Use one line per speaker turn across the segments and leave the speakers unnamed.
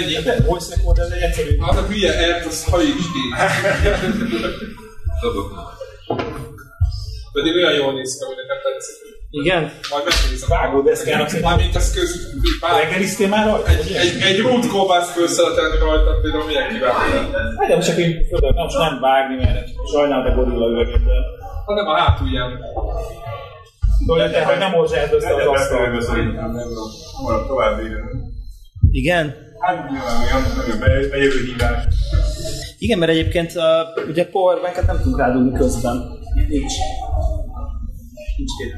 Ennyi.
De voice record ez egy egyszerű.
Hát a hülye ert, az ha is így. Pedig olyan jól néz ki, hogy nekem tetszik.
Igen?
Majd megnézem.
Vágódeszkának.
Mármint ez köz...
Reggeliztél már rajta?
egy, egy, egy rút kolbászt fölszeletelni rajta, például milyen kívánni.
Hát de most csak én földön, nem, most nem vágni, mert sajnálom a gorilla üveget, de...
Hanem a hátulján.
Tudod, te, hogy nem morzsáld össze az asztalt.
Tovább.
Igen?
Hát nyilván olyan, be- bejövő hívás.
Igen, mert egyébként uh, ugye powerbanket nem tudunk rádugni közben. Nincs. Nincs két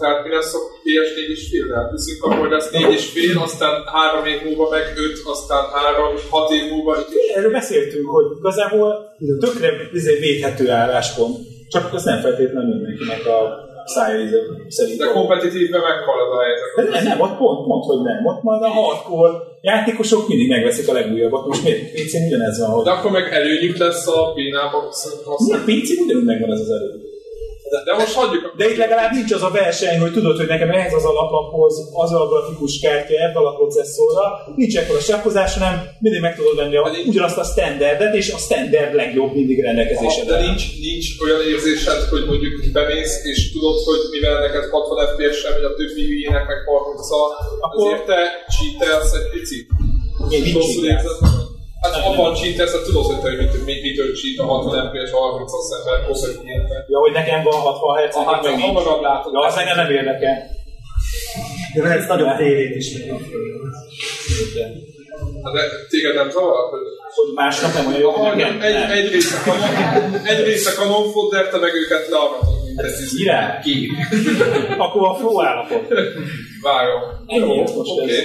Tehát mi lesz a PS4 és fél? Tehát viszünk akkor lesz 4 és fél, aztán 3 év múlva meg 5, aztán 3, 6 év múlva
Erről beszéltünk, hogy igazából tökre izé, védhető álláspont. Csak ez nem feltétlenül mindenkinek a szája íze szerint.
De kompetitívben meghal az a helyzet.
De nem, nem, ott pont, pont, hogy nem. Ott majd a hardcore játékosok mindig megveszik a legújabbat. Most miért? PC-n ugyanez van, hogy...
De akkor meg előnyük lesz a bénában
Mi a PC-n ugyanúgy megvan ez az erő.
De, de most hagyjuk.
De itt legalább nincs az a verseny, hogy tudod, hogy nekem ehhez az alaplaphoz az a grafikus kártya ebben a processzorra, nincs ekkor a sakkozás, hanem mindig meg tudod venni a, ugyanazt a standardet, és a standard legjobb mindig rendelkezésre.
De nincs, nincs olyan érzésed, hogy mondjuk bemész, és tudod, hogy mivel neked 60 FPS sem, vagy a többi hülyének meg 30 szal,
Akkor-
azért te cheatelsz egy picit.
Én mit
Hát abban cheatelsz, hogy tudod, hogy te mit, mit, mitől cheat a 60 FPS 30 as szemben, hosszú.
Ja, hogy nekem van 60 Hz,
Ah, hát
meg nincs.
magad látod.
Ja, az engem nem érdekel.
De vehetsz nagyobb tévét is még.
Hát de téged nem zavar, hogy
Hogy másnak nem olyan jó, hogy nekem?
egy,
Nem.
egy része kanon, egy része kanon fodder, te meg őket learatod, mint egy izé.
Király.
Ki?
Akkor a flow állapot.
Várom.
Ennyi, ez most
Oké.
ez.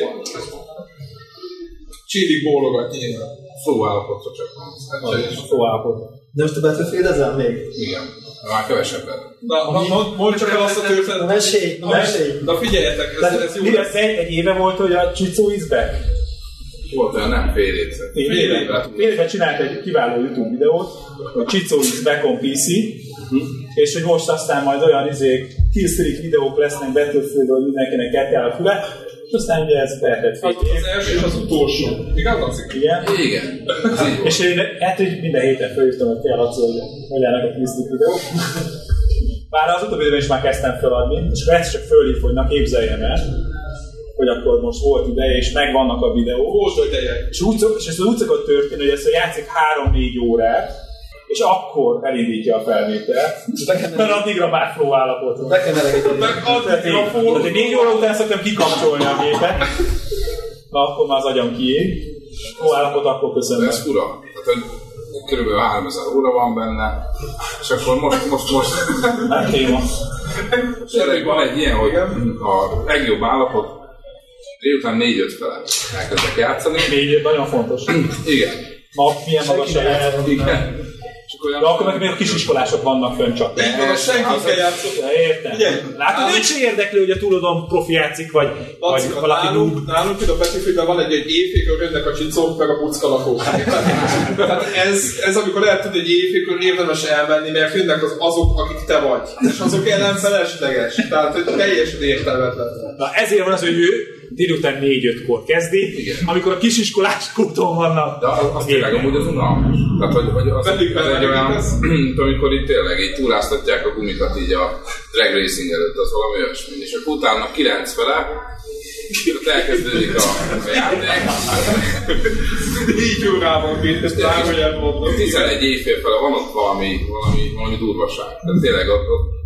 Csillig bólogat nyilván. Flow állapotra csak. Hát.
A flow állapot.
De most a Battlefield még?
Igen. Már kevesebbet.
Na, na, na, mondd csak el azt a
Na
történetet.
mesélj, na mesélj!
Na figyeljetek, ez, ez jó.
Mi lesz egy, egy éve volt, hogy a Csicó is back?
Volt olyan nem fél évszer.
Fél éve, fél éve csinált egy kiváló YouTube videót, hogy Csicó is back on PC, és hogy most aztán majd olyan izék, killstreak videók lesznek Battlefield, hogy mindenkinek kell a füle, és aztán ugye ez perhet fél
Az, első és az utolsó. Igaz, Laci?
Igen.
Igen.
És én hát, hogy minden héten felhívtam, hogy kell Laci, hogy mondjának a killstreak videót. Bár az utóbbi időben is már kezdtem feladni, és akkor egyszer csak fölhív, hogy na képzeljem el, hogy akkor most volt ideje, és megvannak a videók.
Volt ideje.
És, úgy, és ez úgy szokott történni, hogy ezt játszik 3-4 órát, és akkor elindítja a felvételt. Mert addigra már flow állapot.
Meg
tehát én 4 óra után szoktam kikapcsolni a gépet, na akkor már az agyam kiég. Flow állapot akkor
De
köszönöm.
ez fura. Tehát, hogy körülbelül 3000 óra van benne, és akkor most, most, most
Hát téma.
tényleg van egy ilyen, hogy a legjobb állapot délután 4-5 fele elkezdek játszani.
Még nagyon fontos.
Igen.
Ma milyen magas a lehet.
Igen. Akkor olyan
De akkor meg még a kisiskolások vannak fönn csak.
Így van, senki kell játszani.
Ja, értem.
Ugye?
Látod, őt se érdekli, hogy a túlodon profi játszik, vagy, vagy valaki noob.
nálunk, nálunk például a Battlefieldben van egy, egy éjfékről jönnek a csicók, meg a pucka lakók. Tehát ez, ez amikor lehet tudni, hogy éjfékről érdemes elmenni, mert jönnek az, azok, akik te vagy. És azok ellen felesleges. Tehát, hogy teljesen értelmetlen.
Na ezért van az, hogy ő délután 4-5-kor kezdi,
Igen.
amikor a kisiskolás úton vannak.
De az, tényleg amúgy az unalmas. Tehát, hogy, hogy az,
Velük
az egy olyan,
ez.
amikor itt tényleg így túráztatják a gumikat így a drag racing előtt, az valami olyasmi. És akkor utána 9 fele, ott elkezdődik a, játék.
Így órában két, ezt mondom.
11 évfél fele van ott valami, valami, valami durvaság. Tehát tényleg ott, ott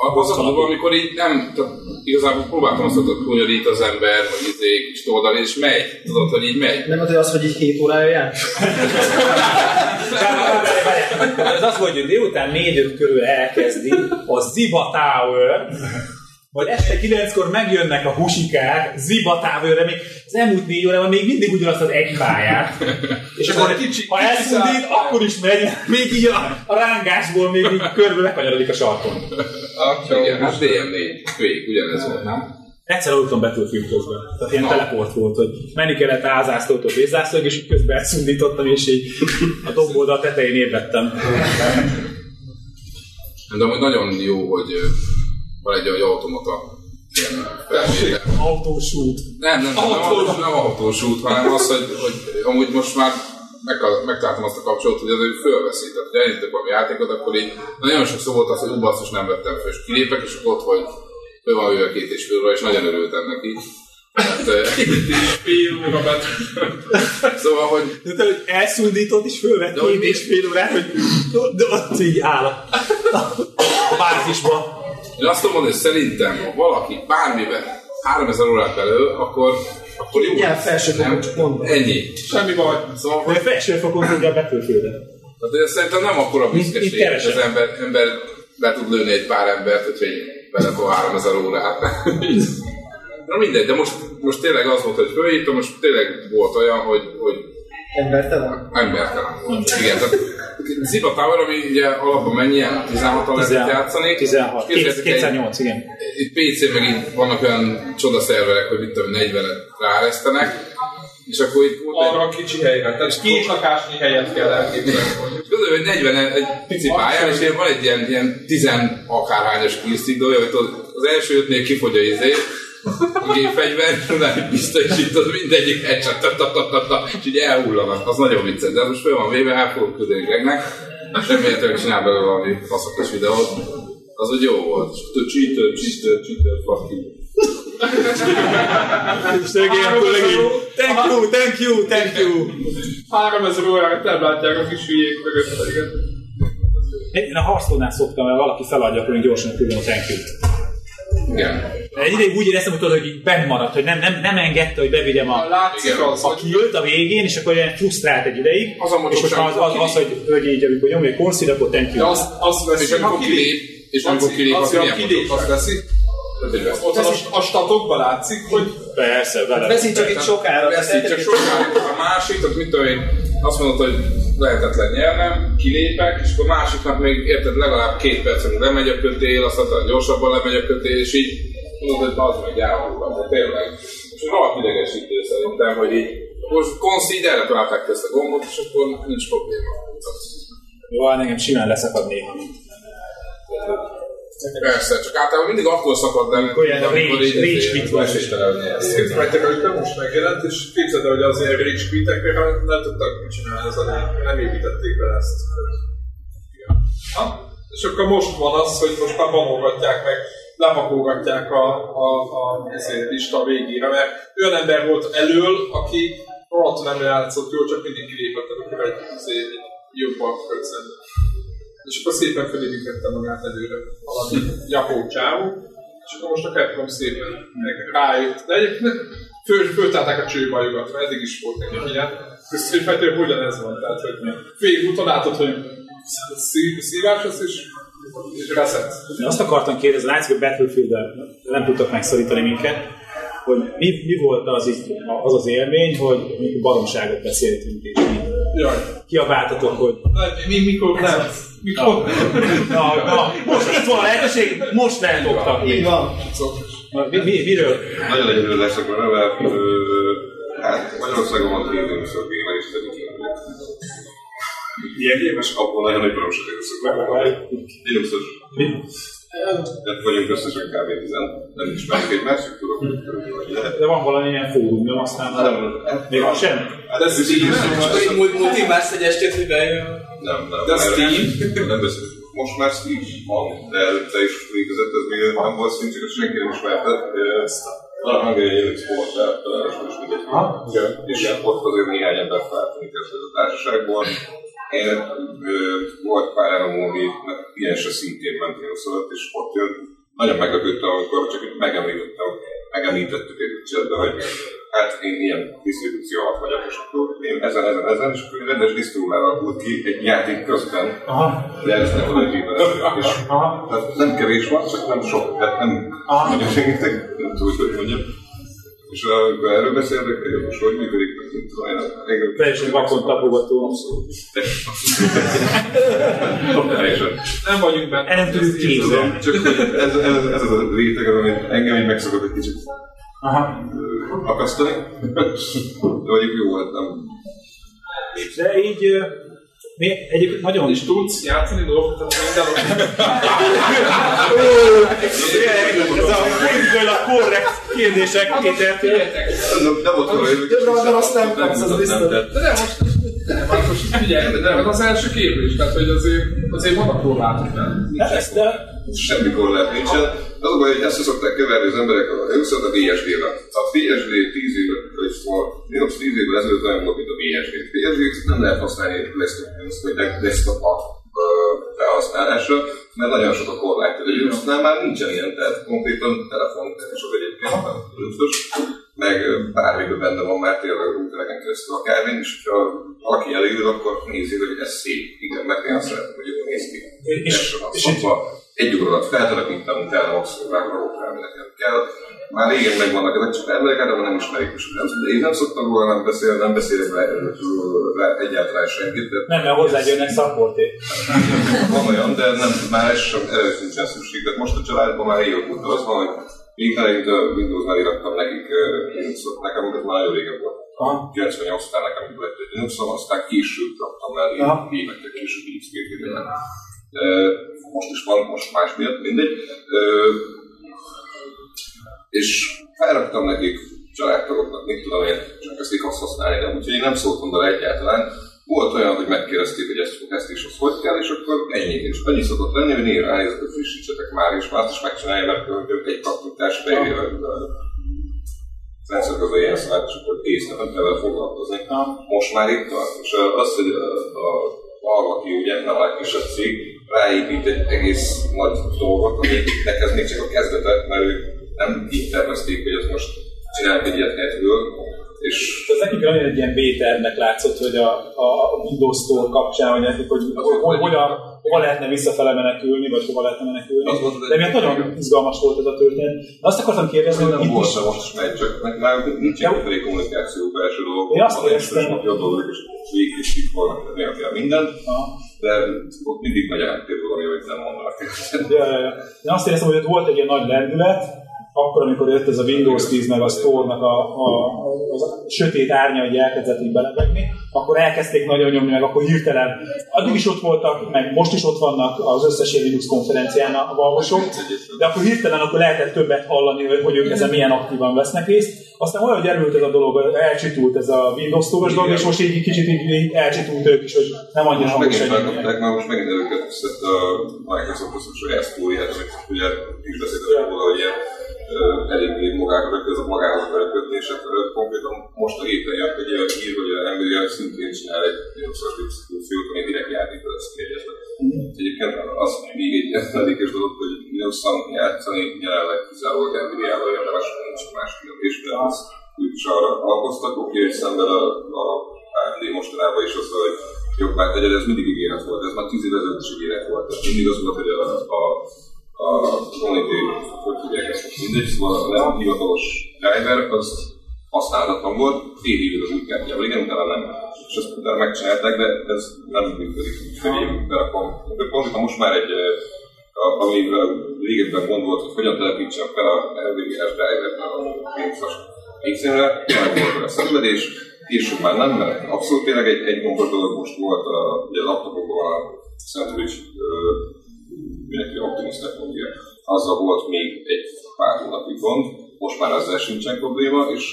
az a durva, amikor így nem, tehát igazából próbáltam azt, hogy kunyolít az ember, vagy izé, kis toldal, és megy. Tudod, hogy így megy.
Nem az, az, hogy így 7 órája jár?
Ez az, hogy délután 4 körül elkezdi a Ziba Tower, vagy este 9-kor megjönnek a husikák Ziba Tower-re, még az elmúlt négy órában még mindig ugyanazt az egy pályát. És akkor,
egy kicsi-
ha elszundít, akkor is megy, még így a, a rángásból még így körbe lekanyarodik a sarkon.
Igen, hát DM4, végig ugyanez volt, nem?
Egyszer aludtam Battlefield közben. Tehát ilyen teleport volt, hogy menni kellett ázászlótól vézászlóig, és így közben elszundítottam, és így a domboldal tetején ébredtem.
De amúgy nagyon jó, hogy van egy olyan automata ilyen felvétel.
Autós út.
Nem, nem, nem, nem, autós, nem autós út, hanem az, hogy, hogy amúgy most már meg, megtaláltam azt a kapcsolatot, hogy az ő fölveszi. Tehát, hogy elindítok valami játékot, akkor így nagyon sokszor volt az, hogy ú, basszus, nem vettem föl, és kilépek, és ott, hogy ő van jövő két és fél óra, és nagyon örültem neki. Hát, eh,
Fél óra bet.
szóval, hogy
De te, hogy elszundított és fölvett két és fél órát, hogy de ott így áll a, a bázisba.
Én azt tudom mondani, hogy szerintem, ha valaki bármiben 3000 órát belül, akkor, akkor jó.
Ilyen felsőfokon csak mondom.
Ennyi.
Semmi baj.
Szóval,
De felsőfokon tudja a Battlefield-et.
tehát ez szerintem nem akkora büszkeség, hogy az ember, ember be tud lőni egy pár embert, hogy vele a 3000 órát. Na mindegy, de most, most tényleg az volt, hogy fölírtam, most tényleg volt olyan, hogy, hogy
Embertelen?
embertelen. Igen, tehát Ziba Tower, ami ugye alapban mennyien? 16 lehetett
16,
játszani.
16,
Képzeljétek egy-
208, igen.
itt PC megint vannak olyan csodaszerverek, hogy mit tudom, 40-et ráeresztenek, és akkor itt volt egy,
Arra a kicsi helyre. Tehát két lakásnyi helyet kell elképzelni.
Tudod, hogy 40 egy pici pályán, és van egy ilyen, ilyen 10 akárhányos killstick dolja, hogy az első ötnél kifogy a izé, gépfegyver, utána biztosítod mindegyik headshot, ta, ta, ta, ta, ta, és így elhullanak, az nagyon vicces, de most föl van véve, el fogok küldeni Gregnek, és remélhetőleg csinál belőle valami faszakos videót, az úgy jó volt. És tudod, cheater, cheater, cheater, fuck you.
És tényleg megint, thank you, thank you, thank you.
3000 órára nem látják a kis hülyék mögött.
Én a Hearthstone-nál szoktam, mert valaki feladja, akkor én gyorsan küldöm a thank you-t.
Igen.
De Egy ideig úgy éreztem, hogy, tudod, hogy így benn maradt, hogy nem, nem, nem engedte, hogy bevigyem a,
látszik az,
a kilt a végén, és akkor ilyen frusztrált egy ideig.
Az a
és hogyha az, az, az, hogy, hogy így, amikor nyomja egy konszid, akkor thank
de
you.
azt, azt veszi,
És amikor kilép, és amikor kilép,
Laci,
akkor
a
milyen
kilép
mocsok
azt veszi. Ott a, a statokban látszik, hogy
Persze, vele.
Veszi csak itt sokára.
Így csak sokáig a másik, tehát mit tudom én, azt mondod, hogy lehetetlen nyernem, kilépek, és akkor másiknak még érted legalább két percen lemegy a kötél, aztán gyorsabban lemegy a kötél, és így mondod, hogy az meg de tényleg. És rohadt idegesítő szerintem, hogy így most konsz így erre találták ki ezt a gombot, és akkor nincs probléma.
Jó, hát engem simán leszakad néha.
Persze, csak általában mindig akkor szakad le,
Amikor ilyen rage- rage quit van.
vettek, hogy most megjelent, és képzeld el, hogy az ilyen rage quitekre nem tudtak mit csinálni, ez a nem építették be ezt. Ha? És akkor most van az, hogy most már banolgatják meg, lepakolgatják a, a, a, a lista végére, mert olyan ember volt elől, aki rohadtul nem játszott jól, csak mindig kilépett, amikor egy, azért egy jobb akart szemben. És akkor szépen felépítette magát előre valami japó csávó, és akkor most a Capcom szépen meg rájött. De egyébként föl, föltálták a csőbajukat, mert eddig is volt nekik ilyen. Street Fighter ugyanez van, tehát hogy végúton látod, hogy szí- szívás lesz, és, és reset.
Én azt akartam kérdezni, látszik, hogy battlefield nem tudtak megszorítani minket, hogy mi, mi volt az, az az élmény, hogy amikor baromságot beszéltünk, és mi kiabáltatok, hogy
mi, mikor nem. Mikor?
na, na, most itt van a lehetőség, most lehet oktatni.
Így van.
Na, Mi, mi, miről?
Nagyon egyedül leszek mert ö, hát Magyarországon van két émször béna és pedig Ilyen képes, abból nagyon nagy különbséget összök. Linuxos. Tehát vagyunk összesen kb. 10 nem ismerjük egymást, csak tudok.
De van valami ilyen fórum, nem aztán még az sem.
Hát ez Steam.
Multi más egy estét, hogy bejön.
Nem, nem.
De Steam?
Nem beszélünk. Most már Steam van, de előtte is létezett, ez még nem volt Steam, csak senki nem ismerte. Talán meg egy Linux volt, tehát is mindegy. Igen. És ott azért néhány ember feltűnik ez a társaságból. Én volt pár MMO, ami ilyen se szintén ment Linux alatt, és ott jön. Nagyon meglepődtem, amikor csak megemlítettem, megemlítettük egy csetbe, hogy hát én ilyen disztribúció alatt vagyok, és akkor én ezen, ezen, ezen, és akkor egy rendes disztribúció alakult ki egy játék közben,
Aha,
de ezt nem oda hívni.
aha.
Tehát nem kevés van, csak nem sok, tehát nem
Aha.
nagyon segítek, nem tudom, hogy mondjam. És amikor erről beszéltek, hogy most hogy működik, nem tudom, én engem...
Teljesen vakon tapogató.
Teljesen.
Nem vagyunk benne.
Nem tudjuk képzelni.
Csak hogy ez, ez, ez az a réteg, amit engem így megszokott egy kicsit
Aha.
akasztani. De mondjuk jó volt, nem
De így, mi egyébként nagyon
És tudsz játszani dolgokat, tehát minden
Ez a politikailag korrekt kérdések, Péter.
Nem, ott van, hogy
de azt nem kapsz, az biztos.
De most, hát most figyelj, de az első képés, tehát hogy azért, azért vannak korlátok, nem?
Hát
semmi korlát nincsen. Az a baj, hogy ezt szokták keverni az emberek, először a VSD-re. A VSD 10 év, vagy szóval Linux 10 évvel ezelőtt olyan volt, mint a VSD. VSD nem lehet használni desktop, vagy desktop felhasználásra, mert nagyon sok a korlát. De Linuxnál már nincsen ilyen, tehát konkrétan telefon sok egyébként, Linuxos, meg bármiben benne van már tényleg a routereken keresztül akár, és ha valaki elő, akkor nézi, hogy ez szép. Igen, mert én azt szeretem, hogy jól néz ki.
És-
És,
és
egy óra alatt feltelepítem, utána maximum rágolok rá, ami nekem kell. Már régen megvannak ezek, csak emberek általában nem ismerik, és nem, én nem szoktam róla nem beszélni, nem beszélek rá, rá egyáltalán senkit, de
nem, mert hozzájönnek szapporték.
van olyan, de nem, már ez sem, erre sincsen szükség. Tehát most a családban már régebb óta az van, hogy még eleinte Windows-nál írattam nekik Linuxot, nekem ez már nagyon régen volt.
Aha.
98 után nekem lett egy Linuxom, aztán később raktam
Aha.
évekkel később XP-t. Most is van, most más miatt, mindegy. És felraktam nekik családtagoknak, mit tudom én, csak ezt így azt használni, de úgyhogy én nem szóltam bele egyáltalán. Volt olyan, hogy megkérdezték, hogy ezt, ezt is, az hogy kell, és akkor ennyi. És annyi szokott lenni, hogy néha ránézek, hogy frissítsetek már, és már azt is megcsinálja, mert ők egy kattintás beírja a rendszer az a jelszavát, és akkor kész, nem kell vele foglalkozni. Most már itt tart, és az, hogy a, a, valaki ugye nem a legkisebb cég ráépít egy egész nagy dolgot, aminek ez még csak a kezdete, mert ők nem így tervezték, hogy ezt most csinálják egy ilyet helyetből, és
Ez nekik nagyon egy ilyen B-tervnek látszott, hogy a, a Windows Store kapcsán, hogy, nekik, hogy, hogy a, hova lehetne visszafele menekülni, vagy hova lehetne menekülni.
Az volt az
De miért nagyon izgalmas volt ez a történet. De azt akartam kérdezni, hogy
nem
itt
volt,
is,
most is megy, csak meg már nincs egy kommunikáció belső dolgok.
Én azt éreztem.
jobb dolgok, és végig is itt vannak, mindent,
Aha.
de ott mindig megy áttér valami, amit nem mondanak.
Ja, ja, ja. Én azt éreztem, hogy ott volt egy ilyen nagy lendület, akkor, amikor jött ez a Windows 10 meg a Store-nak a, a, a sötét árnya, hogy elkezdett így belebegni, akkor elkezdték nagyon nyomni, meg akkor hirtelen, addig is ott voltak, meg most is ott vannak az összes Linux konferencián a valósok, de akkor hirtelen akkor lehetett többet hallani, hogy- ők ezen milyen aktívan vesznek részt. Aztán olyan, hogy erült ez a dolog, elcsitult ez a Windows Store-os dolog, és most így kicsit így, elcsitult ők is, hogy nem annyira
Most
hangos
megint felkapták, már most megint előket a Microsoft-os saját sztóriát, amit ugye is beszéltek róla, hogy ilyen eléggé magához ez a magához belkötni, és hát konkrétan most a héten jött egy olyan hír, hogy a Nvidia szintén csinál egy Linux-os disztribúciót, ami direkt játék lesz kiegyezve. Egyébként az még egy érdekes dolog, hogy Linux-on játszani jelenleg kizárólag Nvidia-val érdemes, nincs más kérdés, de az ők is arra alkoztak, oké, hogy szemben a, a AMD mostanában is az, hogy jobbá tegye, de ez mindig ígéret volt, ez már tíz év ezelőtt is ígéret volt. Tehát mindig az volt, hogy a, a, a Unity, hogy tudják ezt most mindegy, szóval a nem hivatalos driver, az használhatatlan volt, fél évig az úgy kártyával, igen, utána nem. És ezt utána megcsinálták, de ez nem működik, hogy én berakom. De konkrétan most már egy, eh, amivel régebben gond volt, hogy hogyan telepítsem fel a NVIDIA-s driver-t a Linux-os PC-re, meg volt a szenvedés, később már nem, mert abszolút tényleg egy, egy gombos dolog most volt a, ugye a laptopokban a Sandwich mindenki Optimus technológia. Azzal volt még egy pár hónapig gond, most már ezzel sincsen probléma, és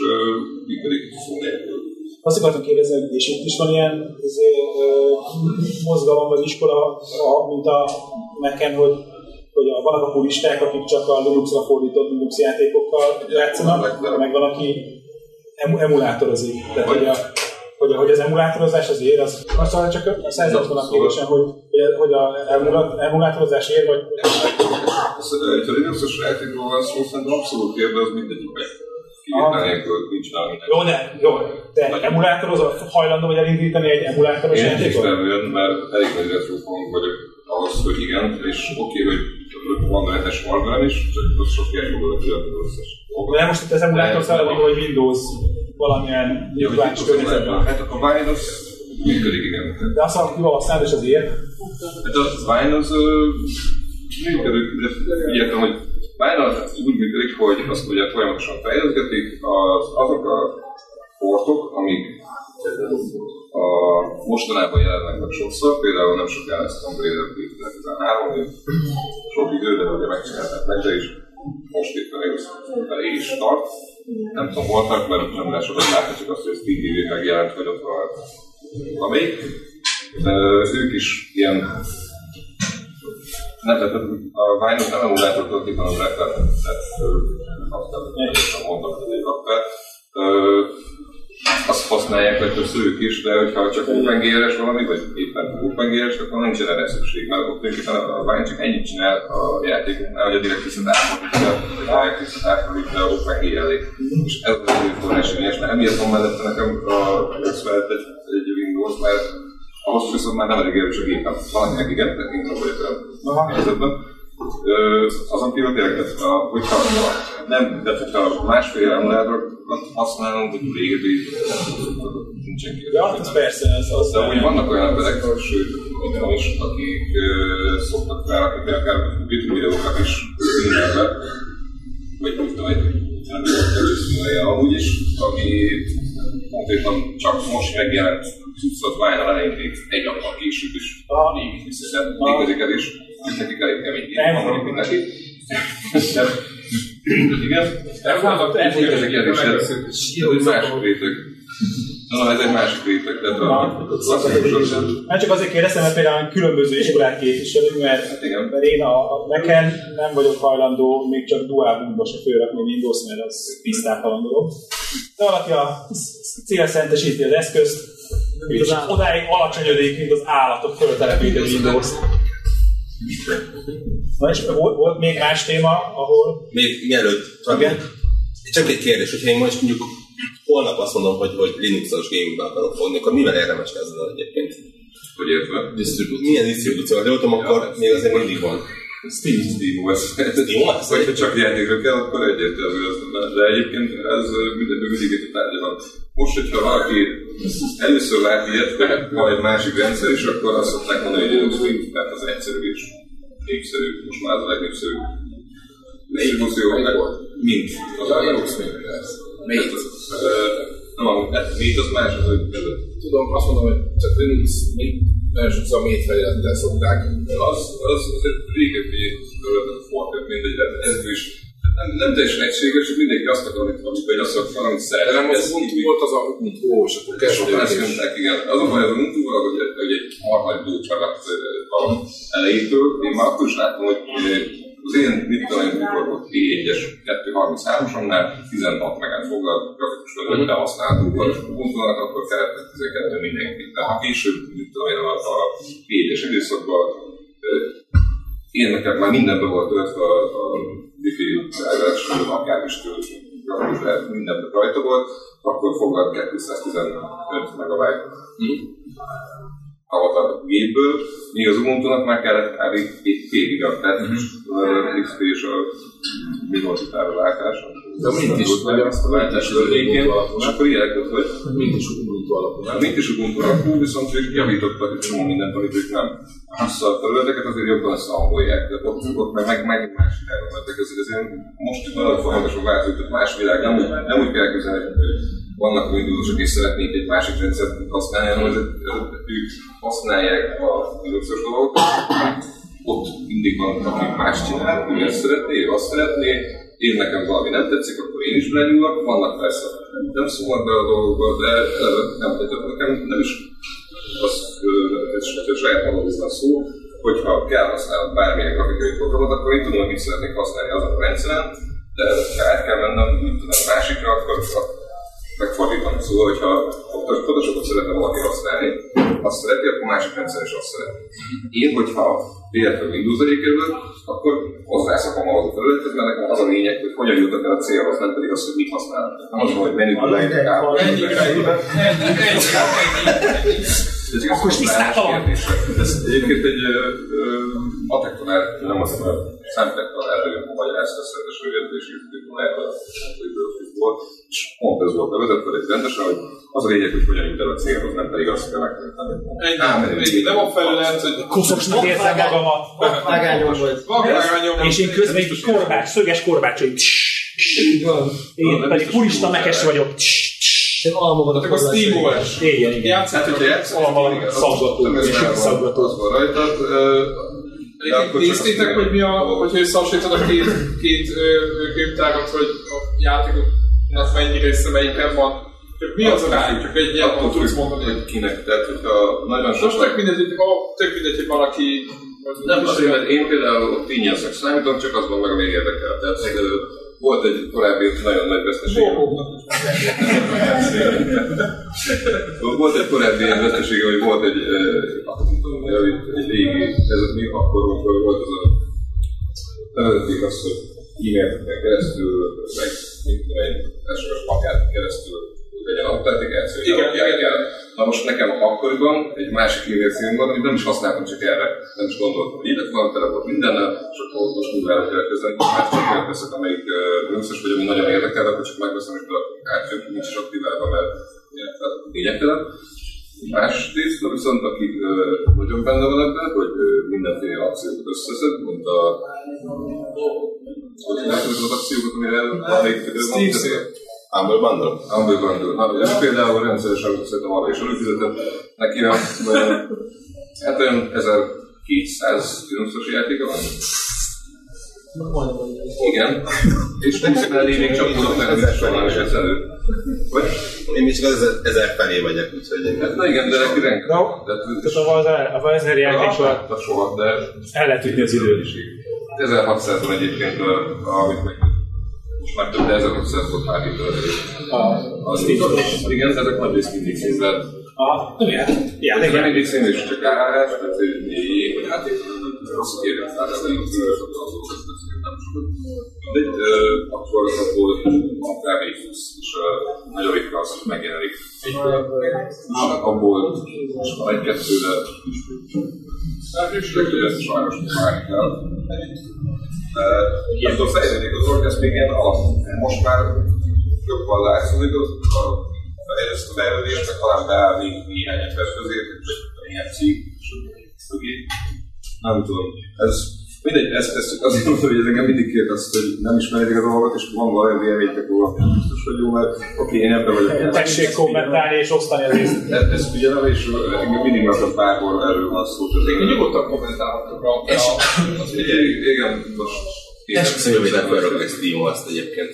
működik szó nélkül.
Azt akartam kérdezni, hogy és itt is van ilyen azért, ö, mozgalom vagy iskola, a, mint a Mac-en, hogy, hogy a, vannak a puristák, akik csak a Linuxra fordított Linux játékokkal játszanak, meg van, aki emu, emulátorozik. Tehát, hogy, a, hogy, hogy az emulátorozás az ér, az, szóval csak a százalékban a kérdésem, hogy, hogy a emulátorozás ér, vagy
Az, Ha Linux-os játékról van szó, szerintem abszolút kérde, az mindegyikben. Nincs
jó, de, jó, de emulátorozol, hajlandó vagy elindítani egy emulátoros
Én
játékot?
egyszerűen, mert elég nagy retrofon vagyok ahhoz, hogy igen, és oké, hogy van retes hardware is, csak az sok ilyen jól az összes.
De most itt az emulátor szállal van, hogy Windows valamilyen virtuális környezetben.
Hát a Wine az működik, igen.
De azt mondom, jól használod, és az ér.
Hát a ö, működik, de figyeltem, hogy az úgy működik, hogy azt ugye folyamatosan fejleszgetik, az, azok a portok, amik a mostanában jelennek meg sokszor, például nem sokára lesz Tomb Raider 2013, hogy sok idő, de ugye megcsinálták meg, de is most itt a felé is tart. Nem tudom, hol tart, mert nem lehet sokat látni, csak azt, hogy ez TTV megjelent, hogy ott van valamelyik. Ők is ilyen nem, tehát a Vine-ot nem emulátortól kitanulták, tehát tehát, ö, azt nem mondtam, hogy egy raktár. Azt használják legtöbbször ők is, de hogyha csak OpenGR-es valami, vagy éppen OpenGR-es, akkor nincsen erre szükség, mert ott tulajdonképpen a Vine csak ennyit csinál a játékoknál, hogy a DirectX-et átfordítja, vagy a DirectX-et átfordítja a OpenGR elé. És ez az előforrás, és emiatt van mellette nekem a 57 egy, egy Windows, mert ahhoz viszont már nem elég erős a gépem. Valakinek igen, de inkább vagyok olyan helyzetben. Azon kívül tényleg, hogyha nem, de hogyha másfél emulátort használunk, vagy régebbi, nincsen
Ja, hát persze, ez az.
De úgy vannak olyan emberek, sőt, itthon is, akik szoktak felrakni akár YouTube videókat is mindenbe, vagy úgy tudom, egy nem előszínűje amúgy is, ami konkrétan csak most megjelent cuccot Vine elején még egy nappal később is. Rég hiszen létezik ez is, elég kemény gép van, mondjuk, mint neki. De, igen, létezik ez ez másik réteg. Na, ez egy másik réteg, tehát a klasszikus
Hát csak azért kérdeztem, mert például különböző iskolát képviselünk, mert,
igen.
mert én a, a Mac-en nem vagyok hajlandó még csak dual bootba se fölrakni Windows, mert az tisztátalan dolog. De valaki a célszentesíti az eszközt, és odáig alacsonyodik, mint az állatok föltelepíti a Windows. Na és volt, volt még más téma, ahol
Még mielőtt,
Igen.
csak egy kérdés, hogyha én most mondjuk holnap azt mondom, hogy, hogy Linux-os gamingbe akarok fogni, akkor mivel érdemes kezdeni egyébként?
Hogy értve?
Milyen disztribúció? Ha jól tudom, akkor még azért mindig van.
Steam, Steam OS.
Steam OS?
Vagy ha csak játékra kell, akkor egyértelmű ez. De egyébként ez mindig, mindig a tárgya. Most, hogyha valaki először lát ilyet, de van egy másik rendszer is, akkor azt szokták mondani, hogy Mint, mert az egyszerű és népszerű, most már az a legnépszerűbb. Disztribúció, mint az a Linux Mint.
Mint.
Nem, a Mint az más, az hogy.
Tudom, azt mondom, hogy csak Linux, mint nagyon sokszor a métfejlettel szokták.
Az, az, az egy régebbi forkat, mindegy, de ez is nem, nem teljesen egységes, hogy mindenki azt akar, hogy valamit vagy azt akar, valamit
De
szeret.
nem az Ubuntu volt az a Ubuntu, és akkor
mondták, igen. Az a baj, az Ubuntu, hogy, egy harmadik búcsaratt a elejétől, én már akkor is láttam, hogy az én, mit tudom én, mikor volt P1-es 233-asomnál 16 megát foglalt grafikus felületbe használt Ubuntu, Ubuntu-nak, akkor kellett 12 mindenki. De ha később, mit tudom én, a, a P1-es időszakban én nekem már mindenben volt töltve a, a wifi elvárás, akár is grafikus lehet, mindenben rajta volt, akkor foglalt 215 megabyte avatar a gépből, míg az Ubuntu-nak már kellett kb. 2 giga, tehát az XP és a mi volt a távlátás.
De mint is, vagy azt a
váltás
Ubuntu
és akkor ilyeneket, hogy
Mint is Ubuntu alapú, nem?
mint is Ubuntu alapú, viszont ők javítottak egy csomó mindent, amit ők nem. Azt a területeket azért jobban összehangolják, de ott, ott meg, meg, meg más irányba mentek, ez, ez ilyen most nagyon folyamatosan változik, hogy más világ, nem, úgy- nem úgy kell elképzelni, hogy vannak Windowsok és szeretnék egy másik rendszert használni, hanem ezek, ők használják a Linux-os dolgokat, ott mindig van, aki más csinál, ő ezt szeretné, ő azt szeretné, én nekem valami nem tetszik, akkor én is belenyúlok, vannak persze, nem szólnak be a dolgokba, de nem tetszik, nekem. Nem is az, ez saját magamhoz van szó, hogyha kell használnom bármilyen grafikai programot, akkor én tudom, hogy mit szeretnék használni azon a rendszeren, de ha át kell mennem, mit tudom, másikra, akkor akkor megfordítom. Szóval, hogyha a Photoshopot szeretne valaki használni, azt szereti, akkor másik rendszer is azt szereti. Én, hogyha véletlenül Windows elé kerülök, akkor hozzászakom ahhoz a területhez, mert nekem az a lényeg, hogy hogyan jutok el a célhoz, nem pedig az, hogy mit használok. Nem az, hogy menüből lejtek át. Akkor is tisztátalan. Ez egyébként egy ö, matektanár, nem azt mondom, számítástalan előjön a magyar lehet a volt, és pont ez volt bevezetve, egy rendesen, hogy az a lényeg, hogy hogyan jut el a célhoz, nem pedig azt kell megtenni.
Ennyi, nem a felület, hogy
koszosnak érzem magamat.
Vágányom vagy.
vakvágányom.
És én közben egy korbács, szöges korbács, hogy én pedig purista mekes vagyok.
Én alma van a
Csak a Steam OS.
Igen, igen.
Játszhatjuk,
Hát, hogyha az-
szaggató,
az-
és szaggató.
Az van rajta. ö, akkor csak
Néztétek, hogy mi a, hogy összehasonlítod a két, két könyvtárat, hogy a játékoknak mennyi része melyiken van? Mi az arány? Csak egy ilyen
Attól
tudsz mondani.
hogy kinek, tehát hogyha nagyon
Most tök mindegy, tök mindegy, hogy valaki...
Nem azért, mert én például ott ingyenszak számítom, csak az van meg, ami érdekel. Tehát volt egy korábbi nagyon nagy veszteség. volt egy korábbi ilyen veszteség, hogy volt egy, tudom, hogy egy régi, ez még akkor, amikor volt az a nevezették azt, hogy e-maileken keresztül, meg mint egy SMS pakát keresztül legyen autentikáció, hogy
Igen, igen.
el. Na most nekem akkoriban egy másik e-mail van, amit nem is használtam csak erre. Nem is gondoltam, hogy ide van, tele volt mindennel, és akkor most kell kezdeni. Már csak olyan veszek, amelyik összes vagy, ami nagyon érdekel, akkor csak megveszem, és beadom átjön, nincs is aktiválva, mert lényegtelen. Más tészta viszont, akik ö, nagyon benne van ebben, hogy ö, mindenféle akciót összeszed, mint a hogy látod az akciókat, amire valamelyik
Steve Sale.
Humble Bundle?
Humble Bundle. Na, és például rendszeresen szerintem arra is előfizetett. Neki olyan, hát olyan 1200 Linuxos játéka van. Igen. És plusz mellé még csak tudok lenni, és sajnálom is ez elő. Vagy?
Én még csak az ezer, felé megyek, úgyhogy...
Hát na igen, de neki rengeteg.
No.
De,
Tehát a, a, a ezer játékban
a soha, de
el lehet ütni az időt.
1600 van egyébként, amit meg már több, de 1600 volt már Az igen, de ezek nagy részt mindig színzett.
a, igen. Igen,
igen, mindig szín és csak állás, tehát hogy jé, hogy rossz kérem fel, egy nem. De ö, akkor abból van kb. 20, és a nagyobbik az megjelenik. És abból most van egy-kettő, de legtöbb ezt sajnos már kell. Tudom, fejlődik az org, ez még ilyen alap. Most már jobban látszik, az a fejlesztő fejlődés, csak talán beállni néhány ember közé, ilyen cég, mögé. Nem tudom, ez mindegy, ezt, ezt azért mondom, hogy ez engem mindig kérdez, azt, hogy nem ismeritek az orgot, és van valami vélemények róla, nem biztos, hogy jó, mert oké, én ebben vagyok.
Tessék kommentálni és osztani az részt.
E- Ezt figyelem, és engem mindig az a bárhol erről van szó. ez-
nyugodtan kommentálhatok a...
Igen, most
Esküszöm, hogy nem felrakok egy Steam azt egyébként.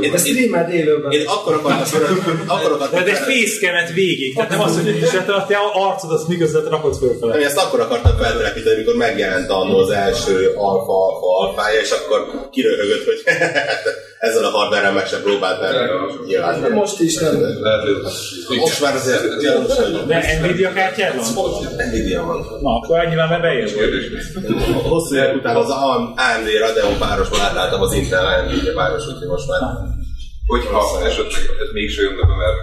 Én,
De streameld élőben.
én akkor akartam, akkor
De egy facecam-et végig, tehát nem az, hogy tehát a te arcodat miközben rakod fölfele.
Én ezt akkor akartam feltelepíteni, amikor megjelent annó az első alfa, alfa, alfája, és akkor kiröhögött, hogy ezzel a hardware meg sem próbált, mert nyilván
Most is nem.
Most már azért
De Nvidia kártyád van?
Nvidia van.
Na, akkor nyilván már beér.
kérdés.
Hosszú évek után az AMD Radeon párosban átálltam az Intel Nvidia páros, úgyhogy most már
Hogyha esetleg ez mégse be, mert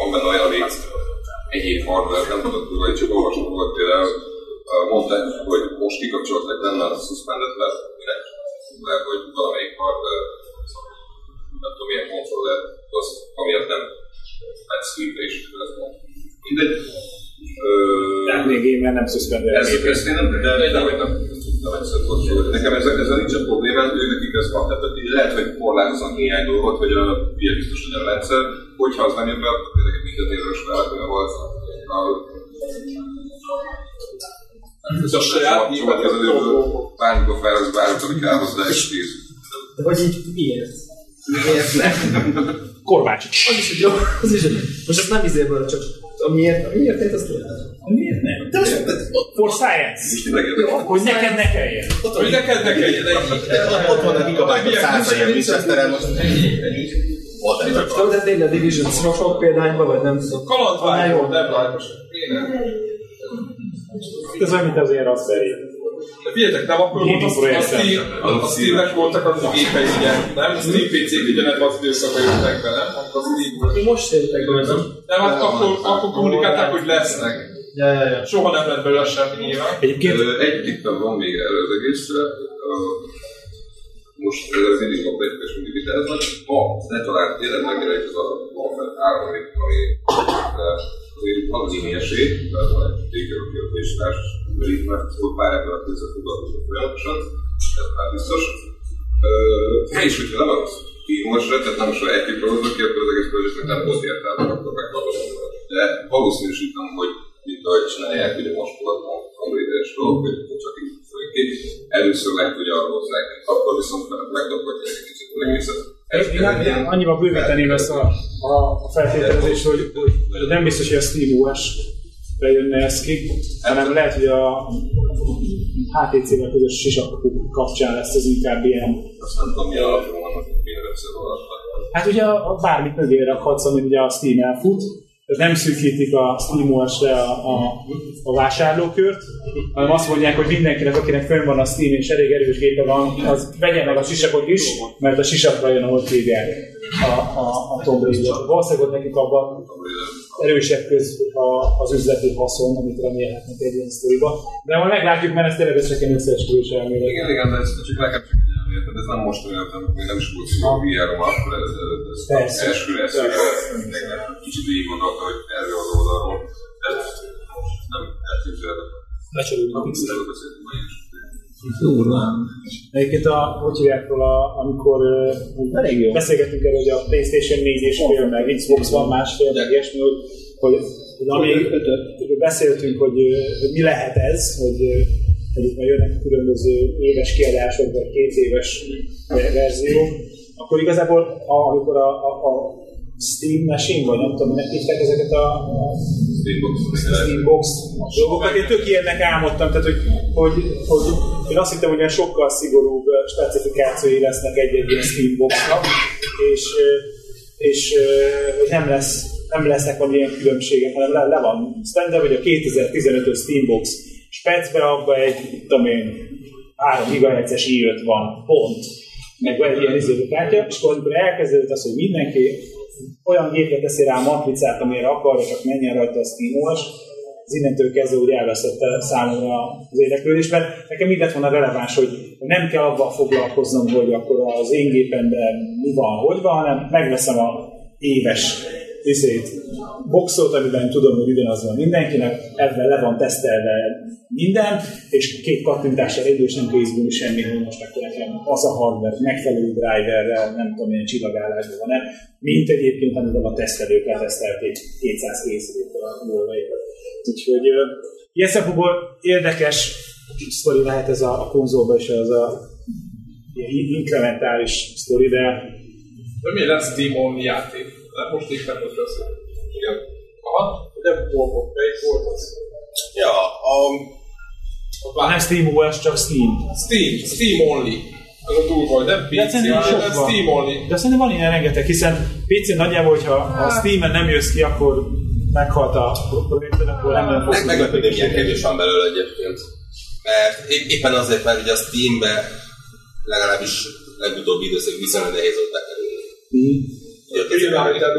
van benne olyan rész, egyéb hardware, nem tudod, hogy csak olvasni volt például, mondták, hogy most kikapcsolták benne a suspended, mert minek? Mert hogy valamelyik hardware, nem tudom milyen kontroller, az amiatt nem sleep és ez van. Mindegy.
Tehát még én már nem suspendel.
ez, ezt én nem, de, de, hogy nem, nem egyszer szó. Nekem ezzel, ezzel nincsen problémám, ő nekik ez van. Tehát hogy lehet, hogy korlátoznak néhány dolgot, hogy a ilyen biztos legyen a rendszer, hogyha az nem jön be, akkor tényleg egy minden éves felhetően volt. A,
Ez a saját
Sokat kezelőből pánikba fáradsz bármit, ami kell hozzá, és kész.
De hogy így miért?
Korbácsics.
Az is egy jó, az is egy Most ezt nem izéből, csak a miért, a miért én azt tudom.
Miért nem?
De most,
For science. Hogy neked ne kelljen.
Hogy neked ne kelljen
ott van a gigabyte száz ilyen Winchesteren, most
de tényleg Division sok, sok példányban, vagy nem tudom.
Kalandvágy
jó.
volt, nem lájtos.
Ez olyan, mint az én rasszeri.
De figyeljetek, nem akkor volt az,
Gaming
a Steam, a Steamnek voltak az gépei, ugye, nem? Steam PC-k ugyanebben az időszakban jöttek be, nem? Akkor a Steam volt.
Most értek be, nem?
De hát akkor, akkor kommunikálták, hogy lesznek.
Ja, ja, ja.
Soha nem lett belőle semmi nyilván.
Egyébként
Egy tippem van még erre az egészre. Most ez az mindig a és mindig vitáznak. Ha ne talán tényleg megjelenik ez a Warfare 3, ami ami, ö, azért magazinni esély, mert van egy tékerőkért és társ, mert már volt pár ember, aki ezzel foglalkozott folyamatosan, ez már biztos. És hogyha nem az tímosra, tehát nem most egy tipolóznak ki, akkor az egész projektnek nem volt értelme, akkor megvalósul. De valószínűsítem, hogy mint ahogy csinálják, ugye most a Android-es dolgok, hogy csak így ki. Először lehet, hogy arról hozzák, akkor viszont megdobhatják egy kicsit az egészet.
Én
ilyen-
annyiban bővíteném ezt a, a, a feltételezést, hogy, nem biztos, hogy a SteamOS bejönne ez ki, hanem lehet, hogy a HTC-vel közös sisakok kapcsán lesz ez inkább ilyen
Azt nem tudom, mi alapon van, hogy.
Hát ugye a, a bármit mögé rakhatsz, amit ugye a Steam elfut, tehát nem szűkítik a SteamOS-re a, a, a vásárlókört, hanem azt mondják, hogy mindenkinek, akinek fönn van a Steam és elég erős gépe van, az vegye meg a sisakot is, mert a sisakra jön, ahol hívják a, a, a Tomb Raider. Valószínűleg nekik abban erősebb köz a, az üzleti haszon, amit remélhetnek egy ilyen sztoriba. De majd meglátjuk, mert ez tényleg összekenő összeesküvés elmélet.
Igen, igen, de ez csak csak tehát ez nem most olyan, még nem is volt szó a VR-om, akkor ez, ez,
Persze.
az első lesz, kicsit végig gondolta, hogy erről az oldalról, de nem elképzelhetetlen.
Becsörülünk a pixel.
Erről beszéltünk ma is.
Egyébként a, hogy hívják róla, amikor uh, beszélgettünk erről, hogy a Playstation 4 és fél, meg Xbox van másfél, meg ilyesmi, hogy, hogy, hogy amíg beszéltünk, hogy, hogy mi lehet ez, hogy, hogy itt már jönnek különböző éves kiadások, vagy két éves verziók, akkor igazából a, amikor a, a, a Steam Machine, vagy nem tudom, minek hívták ezeket a, a Steambox dolgokat. Én tök ilyennek álmodtam, tehát hogy, hogy, hogy én azt hittem, hogy ilyen sokkal szigorúbb specifikációi lesznek egy-egy ilyen Steamboxnak, és, és hogy nem lesz nem lesznek valamilyen különbségek, hanem le, le van standard, hogy a 2015-ös Steambox specbe abban egy, tudom én, 3 GHz-es i5 van, pont, meg van egy ilyen izélőkártya, és akkor amikor elkezdődött az, hogy mindenki olyan gépre teszi rá a matricát, amire akarja, csak menjen rajta a SteamOS, az innentől kezdve úgy elveszette számomra az érdeklődés, mert nekem így lett volna releváns, hogy nem kell avval foglalkoznom, hogy akkor az én gépemben mi van, hogy van, hanem megveszem a éves izét, boxot, amiben tudom, hogy ugyanaz van mindenkinek, ebben le van tesztelve minden, és két kattintással idős nem kész bújni semmi, hogy most akkor nekem az a hardware megfelelő driverrel, nem tudom, milyen csillagállásban van-e, mint egyébként, amivel a tesztelők letesztelték 200 készülékkel a Huawei-vel. Úgyhogy ilyen szempontból érdekes sztori lehet ez a, a konzolban is, az a ilyen inkrementális sztori, de
De mi lesz Only játék? De most éppen most beszélünk. Igen. Aha, de volt, melyik volt az?
Ja, a,
nem SteamOS, csak Steam.
Steam, Steam Only. Az a durva, hogy nem
De
PC,
szerintem sok
hanem
van.
Steam Only.
De szerintem van ilyen rengeteg, hiszen PC nagyjából, hogyha ha Steam-en nem jössz ki, akkor meghalt a projekted, akkor nem nagyon fogsz
meg, milyen kevés van belőle egyébként. Mert é- éppen azért, mert ugye a Steambe legalábbis legutóbbi időszak viszonylag nehéz volt bekerülni.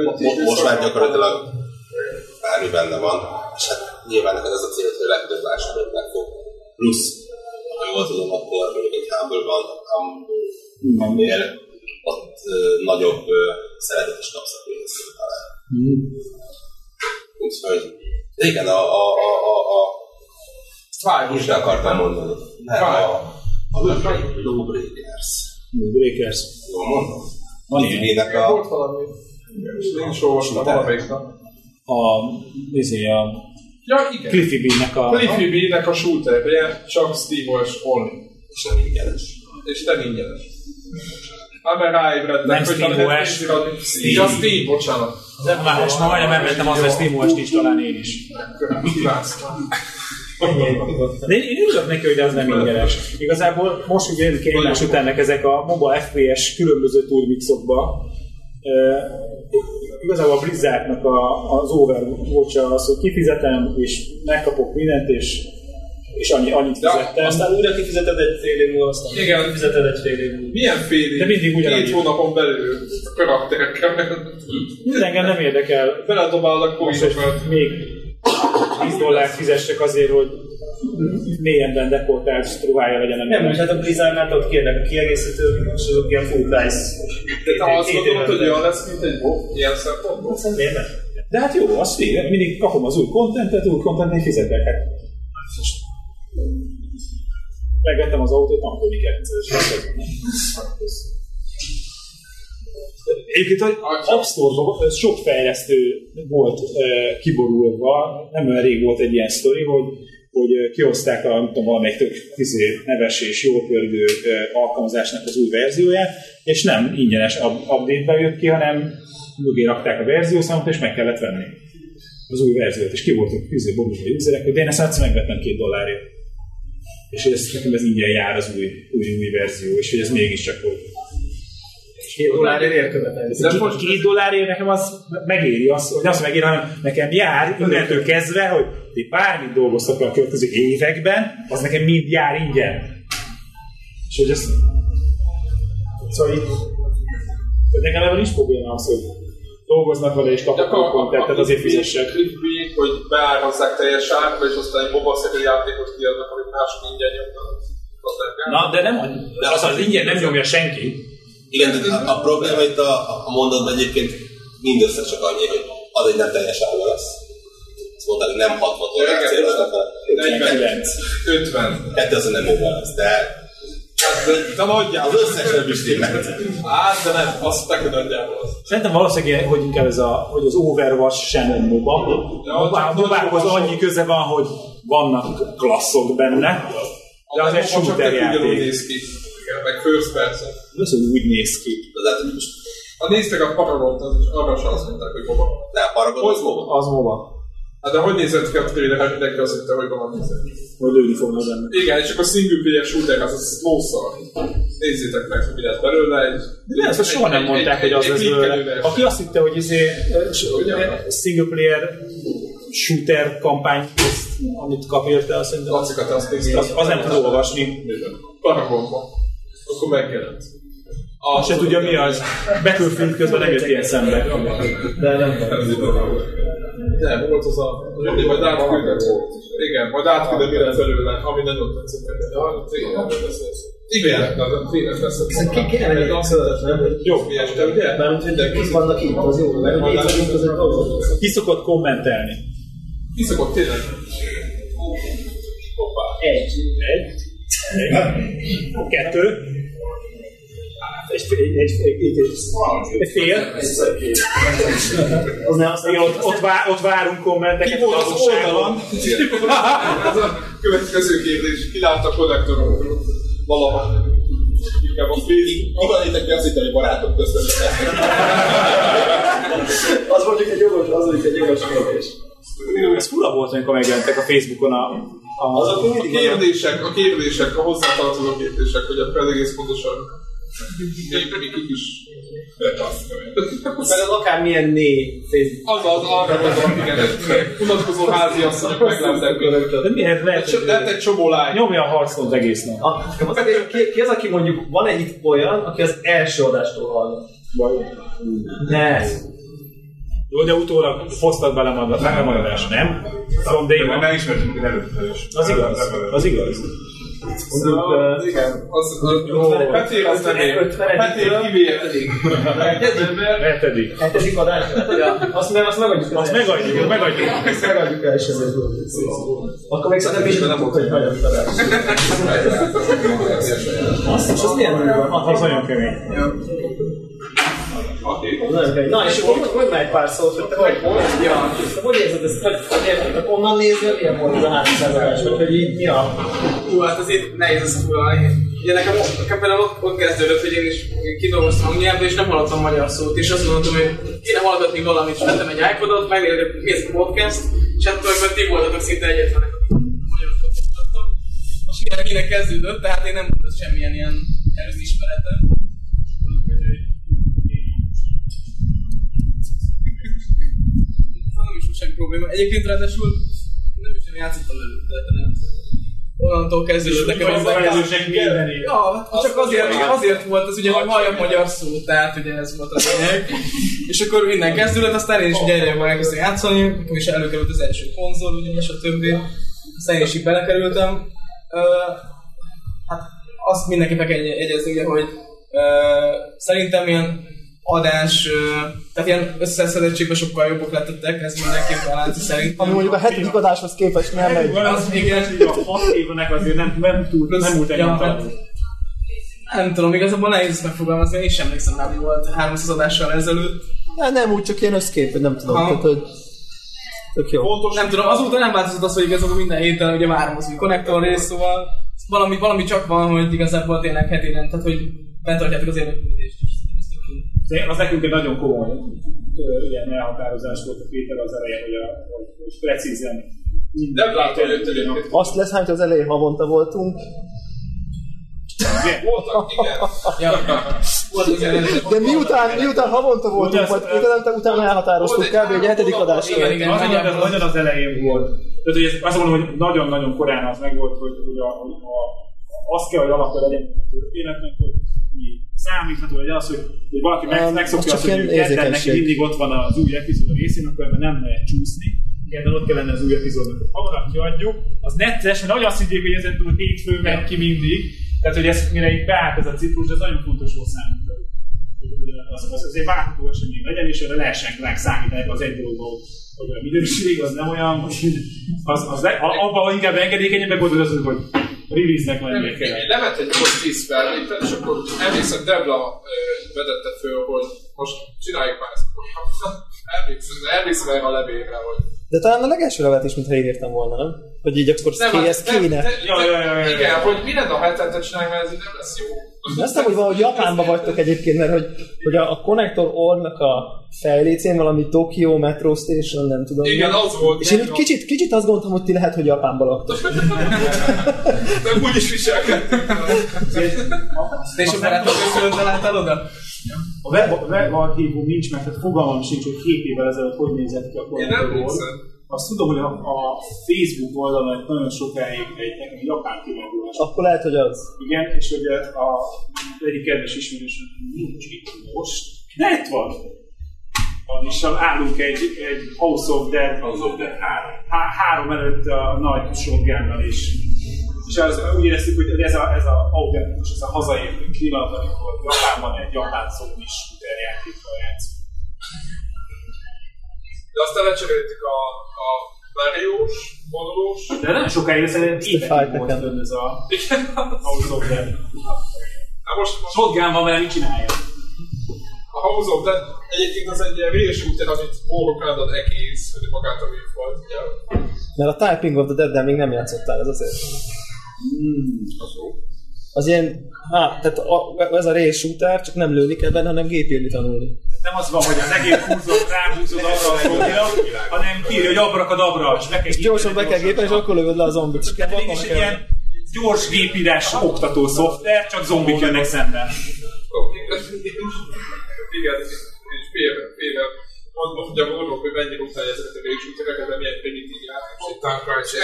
A mo- Most már gyakorlatilag bármi benne van. És hát nyilván neked ez a cél, hogy a legtöbb vásárlót megfog. Plusz, ha jól tudom, akkor mondjuk egy Humble-ban, Humble-nél ott nagyobb ö, szeretet is kapsz a pénzt talán. Úgyhogy igen, a, a, a, a, a
Five
most akartam mondani. Nem, a, a Lawbreakers.
Breakers.
Jól mondom?
Van ilyen.
A...
Volt valami. Én is olvastam valamelyik nap.
A, izé, a
Ja, igen.
Cliffy B-nek a...
Cliffy B-nek a shooterje, csak SteamOS Only.
És nem ingyenes.
És nem ingyenes. Hát mert ráébredtek,
Nem
hogy
SteamOS,
lehet adni. Ja, Steam, bocsánat.
Már, és ma majdnem említettem azt, hogy SteamOS-t is talán én is.
Kiváztam.
De én, örülök neki, hogy az nem ingyenes. Igazából most ugye jönnek egymás utánnak ezek a MOBA FPS különböző turmixokba. Igazából a Blizzardnak a, az overwatch az, hogy kifizetem, és megkapok mindent, és, és annyi, annyit
Ja,
fizettem.
Aztán újra kifizeted egy fél év múlva, aztán
Igen.
újra kifizeted egy fél év múlva.
Milyen fél
De mindig ugyanannyi.
Két hónapon belül a karakterekkel.
Engem nem érdekel.
Beledobálod a coinokat.
még 10 dollárt fizessek azért, hogy mélyebben dekoltált ruhája legyen a
Nem, most hát a Blizzardnál ott kérnek a kiegészítők, és azok ilyen full price.
De te azt gondolod, hogy olyan lesz, mint egy WoW ilyen szempontból?
Miért nem?
De hát jó, az fél. Mindig kapom az új kontentet, új kontentnél fizetek. Hát, megvettem az autót, Amponi 9 Egyébként hogy App Store-ban sok fejlesztő volt kiborulva, nem olyan rég volt egy ilyen sztori, hogy hogy ö, kihozták a, nem tudom, valamelyik tök izé, neves és jól pörgő alkalmazásnak az új verzióját, és nem ingyenes up- update-be jött ki, hanem mögé rakták a verziószámot, és meg kellett venni az új verziót, és ki voltak izé, boldoguló userek, hogy én ezt egyszer megvettem két dollárért. És ez, nekem ez ingyen jár az új, új, új verzió, és hogy ez mégiscsak hogy
Két dollárért érkövetelni.
de most két dollárért nekem az megéri, az, hogy azt megéri, hanem nekem jár innentől kezdve, hogy ti bármit dolgoztak a következő években, az nekem mind jár ingyen. És hogy ez... Szóval itt... hogy Nekem ebben nincs probléma az, hogy dolgoznak vele és kapnak a kontentet, azért fizessek.
Clickbait, hogy beárazzák teljes árba, és aztán egy mobaszerű játékot kiadnak, amit mások ingyen nyomnak.
Na, de nem, de az, az ingyen nem nyomja senki.
Igen, de a, a probléma itt a, a mondatban egyébként mindössze csak annyi, hogy az egy nem teljes ára lesz. Azt mondták, hogy nem 60 dollár
Igen,
céloznak,
49. 50.
Kettő az nem módban lesz, de
De nagyjából.
az összes nem is timmelt.
Hát, de nem, azt mondták, hogy nagyjából az.
Szerintem valószínűleg, hogy inkább ez a, hogy az Overwatch sem egy MOBA. A MOBákhoz annyi köze van, hogy vannak klasszok benne, de az egy
Csak
shooter
tök ugyanúgy
játék.
néz ki. Igen, meg first person.
Hogy úgy néz ki.
De lehet, hogy most
Ha néztek a Paragont, az is arra sem azt mondták, hogy hova.
ne, a Paragon az móba.
Az MOBA.
Hát de hogy nézett ki a trailer, mindenki azt hitte, hogy van nézett.
Hogy lőni fognak benne.
Igen, és akkor single player shooter, az a lószal. Nézzétek meg, hogy mi lett belőle. Egy,
De lehet, hogy soha nem mondták, hogy az
egy
lesz belőle. Aki azt hitte, hogy izé, single player shooter kampány, amit kap érte, azt szerintem az, az, az nem tud olvasni.
Paragonban. Akkor megjelent.
Azt se tudja mi az. Battlefield közben nem jött ilyen szembe.
De nem
Nem, volt az a... Mindig majd átküldöm. Igen, majd átküldöm, mi lesz belőle, ami nagyon tetszett nekem. De a beszélsz. Igen, de a beszélsz.
Ki kéne menni a nem?
Jó, mi este, ugye?
Mármint, hogy kik vannak itt, az jó, itt vagyunk, az egy dolog.
Ki szokott kommentelni?
Ki szokott tényleg?
Egy.
Egy. Egy. Kettő. Egy, egy, egy, egy, egy, egy fél.
Az nem azt
Igen, ott, ott, vá, ott várunk kommenteket.
Ki volt az oldalon? Ez a következő kérdés. Ki látta a konnektorot? Valaha. Inkább a Facebook.
Ki van itt, aki azt hitte, hogy barátok között.
Az mondjuk egy jogos, az mondjuk egy jogos kérdés.
Ez fura volt, amikor megjelentek a Facebookon a, a,
Azok
A
vannak.
kérdések, a kérdések, a hozzátartozó kérdések, hogy akkor egész pontosan mi kik is.
Meg az akármilyen né.
Az az, arra gondolom, igen, unatkozó házi asszonyok meglátták minket.
de miért lehet,
Csak lett egy csomó lány.
nyomja a harcot egész nap.
A, az, ki, ki, az, aki mondjuk, van egy itt olyan, aki az első adástól hallgat? Ne.
Jó, de utólag hoztad bele magad, nem? From day
De
one.
megismertünk én előtte is.
Az igaz, az igaz.
Mondjuk,
Szóval,
uh,
igen, az, az, Petér az nem ér. Petér kivér.
Hetedik.
hetedik adás? Azt, meg, azt megadjuk.
Azt megadjuk, megadjuk.
Azt megadjuk első Akkor még szerintem is nem volt, hogy hagyjuk adás. Azt, és az milyen durva?
Az nagyon kemény.
Kemény. Na, és akkor hogy megy pár szót, hogy te hogy, hogy, ja, hogy érzed ezt, hogy, hogy érted, onnan nézve, milyen volt ez a 300 adás, vagy hogy így, mi a...
Hú, hát azért nehéz ezt foglalni. Ugye nekem, nekem például ott, ott kezdődött, hogy én is kidolgoztam angolnyelvből, és nem hallottam magyar szót, és azt mondtam, hogy kéne hallgatni valamit, és vettem egy iPodot, megnéztem, ez a podcast, és ettől akkor ti voltatok szinte egyetlenek, akik magyar szót hallgattak. Most mindenki innen kezdődött, tehát én nem volt semmilyen ilyen előző semmi probléma. Egyébként ráadásul nem is sem játszottam előtte, nem. Onnantól kezdődött nekem az
év.
Ja, csak azért, azért volt az ugye, hogy halljak magyar szót, tehát ugye ez volt a lényeg. És akkor minden kezdődött, aztán én is ugye egyre jobban elkezdtem játszani, nekem is előkerült az első konzol, ugye, és a többi. Aztán én is így belekerültem. Uh, hát azt mindenképpen kell egy- egyezni, ugye, hogy uh, szerintem ilyen adás, tehát ilyen összeszedettségben sokkal jobbak lettettek, ez mindenképpen látszik szerintem.
Ami mondjuk a hetedik adáshoz képest nem megy.
Az igen, a hat évnek azért nem, nem túl, nem úgy
Ja, Nem tudom, igazából nehéz ezt megfogalmazni, én sem emlékszem rá, mi volt 300 adással ezelőtt.
Nem, nem úgy, csak ilyen összkép, hogy nem tudom.
Aha.
Tehát, hogy
Tök jó.
Fontos,
Nem tudom, azóta nem változott az, hogy igazából minden héten ugye várom az új konnektor részt, szóval valami, valami csak van, hogy igazából tényleg heti nem, tehát hogy bentartjátok az érdeklődést is.
Az nekünk egy nagyon komoly ilyen elhatározás volt a Péter az elején, hogy, a, hogy, hogy precízen
Nem látom, hogy.
Azt lesz, hát az elején havonta voltunk,
Voltak, igen.
Ja. Volt az előző.
de miután, miután havonta voltunk, majd utána, utána elhatároztuk kb. egy hetedik adás
Igen, igen.
Az, nagyon, az, nagyon az elején volt. Tehát, hogy ez, azt mondom, hogy nagyon-nagyon korán az meg volt, hogy, hogy, a, hogy a, az kell, hogy alapja legyen a történetnek, hogy mi számítható, hogy az, hogy, hogy valaki meg,
Um,
megszokja
az
azt, hogy kedden neki mindig ott van az új epizód a részén, akkor ebben nem lehet csúszni. Kedden ott kell lenne az új epizódnak. Ha valaki kiadjuk, az necces, mert nagy azt higgyék, hogy ezen túl hétfőn megy ki mindig. Tehát, hogy ez, mire itt beállt ez a ciklus, ez nagyon fontos volt hogy Az, az, az egy változó esemény legyen, és erre lehessen ránk számítani az egy dologban, hogy- a minőség az nem olyan, hogy az, az le, a- abban inkább engedékenyebbek az, hogy release-nek lennie kell.
Lement egy 8-10 felvétel, és akkor emlékszem, Debla vedette föl, hogy most csináljuk már ezt. Emlékszem, emlékszem erre a levélre, hogy
De talán a legelső levelet is, mintha én írtam volna, nem? Hogy így akkor
Nem, hát
ez
nem,
kéne.
de-
Ja, ja, ja, ja, ja.
Igen, hogy mi lenne a hetetet csinálni, mert ez így nem lesz jó.
Azt nem, hogy valahogy Japánban vagytok egyébként, mert hogy, hogy a, a Connector Org-nak a fejlécén valami Tokyo Metro Station, nem tudom.
Igen,
mi.
az volt.
És én úgy kicsit, kicsit azt gondoltam, hogy ti lehet, hogy Japánban laktok.
De úgy is viselkedtünk.
Is a barátok oda?
A web, web archívum nincs meg, tehát fogalmam sincs, hogy két évvel ezelőtt hogy nézett ki a
Én nem
Connector Org.
emlékszem.
Azt tudom, hogy a, a Facebook oldalon egy nagyon sokáig egy, egy japán kimezdulás.
Akkor lehet, hogy az.
Igen, és hogy a, a egyik kedves ismerősöm nincs itt most. De itt van. És állunk egy, egy House of Dead, House of Dead három, há, három előtt a nagy shotgunnal is. És az, úgy éreztük, hogy ez a, ez a autentikus, ez a hazaértő pillanat, amikor Japánban egy japán szó is játékkal játszunk.
De aztán lecseréltük a, a Mario-s, vonulós.
De nem sokáig, szerintem évekig volt fönn ez a
Igen.
House of Dead.
Hát most, most
Shotgun van vele, mit csinálja?
a House of Dead egyébként az egy ilyen résúter, amit Bórokád ad egész, hogy magát a műfajt. ugye?
Mert a Typing of the Dead-del még nem játszottál, ez azért. Az ilyen, hát, tehát a, ez a race shooter, csak nem lőni kell benne, hanem gépírni tanulni.
Nem az van, hogy az egész húzod, ráhúzod arra a szolgira, hanem kírja, hogy abrakadabra, és be kell
És gyorsan be kell gépen, és akkor lövöd le a zombit. És
Tehát mégis egy ilyen gyors gépírás oktató szoftver, csak zombik jönnek szemben.
Igen, és fél, mondom, hogy a mondok, hogy mennyire utálja ezeket a résútereket, de milyen primitív játékok.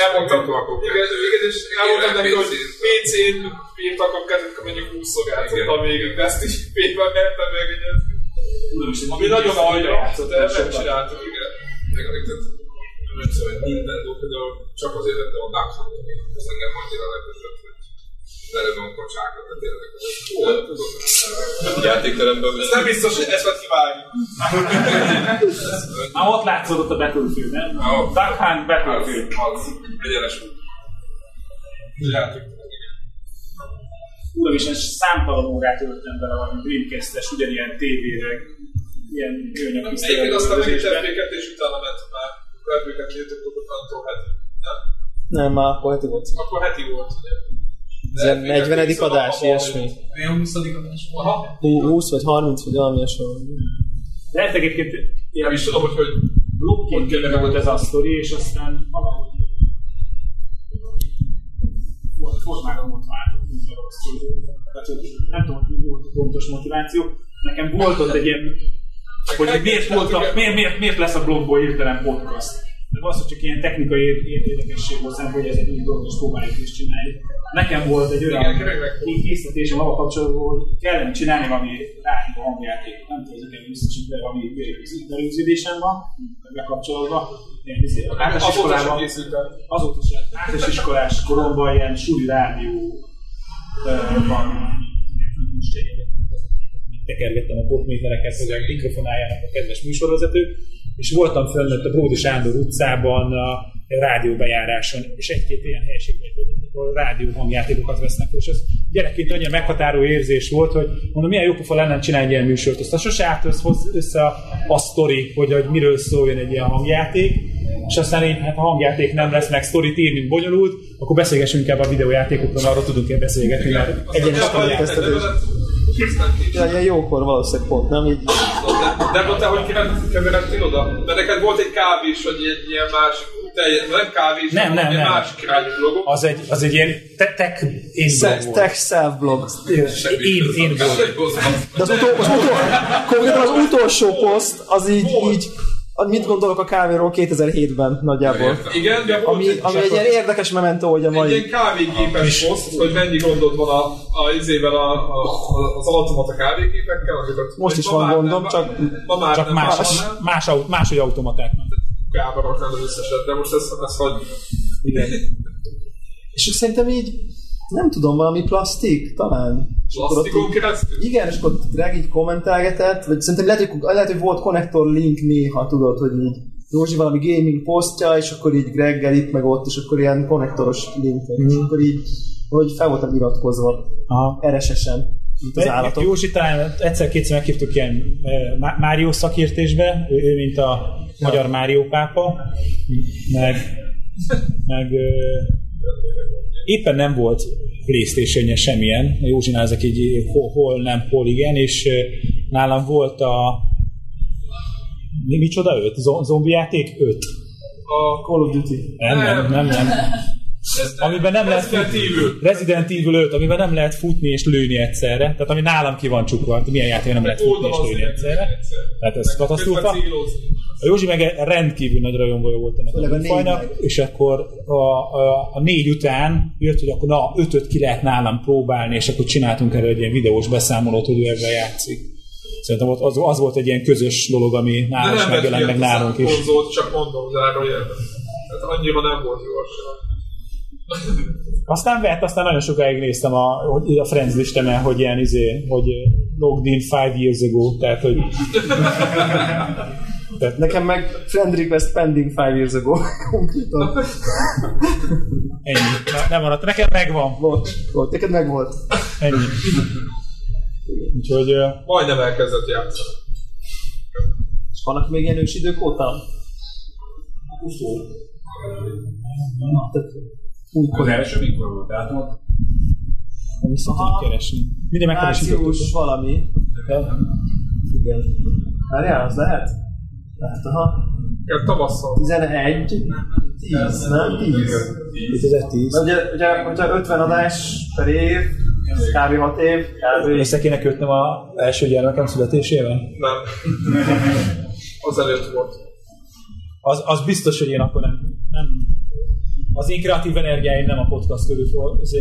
Elmondtam, igen, igen, és elmondtam neki, hogy PC-n írtak a kezünk, mondjuk 20-szor játszottam végig, de ezt is félben mertem megjegyezni. Ami nagyon alja, de nem csináltuk, igen.
Nem szó, hogy Nintendo például csak azért lettem a Dark Souls, ez engem annyira lekötött, hogy leledom kocsákat, de tényleg.
Játékteremben
Ez nem biztos, hogy ezt vett kivágni.
Már ott látszódott a Battlefield, nem? Duck Hunt Battlefield.
Az egyenes út.
Játékterem,
és számtalan órát töltöttem bele valami Dreamcast-es, ugyanilyen tévére, ilyen műanyag
Egyébként aztán meg is
tisztelőzésbe.
FB2 és utána ment már. FB2 írtuk, attól heti. Nem?
Nem, már akkor heti volt.
Akkor heti volt, ugye?
Ez ilyen 40. adás, ilyesmi.
Olyan 20. adás.
Aha.
Hú- 20 vagy 30 vagy valami ilyesmi.
Lehet egyébként
Nem
ilyen
is tudom, hogy hogy
blokként volt ez a sztori, és aztán valahogy volt formára volt váltott a sztori. Tehát, hogy nem tudom, hogy mi volt a pontos motiváció. Nekem volt ott egy ilyen, hogy miért, voltak, miért, miért, miért lesz a blogból hirtelen podcast. De az, hogy csak ilyen technikai ér- érdekesség hozzám, hogy ez egy új dolog, és próbáljuk is csinálni. Nekem volt egy olyan készítésem avval kapcsolatban, hogy kellene csinálni valami rádió hangjátékot. Nem tudom, hogy nekem de valami berögzítésem van, bekapcsolva. Én izé, általános iskolában, azóta sem, általános iskolás koromban ilyen suli rádió van. Tekergettem a potmétereket, hogy a mikrofonáljának a kedves műsorvezető, és voltam fönnött a Bródi Sándor utcában a rádióbejáráson, és egy-két ilyen helyiségben ahol rádió hangjátékokat vesznek, és az gyerekként annyira meghatáró érzés volt, hogy mondom, milyen jó pofa lenne csinálni ilyen műsort. Aztán sose állt össze, a, a sztori, hogy, hogy miről szóljon egy ilyen hangjáték, és aztán így, hát a hangjáték nem lesz, meg sztorit írni bonyolult, akkor beszélgessünk inkább a videójátékokról, arról tudunk én beszélgetni, mert
Egyenes Ja, ilyen jókor valószínűleg pont, nem így.
De mondta, hogy kinek keveredtél oda? De neked volt egy kávés, vagy egy ilyen másik, teljes, nem kávés,
Nem, nem, nem.
másik irányú blogok.
az egy, az egy ilyen te- tech blog volt.
Tech self-blog.
Én, én blog.
De az, utol, az, utol, konkrétan az utolsó poszt, az így, így mit gondolok a kávéról 2007-ben nagyjából.
Igen, de
Ami,
egy,
ami egy ilyen érdekes memento, hogy a
egy
mai...
ilyen kávégépes poszt, hogy mennyi gondod van a, a izével a, a, az automata kávégépekkel, amiket
Most is van gondom,
nem-
csak-
ma már
Csak
nem
más,
van,
más, aut- máshogy automaták.
kábarok nem az összeset, de most ezt, ezt hagyjuk.
Igen. És szerintem így, nem tudom, valami plastik, talán. Ott
Plastikon keresztül?
Igen, és akkor Greg így kommentelgetett, vagy szerintem lehet, hogy, lehet, hogy volt connector link néha, tudod, hogy így Józsi valami gaming posztja, és akkor így Greggel itt meg ott, és akkor ilyen konnektoros linkek, és akkor így, hogy fel voltam iratkozva
Aha.
RSS-en, mint az állatok.
Józsi talán egyszer-kétszer meghívtuk ilyen eh, Má- Mário szakértésbe, ő, ő mint a magyar Mário pápa, meg, meg éppen nem volt playstation semmilyen, a Józsinál ezek így hol, hol nem, hol igen, és nálam volt a mi, micsoda öt? Zo- Zombi játék? Öt.
A
Call of Duty.
Nem, nem, nem, nem. Amiben nem lehet
Resident Evil.
Resident Evil 5, amiben nem lehet futni és lőni egyszerre. Tehát ami nálam ki van csukva. Milyen játék nem lehet futni és lőni egyszerre. Tehát ez katasztrófa. A Józsi meg rendkívül nagy rajongója volt ennek
Főleg a
a
négy
fajnak,
meg.
és akkor a, a, a, négy után jött, hogy akkor na, ötöt ki lehet nálam próbálni, és akkor csináltunk erre egy ilyen videós beszámolót, hogy ő ebben játszik. Szerintem az, az volt egy ilyen közös dolog, ami nálam is
nem
megjelent, meg nálunk is.
konzolt, csak mondom zárójelben. Tehát annyira nem volt jó.
Aztán vett, aztán nagyon sokáig néztem a, a Friends listemen, hogy ilyen izé, hogy logged in five years ago, tehát hogy
Nekem meg friend request pending five years ago. Konkrétan.
ennyi. Na, nem maradt, nekem megvan.
Volt, volt, neked meg volt.
Ennyi. Úgyhogy ö,
Majdnem elkezdett játszani.
És vannak még ilyen ősidők óta?
Az első mikor volt dátumot?
nem is szoktam keresni. Minden megkeresítottuk.
Március valami. Igen. Várjál, az lehet? Lehet, aha.
Ilyen tavasszal.
11, 10, nem? 10.
2010.
Mert ugye, ugye, hogyha 50 adás per év, kb. 6 év, kb.
Össze kéne kötnöm a első gyermekem születésével?
Nem. Az előtt volt.
Az, az biztos, hogy én akkor nem, nem az én kreatív energiáim nem a podcast körül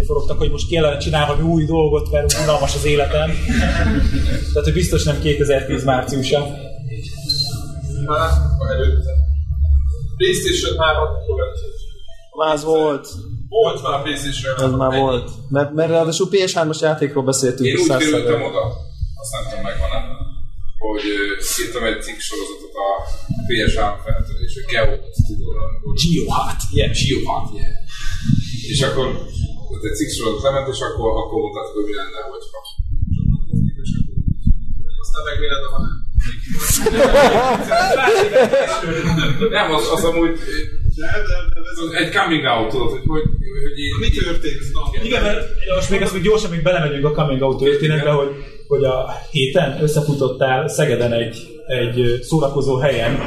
forogtak, hogy most kellene csinálni valami új dolgot, mert unalmas az életem. Tehát, hogy biztos nem 2010 márciusa.
Már előtte. PlayStation 3 volt.
Már az volt.
Volt már PlayStation 3.
Ez már volt. Mert, mert ráadásul PS3-as játékról beszéltünk.
Én úgy kerültem oda, azt nem tudom megvan-e, hogy írtam egy cikk sorozatot a PS3 feltörés, hogy Geohat, tudod, amikor...
Geohat,
yeah. Geohat, yeah. És akkor ott egy cikk sorozat lement, és akkor, akkor mutattuk, hogy mi lenne, hogyha
Aztán meg mi lenne, ha nem.
Nem, az, az amúgy egy coming out, tudod, hogy, hogy, hogy én...
Mi történt?
Igen, mert most még azt még gyorsan még belemegyünk a coming out történetbe, hogy, hogy a héten összefutottál Szegeden egy, egy szórakozó helyen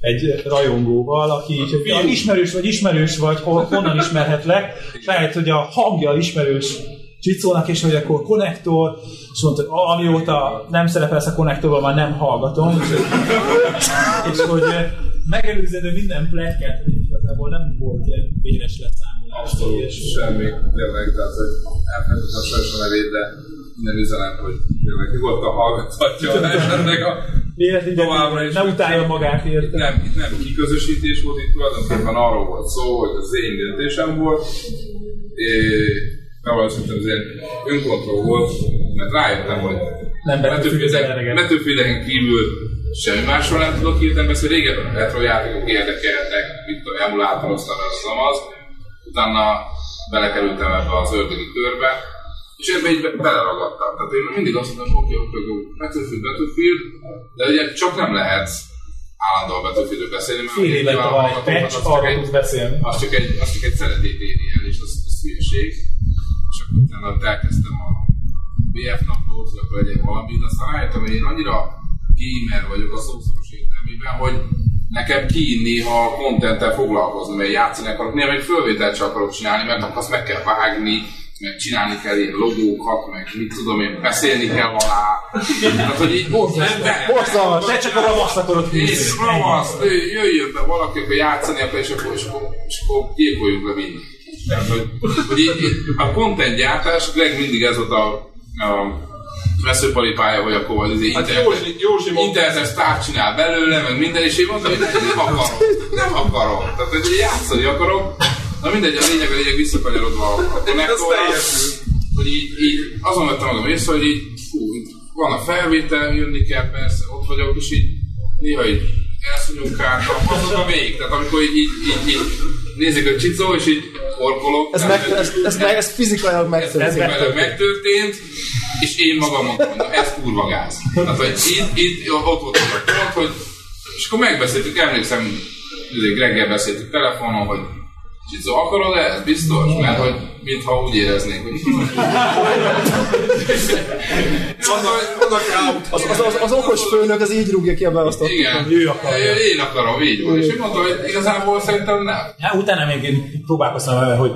egy rajongóval, aki így, hogy ismerős vagy, ismerős vagy, hol, honnan ismerhetlek, rájött, hogy a hangja ismerős Csicónak, és hogy akkor konnektor, és mondta, hogy "Ah, amióta nem szerepelsz a konnektorban, már nem hallgatom, és, és hogy megelőződő minden pletket, hogy igazából nem volt ilyen véres leszámolás.
Abszolút.
És,
semmi, tényleg, tehát hogy elfelejtettem a nevét, de minden üzenem, hogy tényleg nyugodtan hallgathatja esetleg a
Véletlenül
továbbra is.
ne utálja magát érte.
Nem, itt nem kiközösítés volt, itt tulajdonképpen arról volt szó, hogy az én döntésem volt, és valószínűleg ilyen önkontroll volt, mert rájöttem, hogy
Nem
Battlefield-en kívül semmi másról nem tudok hirtelen beszélni. Régebben a retro játékok érdekeltek, mint a emulátoroztam el az amaz. Utána belekerültem ebbe az ördögi körbe, és ebbe így be- beleragadtam. Tehát én mindig azt mondtam, oké, oké, oké, Battlefield, Battlefield, de ugye csak nem lehet állandóan betűfidő beszélni, mert
Fél
a
van egy patch, arról
egy-
tudsz beszélni.
az csak egy, az csak egy szeretét éri el, és az, az hülyeség. És akkor utána elkezdtem a BF naplót, hogy akkor legyen valami, de aztán rájöttem, hogy én annyira gamer vagyok a szószoros értelmében, hogy nekem kín néha a contenttel foglalkozni, mert játszani akarok, néha még fölvételt sem akarok csinálni, mert akkor azt meg kell vágni, meg csinálni kell ilyen logókat, meg mit tudom én, beszélni kell alá. Tehát, hogy így
Borzalmas.
De csak a ravasz akarod
és
húzni.
ravasz, ő- jöjjön be valaki, akkor játszani akar, és akkor, és akkor, és akkor gyilkoljunk le mindent. Tehát, hogy, hogy így, így, a content gyártás, Greg mindig ez volt a, a veszőparipája, hogy akkor az izé
Hát
internet,
Józsi, Józsi mondta,
internet sztárt csinál belőle, meg minden, és én mondtam, hogy nem, nem akarom, nem akarom. Tehát, hogy játszani akarok. Na mindegy, a lényeg, a lényeg visszakanyarodva a
ez
konnektorra, hogy így, így azon vettem magam észre, hogy így, fú, itt van a felvétel, jönni kell, persze, ott vagyok, és így néha így elszúnyunkáltam, azok a végig. Tehát amikor így, így, így, így nézik a csicó, és így horkolok.
Ez, meg, ez, ez, meg, ez fizikailag
ez
megtörtént.
megtörtént. megtörtént, és én magam mondtam, hogy na, ez kurva gáz. Tehát, hogy itt, itt ott volt a pont, hogy és akkor megbeszéltük, emlékszem, ugye Greggel beszéltük telefonon, hogy Csicó, akarod -e? Ez biztos? Mert hogy mintha úgy éreznék, hogy... Mondta, hogy oda kell
Az, az, az, az okos főnök az így rúgja ki a beosztott.
Igen,
Ő akarja.
Én akarom, így van. És ő mondta, hogy igazából szerintem nem.
Hát utána még én próbálkoztam vele, hogy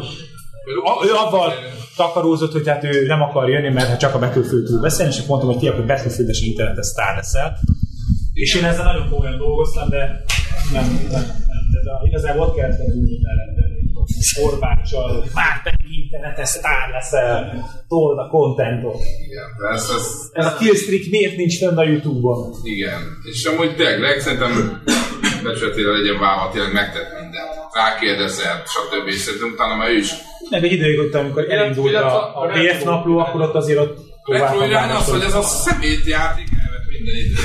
a- ő avval takarózott, hogy hát ő nem akar jönni, mert hát csak a Battlefield tud beszélni, és akkor mondtam, hogy ti akkor Battlefield-es internetes sztár leszel. És én ezzel nagyon komolyan dolgoztam, de nem, nem, nem. Tehát a, igazából ott kellett volna. Orbáccsal, már te internetes sztár leszel, told a contentot.
Igen, de ez, ez,
Ez a killstreak miért nincs fenn a Youtube-on?
igen. És amúgy tényleg, szerintem becsületére legyen válva, tényleg megtett mindent. Rákérdezett, stb. És szerintem utána már ő is
Meg egy ideig ott, amikor elindult a, a BF napló, akkor ott azért ott
Retro irány az, hogy ez a szemétjáték minden időt.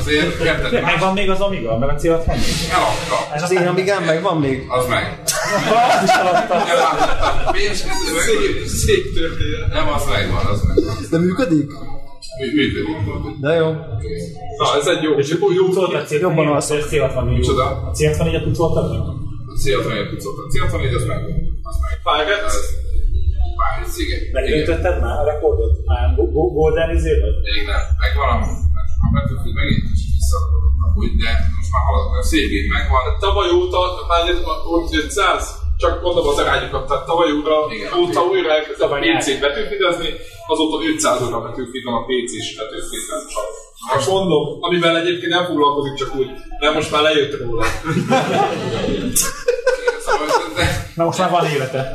Azért érted, más
megvan még az Amiga, meg a C64?
eladta.
Ez
Az én amigám meg van még.
Az meg.
Az is eladta.
Szép, szép történet.
nem, az megvan, az megvan.
De működik?
Mű- Működik.
De jó.
Na, ez egy jó.
És jó a C64,
Jobban alszok.
C64.
Micsoda?
A C64-et tudsz voltad meg?
C64 pucoltam. C64 az megvan. Az meg.
Pirates?
Pirates, igen.
Megdöntötted már a rekordot? Már Go- Go- Golden izébe?
Még nem. Megvan a, a Battlefield megint kicsit visszaadottak, úgy, de most már haladok, a szép gép megvan.
Tavaly óta már ott 500, csak mondom az arányokat, tehát tavaly óta,
Igen.
óta újra elkezdtem a. PC-t betűfidezni, azóta 500 óra betűfid van a PC-s betűfid, nem csak. Most mondom, amivel egyébként nem foglalkozik csak úgy, mert most már lejött róla.
Na most már van élete.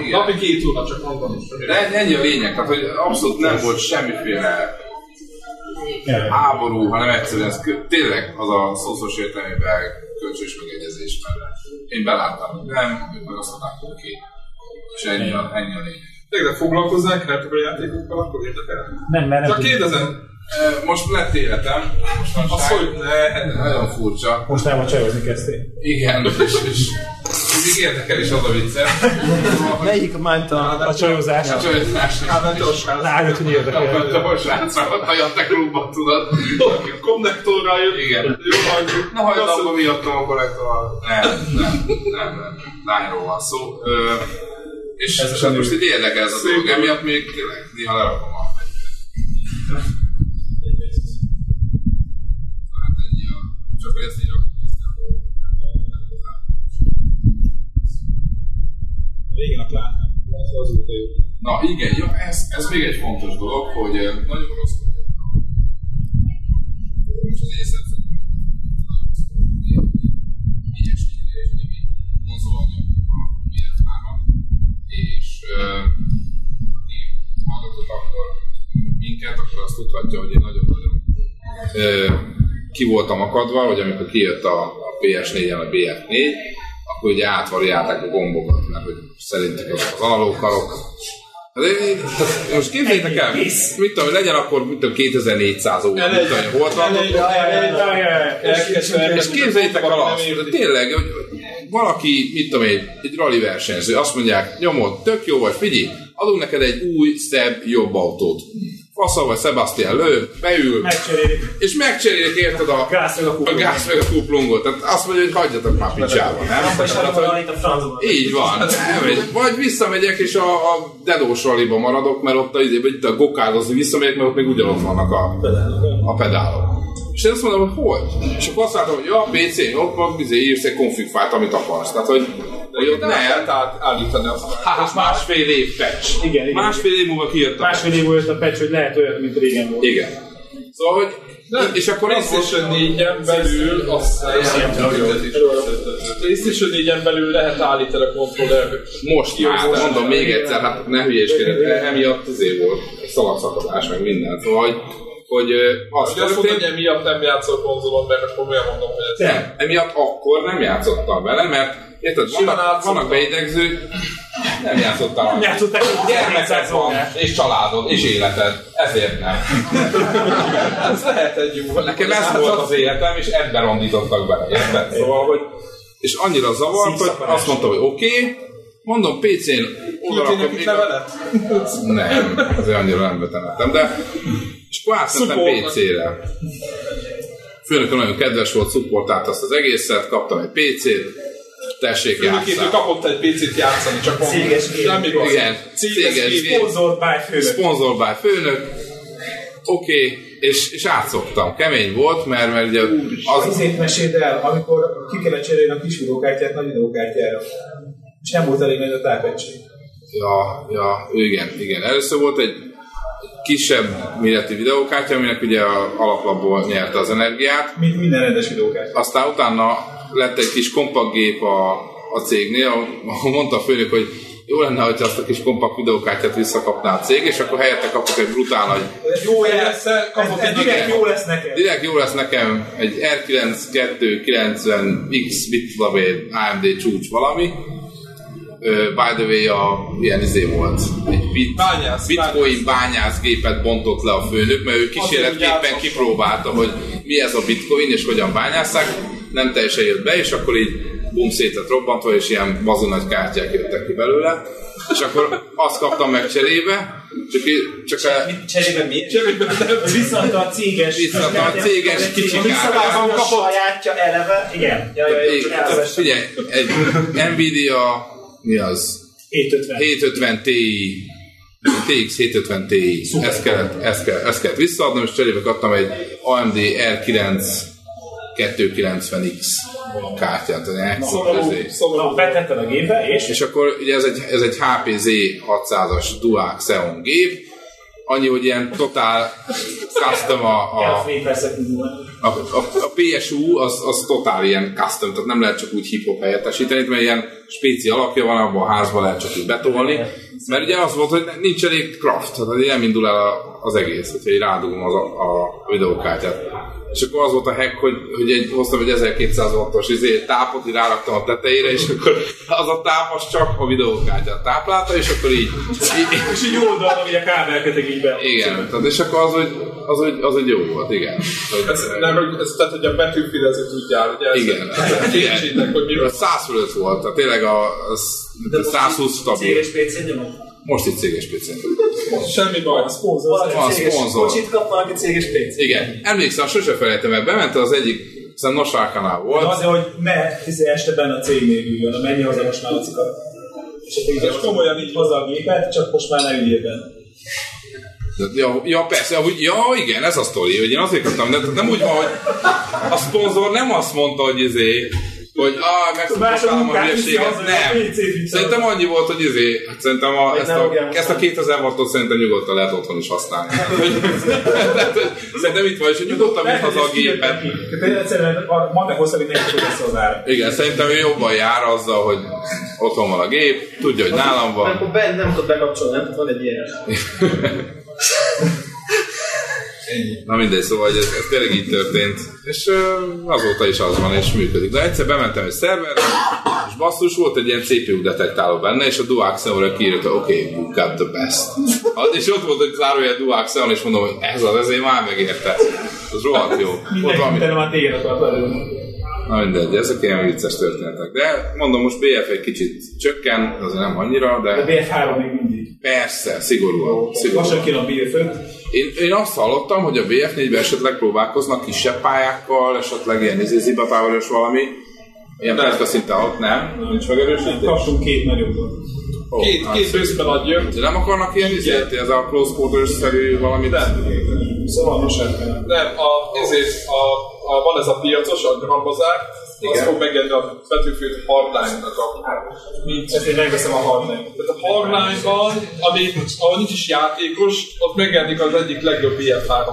igen.
Napi két óra, csak mondom.
De ennyi a lényeg, tehát hogy abszolút nem volt semmiféle háború, hanem egyszerűen ez tényleg az a szószos értelmében kölcsönös megegyezés, mert én beláttam, nem, ők meg azt mondták, hogy oké. És ennyi a, ennyi a lényeg.
Tényleg foglalkozzák retro játékokkal, akkor érdekel.
Nem, mert nem
Csak kérdezem,
E, Most lett életem, most
az hogy ne,
Nagyon furcsa.
Most már csajozni kezdtél.
Igen, és, és mindig érdekel is az a vicce.
Melyik a mányta?
A csajozás.
A csajozás.
Rájött, hogy érdekel.
A srácra, ott a Jante klubban, tudod.
Konnektorral jött.
Igen.
Jó hangjuk.
Na, hagyd abba miattam a kollektorral. Nem, nem, nem, nem. Lányról van szó. Ö, és, és hát most így érdekel ez a dolog. Emiatt még tényleg néha lerakom a Hát ennyi a... Csak hogy ezt így rakom.
Régen a klán. Ez azóta jó.
Na igen, jó, ez, ez még egy fontos dolog, hogy nagyon rossz most az észre ilyesmi és még konzolanyag a PS3-at, és ö, aki hallgatott akkor minket, akkor azt tudhatja, hogy én nagyon-nagyon ki voltam akadva, hogy amikor kijött a, a PS4-en a BF4, akkor ugye átvariálták a gombokat, mert hogy szerintük az, az analóg karok. Hát én- én- tehát most képzeljétek el, mit tudom, legyen akkor mit tudom, 2400 óra, mit tudom, hol tartott, és képzeljétek el azt, hogy tényleg, hogy valaki, mit tudom én, egy rally versenyző, azt mondják, nyomod, tök jó vagy, figyelj, adunk neked egy új, szebb, jobb autót. faszal vagy Sebastian lő, beül,
Megcserélik.
és megcserélik érted a
a
gáz meg a kuplungot. Tehát azt mondja, hogy hagyjatok már picsába, nem? Tehát, hogy- így van. Vagy visszamegyek, és a, a dedós raliba maradok, mert ott a, izé- a gokárdozni visszamegyek, mert ott még ugyanott vannak a, a pedálok. És én azt mondom, hogy hogy? És akkor azt látom, hogy ja, PC-n ott van, izé, írsz egy config fájlt, amit akarsz. Tehát, hogy, hogy ott
Nem
nem.
lehet át, állítani azt.
Hát másfél év patch.
Igen, igen.
Másfél év múlva kijött a
Másfél év volt a patch, hogy lehet olyan, mint régen volt.
Igen. Szóval, hogy és akkor
PlayStation 4-en belül azt PlayStation 4-en belül lehet állítani a kontroller.
most már, mondom még egyszer, hát ne hülyéskedj, emiatt azért volt szalagszakadás, meg minden. Szóval, hogy, hogy az
Ugye azt mondod, hogy
történt,
emiatt nem játszol konzolon, mert akkor olyan mondom, hogy ez
nem, emiatt akkor nem játszottam vele, mert érted, vannak, vannak beidegzők, nem játszottam.
Nem játszották, hogy
Gyermeked van, és családod, és életed. Ezért nem.
ez lehet egy jó.
Nekem ez volt az életem, és ebben rondítottak bele, érted? Szóval, hogy és annyira zavart, hogy azt mondta, hogy oké, okay, mondom PC-n
Küldtél
odarakok
nekik
még a...
levelet?
Nem, azért annyira nem betemettem, de és
Supportnak.
PC-re. Főnökön nagyon kedves volt, szupportált azt az egészet, kaptam egy PC-t, tessék játszani.
kapott egy picit játszani, csak mondom.
Céges.
Semmi gond.
Igen,
Céges
céges.
Sponsored by főnök.
Sponsor by főnök, oké, okay, és, és átszoktam. Kemény volt, mert, mert ugye az,
Azért meséld el, amikor ki kellett cserélni a kis videókártyát nagy videókártyára. És nem volt elég nagy a tápegység.
Ja, ja, igen, igen. Először volt egy kisebb méretű videókártya, aminek ugye a alaplapból nyerte az energiát.
Mint minden rendes videókártya.
Aztán utána lett egy kis kompakt gép a, a cégnél, ahol mondta a főnök, hogy jó lenne, hogyha azt a kis kompakt videókártyát visszakapná a cég, és akkor helyette kapok egy brutál nagy
Jó,
kapott
ez
egy
direkt jó lesz neked.
Direkt jó lesz nekem egy R9290X bitlavé AMD csúcs valami. By the way, a, ilyen izé volt. Egy bit,
Bányász,
bitcoin bányászgépet bontott le a főnök, mert ő kísérletképpen kipróbálta, hogy mi ez a bitcoin, és hogyan bányásszák. Nem teljesen jött be, és akkor így bum szét lett robbantva, és ilyen bazon nagy kártyák jöttek ki belőle. És akkor azt kaptam meg cserébe, csak, csak a,
Cserébe mi?
Visszadta a céges.
Visszadta a céges kicsi
Visszavágom a sajátja eleve. Igen. Ja, ja, ja, csak elvesztem.
Figyelj, egy Nvidia, mi az?
750.
750 Ti, TX 750 Ti, ezt kellett, ezt, kellett, ezt kellett visszaadnom, és cserébe kaptam egy AMD R9 290X kártyát, az
Szomorú, szomorú.
Betetted a gépbe, és?
És akkor ugye ez egy, ez egy HPZ 600-as Dual Xeon gép, annyi, hogy ilyen totál custom a, a, a, a, a PSU az, az totál ilyen custom, tehát nem lehet csak úgy hip-hop helyettesíteni, mert ilyen spéci alakja van, abban a házban lehet csak így betolni. Mert ugye az volt, hogy nincs elég craft, tehát nem indul el a, az egész, hogyha így rádugom az a, a videókártyát. És akkor az volt a hack, hogy, hogy egy, hoztam egy 1200 wattos izé, tápot, így ráraktam a tetejére, és akkor az a táp az csak a videókártyát táplálta, és akkor így, így
és így oldalra, hogy a kábelköteg így be.
igen, tehát és akkor az, hogy, az, hogy, az, hogy jó volt, igen.
Ez, nem, hogy ez, tehát, hogy a betűfidezni tudjál, ugye? Ez,
Igen.
Kétségtek, hogy
A 100 fölött volt, tehát tényleg a, az, a 120 stabil.
Céges PC nyomok.
Most itt céges pc
Semmi baj.
Valaki
Van
céges
szponzor.
kocsit kap, valaki céges PC.
Igen, emlékszem, sose felejtem el, bement az egyik, hiszen Nosárkanál
De
volt,
azért, hogy ne hiszi este benne a cégnél üljön, a menj haza most már a cika. És akkor így
És komolyan így
haza a gépet, csak most már ne üljél benne.
Ja, ja, persze, amúgy, ja, igen, ez a sztori, hogy én azért kaptam, de nem úgy van, hogy a szponzor nem azt mondta, hogy izé, hogy ah,
Más a
hülyeséget, nem. Szerintem annyi volt, hogy izé, hát szerintem a, ezt, a, ezt a 2000 wattot szerintem nyugodtan lehet otthon is használni. Szerintem itt van, és hogy nyugodtan vitt haza a gépet.
Egyszerűen a matek hosszabb, hogy neki lesz az ára.
Igen, szerintem ő jobban jár azzal, hogy otthon van a gép, tudja, hogy nálam van.
akkor be, nem tudod bekapcsolni, nem? Van egy ilyen.
Na mindegy, szóval ez, ez tényleg így történt. És azóta is az van, és működik. De egyszer bementem egy szerverre, és basszus, volt egy ilyen CPU detektáló benne, és a Dual Xeon-ra kiírta, oké, okay, you got the best. Az- És ott volt egy zárójel Dual Xeon, és mondom, hogy ez az, ezért már megérte. Az rohadt jó.
Mindenki utána már téged akart belőle.
na mindegy, ezek ilyen vicces történetek. De mondom, most BF egy kicsit csökken, azért nem annyira,
De
de
BF3 még mindig.
persze, szigorúan. szigorúan.
Kéne a BF5.
Én, én azt hallottam, hogy a BF4-ben esetleg próbálkoznak kisebb pályákkal, esetleg ilyen izé, zibatávolos valami. Ilyen pletka szinte ott nem, nincs megerősítés.
Kaptunk két nagyobbat.
Két,
hát
két bőszben adja.
De nem akarnak ilyen izét, ez a close quarters-szerű valamit?
Nem.
Szóval most hát
Nem, a, ezért a, a, van ez a piacos, a Grand Bazaar, az
Igen.
fog megjelenni a Battlefield Hardline-nak a mint
ezt én megveszem a hardline.
Tehát a Hardline-ban, ami, ahol nincs is játékos, ott megjelenik az egyik legjobb BF3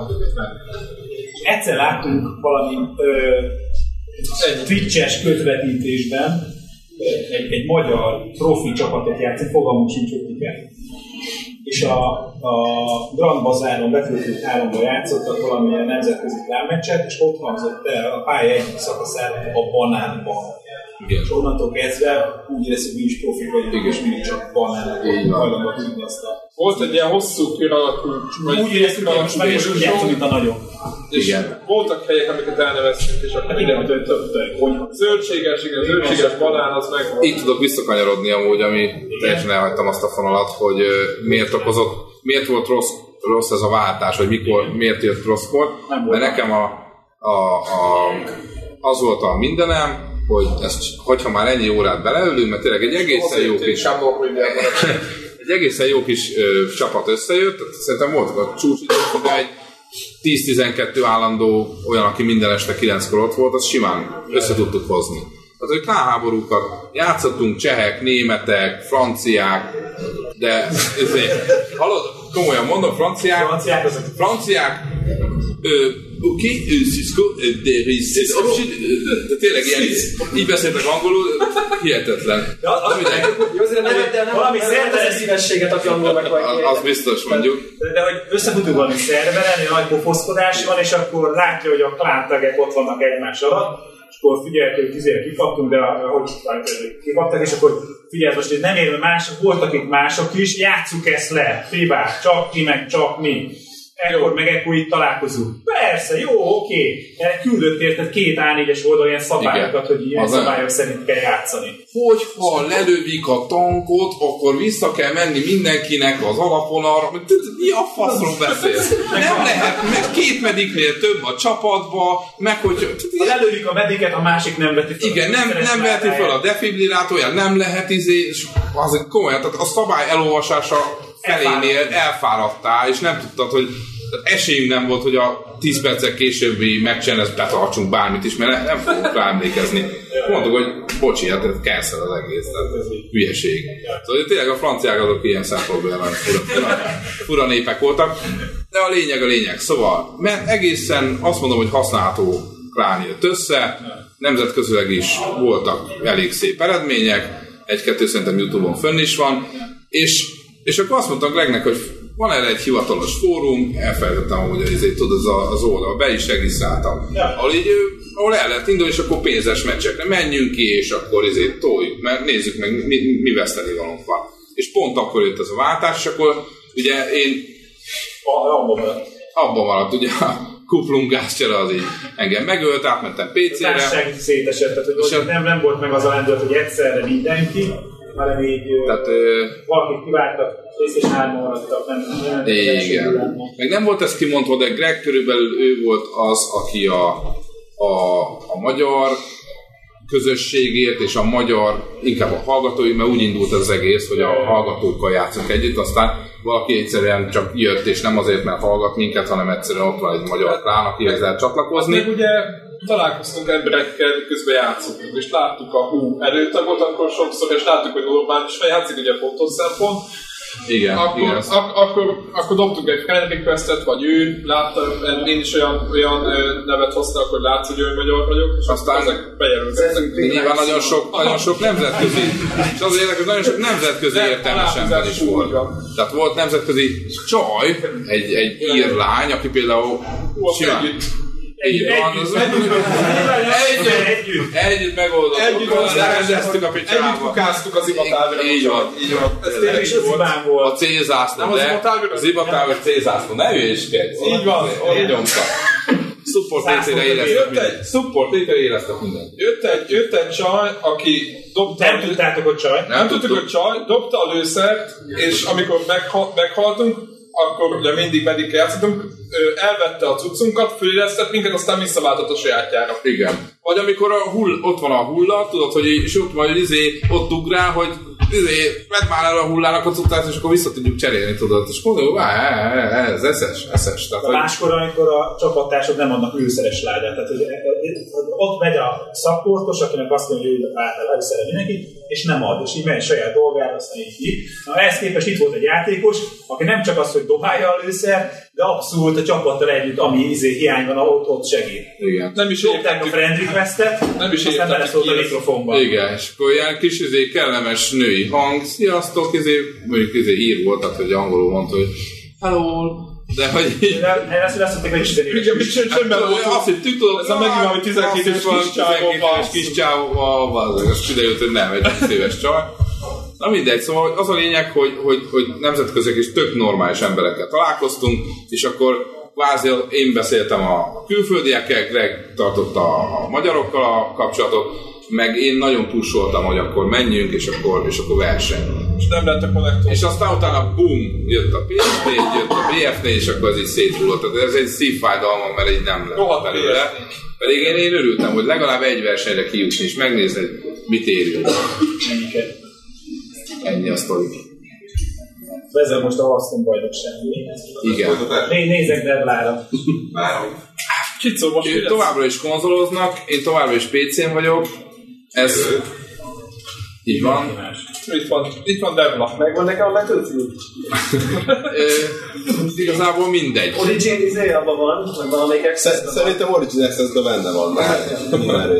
És egyszer láttunk valami ö, Twitch-es közvetítésben egy, egy magyar profi csapatot játszik, fogalmunk sincs, hogy. És a, a Grand Bazáron Battlefield 3-ban játszottak valamilyen nemzetközi klánmeccset, és ott hangzott el a pálya egyik szakaszára a banánban.
Igen.
És onnantól kezdve úgy érez, hogy mi is profi vagyunk, és mindig csak banánok hajlandóak tudni azt a...
Volt egy ilyen hosszú kör vagy
Úgy éreztük, hogy most már is úgy játszunk, mint a nagyon.
És
Igen.
voltak helyek, amiket elneveztünk, és akkor minden
több, több.
zöldséges, igen, zöldséges banán, az meg volt.
Így tudok visszakanyarodni amúgy, ami teljesen elhagytam azt a fonalat, hogy miért okozott, miért volt rossz, rossz ez a váltás, vagy mikor, miért jött rosszkor. Mert nekem a, a, a, az volt a mindenem, hogy ezt, hogyha már ennyi órát beleülünk, mert tényleg egy egészen jó kis, egy egészen jó kis ö, csapat összejött, tehát szerintem voltak a csúcsidők, de egy 10-12 állandó olyan, aki minden este 9-kor ott volt, azt simán össze tudtuk hozni. Tehát, hogy klánháborúkat játszottunk, csehek, németek, franciák, de ezért, hallod, komolyan mondom, franciák,
Franciák
franciák, ö, oké, okay, Cisco, ö, there is an option, ö, de tényleg ilyen, így beszéltek angolul, hihetetlen.
De az,
azért nem, de nem,
valami szervezet
szívességet, aki angolnak vagy.
Az, az biztos mondjuk.
De, de hogy összefutunk valami szerveren, egy nagy pofoszkodás van, és akkor látja, hogy a klántagek ott vannak egymás alatt, és akkor figyeljük, hogy tizére kikaptunk, de hogy kikaptak, és akkor figyelj, most hogy nem érve mások, voltak itt mások is, játsszuk ezt le, fibák, csak ti, meg csak mi. Ekkor meg ekkor itt találkozunk. Persze, jó, oké. Okay. Küldött érted két A4-es oldal ilyen szabályokat, hogy ilyen
Az
szabályok szerint kell játszani.
Hogyha lelövik a tankot, akkor vissza kell menni mindenkinek az alapvonalra. Mi- Mi a faszról beszélsz? Nem lehet, meg két mediknél több a csapatba, meg hogy...
Lelőjük a mediket, a másik nem veti fel.
Igen, nem, nem veheti fel a defibrillátorját, nem lehet izé, és az komolyan, tehát a szabály elolvasása felénél elfáradtál, és nem tudtad, hogy tehát esélyünk nem volt, hogy a 10 perccel későbbi meccsen ezt betartsunk bármit is, mert nem, fogunk rá emlékezni. Mondtuk, hogy bocsi, hát ez az egész, tehát hülyeség. Szóval tényleg a franciák azok ilyen szempontból fura, fura, fura népek voltak. De a lényeg a lényeg. Szóval, mert egészen azt mondom, hogy használható klán jött össze, nemzetközileg is voltak elég szép eredmények, egy-kettő szerintem Youtube-on fönn is van, és, és akkor azt mondtam Gregnek, hogy van erre egy hivatalos fórum, elfelejtettem, hogy ezért tudod, az, a- az oldal, be is regisztráltam, ahol így, ahol el lehet indulni, és akkor pénzes meccsekre menjünk ki, és akkor ezért toljuk, mert nézzük meg, mi, mi veszteni valónk van. És pont akkor jött ez a váltás, és akkor ugye én abban maradt, ugye a gázcsere az így engem megölt, átmentem
A
PC-re,
társaság szétesett, tehát hogy
a-
nem, nem volt meg az a lendület, hogy egyszerre mindenki, hanem így
tehát
ö, valakik kiváltak, PlayStation 3 maradtak, nem, nem, nem
Igen. Meg nem volt ez kimondva, de Greg körülbelül ő volt az, aki a, a, a magyar közösségért és a magyar, inkább a hallgatói, mert úgy indult az egész, hogy a hallgatókkal játszunk együtt, aztán valaki egyszerűen csak jött, és nem azért, mert hallgat minket, hanem egyszerűen ott van egy magyar klán, akihez lehet csatlakozni.
Meg ugye találkoztunk emberekkel, miközben játszunk, és láttuk a hú előtagot akkor sokszor, és láttuk, hogy normális játszik, ugye fontos szempont.
Igen,
Akkor,
igen.
ak- akkor, akkor dobtuk egy friend requestet, vagy ő látta, én is olyan, olyan nevet hoztam, hogy látsz, hogy ő magyar vagyok, és aztán ezek bejelöltek.
Nyilván nagyon sok, nagyon sok nemzetközi, és az érdekes, hogy nagyon sok nemzetközi
Nem,
értelmes ember is volt. Tehát volt nemzetközi csaj, egy, egy ír lány, aki például simán,
együtt.
van, az, együtt, együtt megoldott,
Együtt
elrendeztük a
Együtt
picsába.
kukáztuk az ibatávra.
Így van.
Így van. Ez tényleg
az
volt.
A
volt.
C-zászló,
Nem az
de
ibatávra?
az ibatávra C-zászló, ne hülyéskedj.
Így van.
Így nyomta. Support létére éreztek mindent. Support létére éreztek mindent.
Jött egy, jött egy csaj, aki dobta...
Nem tudtátok, hogy csaj.
Nem tudtuk, hogy csaj, dobta a lőszert, és amikor megha- meghaltunk, akkor ugye mindig meddig játszottunk, elvette a cuccunkat, fölélesztett minket, aztán visszaváltott a sajátjára.
Igen. Vagy amikor a hull, ott van a hulla, tudod, hogy és ott majd izé, ott ugrál, hogy izé, vedd már el a hullának a cuccát, és akkor vissza tudjuk cserélni, tudod. És mondom, "Á, ez eszes, eszes. Tehát,
A
hogy
máskor, amikor a csapattársok nem adnak őszeres ládát, tehát hogy e- e- ott megy a szakportos, akinek azt mondja, hogy által előszere mindenki, és nem ad, és így megy saját dolgára, aztán így. Na, ehhez képest itt volt egy játékos, aki nem csak az, hogy dobálja először, de abszolút a csapattal együtt, ami izé hiány van, ott, ott segít.
igen.
Nem is
Dobták a friend requestet,
Nem is
aztán beleszólt a mikrofonba.
Igen, és akkor ilyen kis izé, kellemes női hang, sziasztok, izé, mondjuk izé ír volt, tehát hogy angolul mondta, hogy hello, de hogy
de ezt azt mondták, hogy Isten
Igen, mi sem semben
Hát, azt hittük, tudod,
Ez a megint valami 12 éves kis csávó,
12 éves kis csávó, az kiderült, hogy nem, egy 20 éves csaj. Na mindegy, szóval az a lényeg, hogy, hogy, hogy nemzetköziek és tök normális emberekkel találkoztunk, és akkor kvázi én beszéltem a külföldiekkel, Greg tartotta a magyarokkal a kapcsolatot, meg én nagyon pusoltam, hogy akkor menjünk, és akkor, és akkor verseny.
És nem lett a konnektor.
És aztán utána bum, jött a PSP, jött a BF4, és akkor ez így széthullott. Tehát ez egy szívfájdalmam, mert így nem lett
Rohadt
belőle. Pedig én, én örültem, hogy legalább egy versenyre kijutni, és megnézni, hogy mit érünk. Ennyi a sztori.
Ezzel most a Aston bajnokság.
Igen.
Né- Nézek Devlára.
Csicó, most
Ők
lesz?
továbbra is konzoloznak, én továbbra is PC-n vagyok. Ez így van.
Itt van, itt van Devla.
Megvan nekem a Battlefield?
Igazából mindegy.
Origin izé abban van, vagy valamelyik access
Szerintem Origin Access-ben benne van már.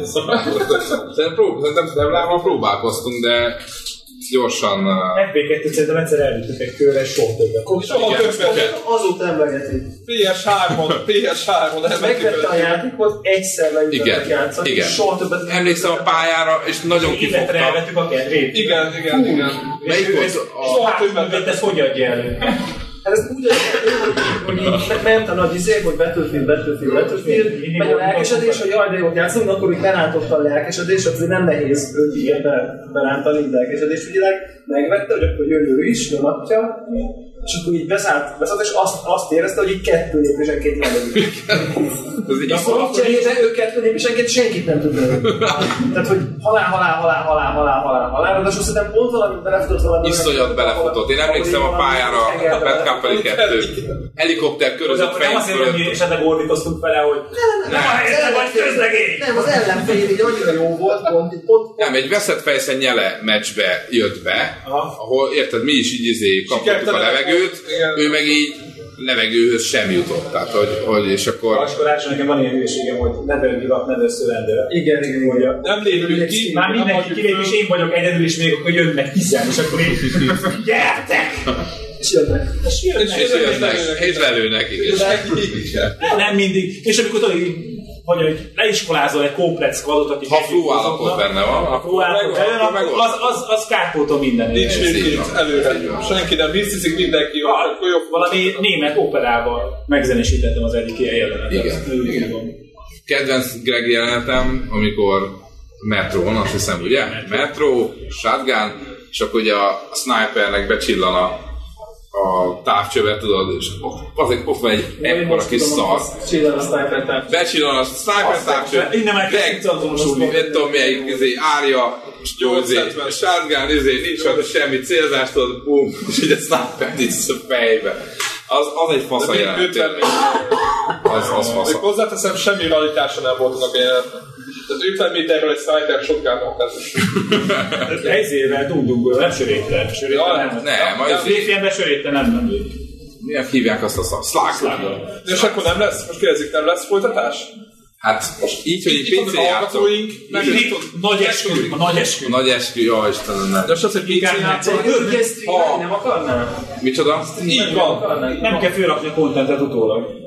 Szerintem, prób- szerintem Devlával próbálkoztunk, de gyorsan... uh,
FB2 szerintem egyszer elvittük egy körre, és soha többet.
Soha többet.
Azóta emlegeti.
PS3-on, PS3-on
Megvette a játékot, egyszer leütöttek
Igen,
játszani,
igen.
és soha többet
Emlékszem a pályára, és nagyon
Életre
kifogta.
elvettük a kedvét.
Igen, igen, igen.
Melyik volt
Soha többet, ezt hogy adja elő?
Hát ez úgy, hogy, hogy így ment a nagy izé, hogy Battlefield, Battlefield, Battlefield, megy a lelkesedés, hogy jaj, de jót játszunk, akkor így berántotta a lelkesedés, azért nem nehéz őt ilyen be, berántani lelkesedés ügyileg. Megvette, hogy akkor jön ő is, nyomatja, és akkor így beszállt, beszállt és azt, azt érezte, hogy így kettő lépésenként lelövő.
Ez egy
Akkor így cserébe ő kettő lépésenként senkit nem tud. Tehát, hogy halál, halál, halál, halál, halál, halál, halál, de azt szerintem pont valami belefutott valami.
Iszonyat belefutott. Én emlékszem a pályára, a Bad Company 2 helikopter
De
körözött
akkor nem
fejünk
azért, hogy mi esetleg ordítoztunk vele, hogy nem a helyzetre vagy közlegény!
Nem, az ellenfél így annyira jó volt, pont, pont, pont
Nem, egy veszett fejszen nyele meccsbe jött be,
Aha.
ahol érted, mi is így izé kaptuk a
Sikertelen.
Levegőt,
Igen.
ő meg így levegőhöz sem jutott. Tehát, hogy, hogy és akkor...
Vaskoráson nekem van ilyen hülyeségem, hogy never give up, never surrender.
Igen, igen, igen.
Hogy a-
Nem lépünk ki.
Már mindenki kilép, és én vagyok egyedül, és még akkor jönnek hiszen, és akkor én gyertek!
És jönnek.
És jönnek.
És jönnek, és lelőnek, igen.
Nem mindig. És amikor tudod, így, vagy hogy leiskolázol egy komplex skladot, aki
Ha flu állapot benne van,
ha
akkor
állapot
meg-
benne,
akkor megold.
az, az, az kárpótol minden.
Nincs
van.
előre. Senki nem vissziszik, mindenki jó. Akkor jó.
Valami német operával megzenésítettem az egyik ilyen jelenetet.
Igen, kedvenc Greg jelenetem, amikor metrón, azt hiszem, ugye? Metró, shotgun, és akkor ugye a snipernek becsillan a, a távcsövet, tudod, és ott, azért ott van egy ekkora kis szar.
Csillan a sniper táp.
Becsillan a sniper távcsövet,
Innen már azonosulni.
nem tudom melyik, izé, árja, izé,
870.
shotgun, izé, nincs rajta semmi célzást, tudod, bum, és így a sniper nincs a fejbe. Az, az egy fasz a jelenet.
50
tényleg. Az, az fasz.
Hozzáteszem, semmi realitása nem volt annak a jelenetnek. Tehát 50 méterről egy sniper shotgun
Ezével dundungból, nem sörétlen. Sörétlen
Ja,
nem.
Nem, majd
A VPN-ben sörétlen nem, nem.
Miért hívják azt a? Slack.
És akkor nem lesz, most kérdezik, nem lesz folytatás?
Hát így, hogy
vannak
PC
a
játszok.
nagy eskü, a nagy eskü.
A nagy eskü, jó Istenem, nem.
De most az, hogy PC játszol,
Hogy ezt nem akarná?
Micsoda?
így van.
Nem kell fölrakni a kontentet utólag.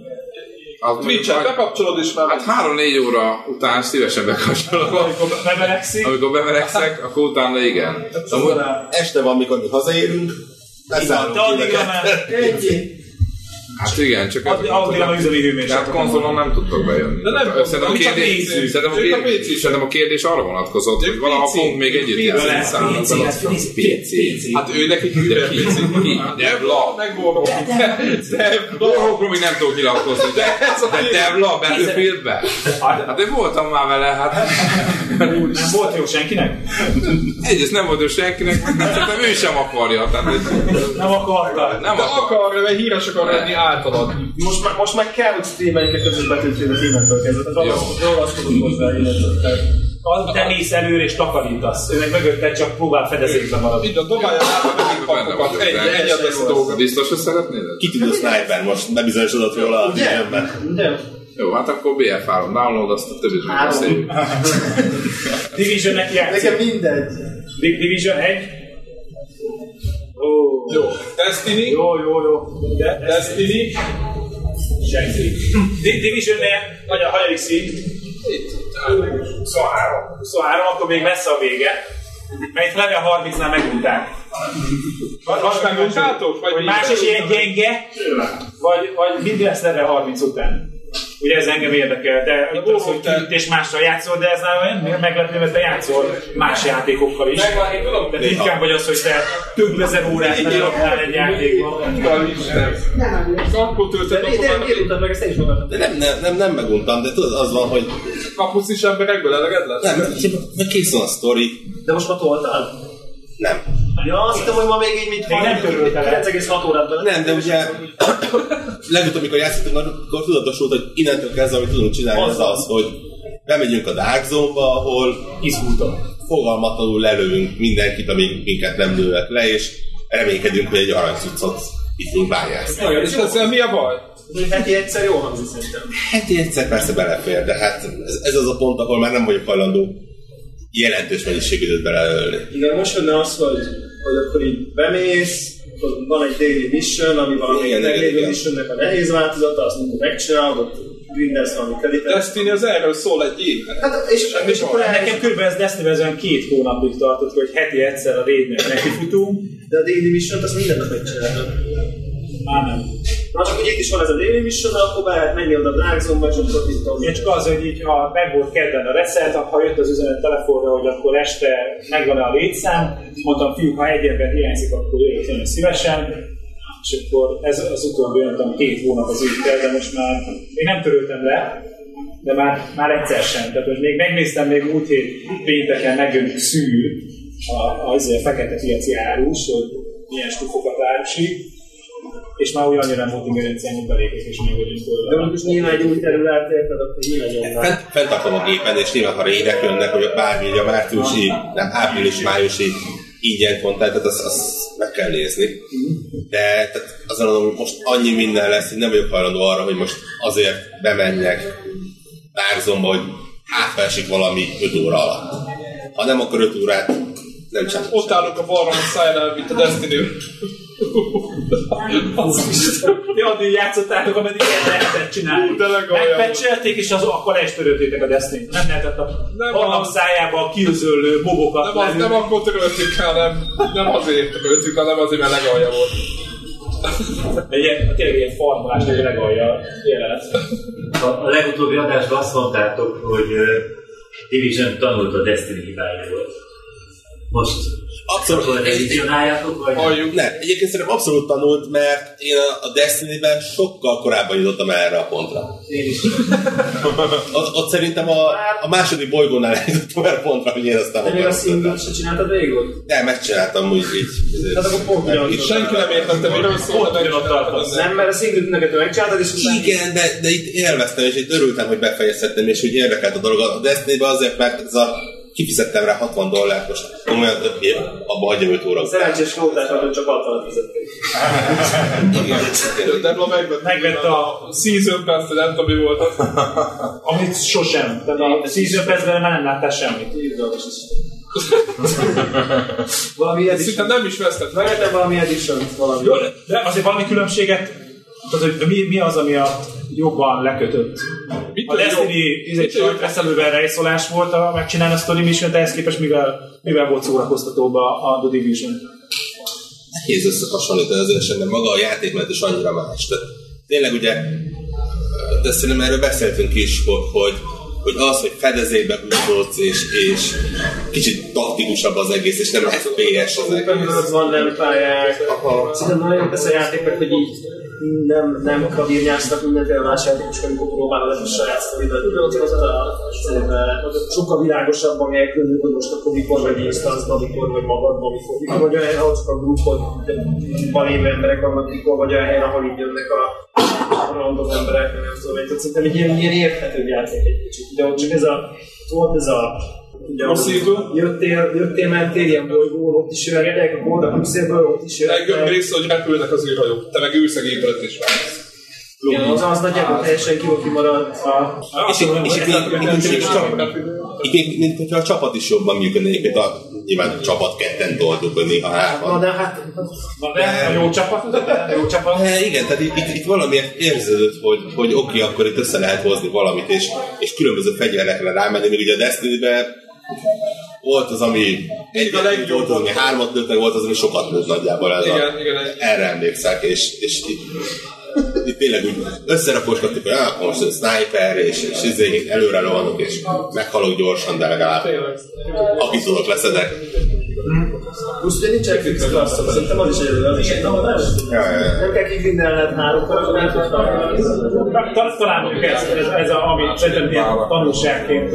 A
Twitch-et bekapcsolod és már.
Hát 3-4 óra után szívesen bekapcsolom.
Amikor bemeregszik,
Amikor bemelegszek, akkor utána igen.
Este van, mikor mi hazaérünk, leszállunk
de addigra már
Hát igen, csak
Az- ahhoz a üzemi
De
hőmérséklet.
hát konzolon nem tudtok bejönni.
De nem
Tehát szerintem a
csak
kérdés, szerintem a kérdés, szerintem a kérdés arra vonatkozott, hogy valaha fogunk még együtt játszani számot.
PC, hát.
Hát ő nekik hűre? PC.
Devla?
Devla.
Még nem tudok nyilatkozni, de. Devla a Battlefieldben? Hát én voltam már vele, hát
Nem volt jó senkinek?
egyrészt nem volt ő senkinek, szerintem ő sem akarja. Tehát,
Nem akarta.
nem
De
akar.
akar, mert híres akar lenni általad.
Most már, most már kell, hogy streameljük a közös betűtőt innentől kezdve. Tehát
Jó.
ragaszkodunk hozzá innentől.
Az te mész előre és takarítasz. Ő meg mögötted csak próbál fedezékbe maradni.
Így a dobálja a. Ennyi, ennyi a dolga.
Biztos, hogy szeretnéd?
Kitűnő sniper most bebizonyosodott róla a filmben.
Ugye?
Jó, hát akkor BF3 download, azt a többit meg beszéljük.
Division-nek játszik.
Nekem mindegy.
Di- Division 1. Ó,
Jó. Destiny.
jó, jó, jó. De, de
Destiny.
senki. Di- Division-nél, vagy a hanyadik szint? 23. 23, akkor még messze a vége. Mert itt level 30-nál megunták. Vagy,
Most meguntátok? Vagy
más is ilyen gyenge, vagy, vagy mindig lesz level 30 után. Ugye ez engem érdekel, de itt az, hogy
te-
és mással játszol, de ez már olyan meglepő, mert te játszol más játékokkal is. De ritkán vagy az, hogy te több ezer órát beleraknál egy játékba.
Utal Isten. Akkor töltött
De de miért meg ezt te is mondtad?
De nem, nem, nem, nem meguntam, de tudod, az van, hogy
kapusz is emberekből eleged lesz?
nem, meg kész van a sztori.
De most már toltál?
Nem.
Ja, azt hittem, hogy ma még így mit
Még nem törölt el.
9,6 órát bele.
Nem, de ugye legutóbb, amikor játszottunk, akkor tudatosult, hogy innentől kezdve, amit tudunk csinálni, az az, hogy bemegyünk a Dark Zone-ba, ahol
Izgultam.
fogalmatlanul lelövünk mindenkit, amíg minket nem lőnek le, és reménykedünk, hogy egy aranycuccot itt tudunk bányászni.
És ezzel mi a baj?
Heti egyszer jó hangzik szerintem.
Heti egyszer persze belefér, de hát ez, ez az a pont, ahol már nem vagyok hajlandó jelentős mennyiségű időt beleölni.
Igen, most jönne az, hogy, hogy akkor így bemész, van egy daily mission, ami valami meglévő missionnek a nehéz változata, azt mondjuk megcsinálod, ott grindelsz valami kreditet.
Destiny az erről szól egy évet.
Hát, és,
Semmi
és akkor
Nekem kb. ez Destiny ez olyan két hónapig tartott, hogy heti egyszer a raidnek nekifutunk.
de a daily mission azt minden nap megcsinálod.
Már nem.
Na csak, hogy itt is van ez a daily mission, akkor be lehet menni oda a Zone-ba, és akkor itt tudom.
Én csak az, hogy így, ha meg volt kedden a reset, ha jött az üzenet telefonra, hogy akkor este megvan-e a létszám, mondtam, fiúk, ha egy ember hiányzik, akkor jövök nagyon szívesen, és akkor ez az utóbbi, nem tudom, két hónap az ügytel, de most már még nem töröltem le, de már, már egyszer sem. Tehát most még megnéztem még múlt hét pénteken megjön szűr, a, a, az a fekete piaci árus, hogy milyen stufokat árusít, és már úgy annyira nem volt ingerenciám, hogy belépek és meg vagyunk
De most nyilván egy új terület, érted, akkor nyilván nyomnál.
Fent, fenntartom a gépen, és nyilván, ha rédek jönnek, vagy bármi, a márciusi, nem, április-májusi ingyen content, tehát azt, azt meg kell nézni. De tehát azon mondom, hogy most annyi minden lesz, hogy nem vagyok hajlandó arra, hogy most azért bemenjek Dárzomba, hogy átfelsik valami 5 óra alatt. Ha nem, akkor 5 órát nem csak.
Ott állok a balra a szájnál, mint a Destiny.
Ti addig játszottátok, ameddig ilyen lehetett csinálni.
Ú, de
Megpecselték, és az, akkor le is töröltétek a Destiny-t. Nem lehetett a
Nem az.
szájába a kilzöllő bobokat
Nem, az, nem akkor töröltük, hanem nem azért töröltük, hanem azért, mert legalja volt.
Egy ilyen, tényleg ilyen farmolás, hogy legalja jelenet.
A, a legutóbbi adásban azt mondtátok, hogy uh, Division tanult a Destiny hibáiból. Most
Abszolút.
akkor revizionáljátok, vagy
Halljuk.
Nem, egyébként szerintem abszolút tanult, mert én a- Destiny-ben sokkal korábban jutottam el erre a pontra.
Én is.
Ott, ott szerintem a, a második bolygónál eljutottam erre a pontra, hogy én aztán
De még a single se csináltad végig?
Nem, megcsináltam úgy így.
Hát akkor pont ugyanaz.
Itt senki nem értette, miről szól,
Ott
de
ugyanott tartasz.
Nem, mert a single neked megcsináltad, és.
Igen, de, de itt élveztem, és itt örültem, hogy befejezhettem, és úgy érdekelt a dolog. A destiny azért, mert ez a kifizettem rá 60 dollárt, most olyan abba hagyjam 5 óra.
Szerencsés lótát, hogy csak 60 fizették.
Igen.
Debla megvett,
Megvett a
Season Pass, nem tudom mi volt az.
amit sosem. Tehát a Season Pass-ben már nem láttál semmit.
Valami edition.
Szinte nem is vesztett meg.
Vehetem valami edition valami.
Jó, de azért valami különbséget, tehát hogy mi, mi az, ami a jobban lekötött? A Destiny ez egy sajtreszelővel rejszolás volt a megcsinálni a story mission ehhez képest mivel, mivel volt szórakoztatóbb a, a The Division?
Nehéz összehasonlítani az esetben, maga a játékmenet is annyira más. Tehát tényleg ugye, de szerintem erről beszéltünk is, hogy, hogy hogy az, hogy fedezékbe húzódsz, és, és kicsit taktikusabb az egész, és nem FPS az egész.
Az van, nem pályák. Szerintem nagyon tesz a játék, mert hogy így nem, nem kavírnyáztak mindenféle más játékos, amikor próbálod a saját sztoridat. A, sokkal világosabb, amelyek különböző, hogy most akkor mikor vagy instanszban, mikor vagy magadban, mikor, mikor vagy olyan ahol csak a grupod van lévő emberek vannak, mikor vagy olyan helyen, ahol így jönnek a random emberek, nem tudom, tehát szerintem egy ilyen, ilyen érthetőbb játék egy kicsit. De ott csak ez a, volt ez a Ugye, jöttél, jöttél, mentél ilyen bolygón, ott is jöttek, a Golda Pixelből, ott is jöttek.
rész, hogy repülnek az űrhajók. Te meg ülsz a gépet és vársz.
Igen, az az nagyjából teljesen ki volt kimarad. A,
És itt, mint hogyha a csapat is jobban működne, egyébként a, nyilván csapat ketten tolduk, néha
Na
hárman.
de hát,
Na de, a jó csapat, jó csapat.
E, igen, tehát itt, itt, itt valamiért érződött, hogy, hogy oké, akkor itt össze lehet hozni valamit, és, és különböző fegyverekre rámenni, még ugye a Destiny-ben volt az, ami egy
a legjobb
volt az, ami hármat lőtt, meg volt az, ami sokat lőtt nagyjából. Ez a,
Igen, igen.
erre emlékszek, és, és itt, itt tényleg úgy összerakosgattuk, hogy ah, most a sniper, és, és izé, előre rohanok, és meghalok gyorsan, de legalább akit tudok leszedek.
plusz ugye nincsen fix klasszok, szerintem az is egy az is egy támadás. Nem kell kigrindelned három karakterát,
Talán mondjuk ez, ez, ez a, ami szerintem ilyen tanulságként,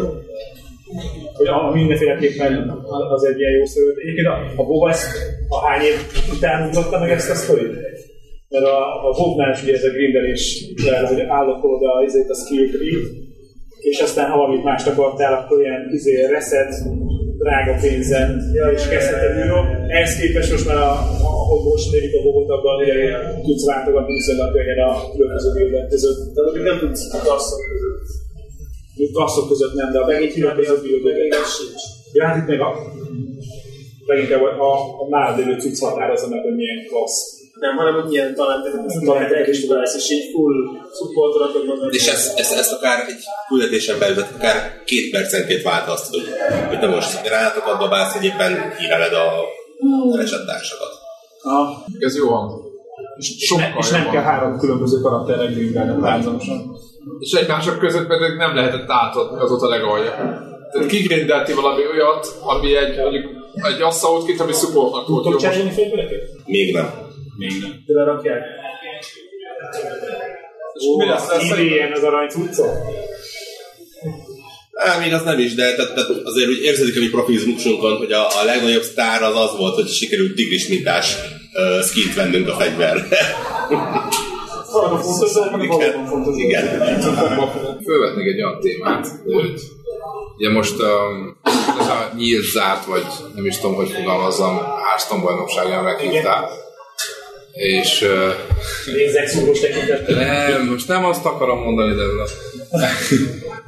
hogy a, mindenféleképpen az egy ilyen jó szó. Egyébként a, a WoW ezt a hány év után mutatta meg ezt a sztorit? Mert a, a WoW-nál is ugye ez a grindelés, hogy állokolod a, izét, a skill tree, és aztán ha valamit mást akartál, akkor ilyen izé, reset, drága pénzen, ja, és kezdheted újra. Ehhez képest most már, a, a, ahogy most nélik a WoW-ot, abban tudsz váltogatni viszonylag könnyen a különböző között.
de még nem tudsz klasszok között.
Klasszok között nem, de a megint különböző buildek. Ja, hát itt meg a leginkább a, a, a nálad élő cucc határozza meg, hogy milyen klassz.
Nem, hanem hogy milyen talentek is tudsz, és így full supportra rakod magad.
És ezt, ezt, ezt akár egy küldetésen belül, tehát akár két percenként változtat, hogy, hogy te most gránátokat dobálsz, hogy éppen híreled a elesett társakat.
Ez jó hang. És
És,
sokkal
ne, és nem kell három különböző karakterre grindelni párhuzamosan.
És egymások között pedig nem lehetett átadni, az ott a legalja. Tehát kigrindelti valami olyat, ami egy, mondjuk egy asszaut kit, ami supportnak volt
Tudtok cserélni fegyvereket?
Még nem.
Még nem.
De lerakják.
És mi lesz ez?
IBN az arany cuccok?
Á, még az nem is, de tehát, tehát azért úgy érződik a mi profizmusunkon, hogy a, a legnagyobb sztár az az volt, hogy sikerült tigris mintás uh, skint vennünk a fegyverre.
Valami fontos, de meg valóban fontos.
Igen.
Fölvetnék egy olyan témát, hogy ugye most um, ez a nyílt zárt, vagy nem is tudom, hogy fogalmazzam, Hearthstone bajnokságon meghívták. És uh,
Lézek tekintettel.
nem, most nem azt akarom mondani, de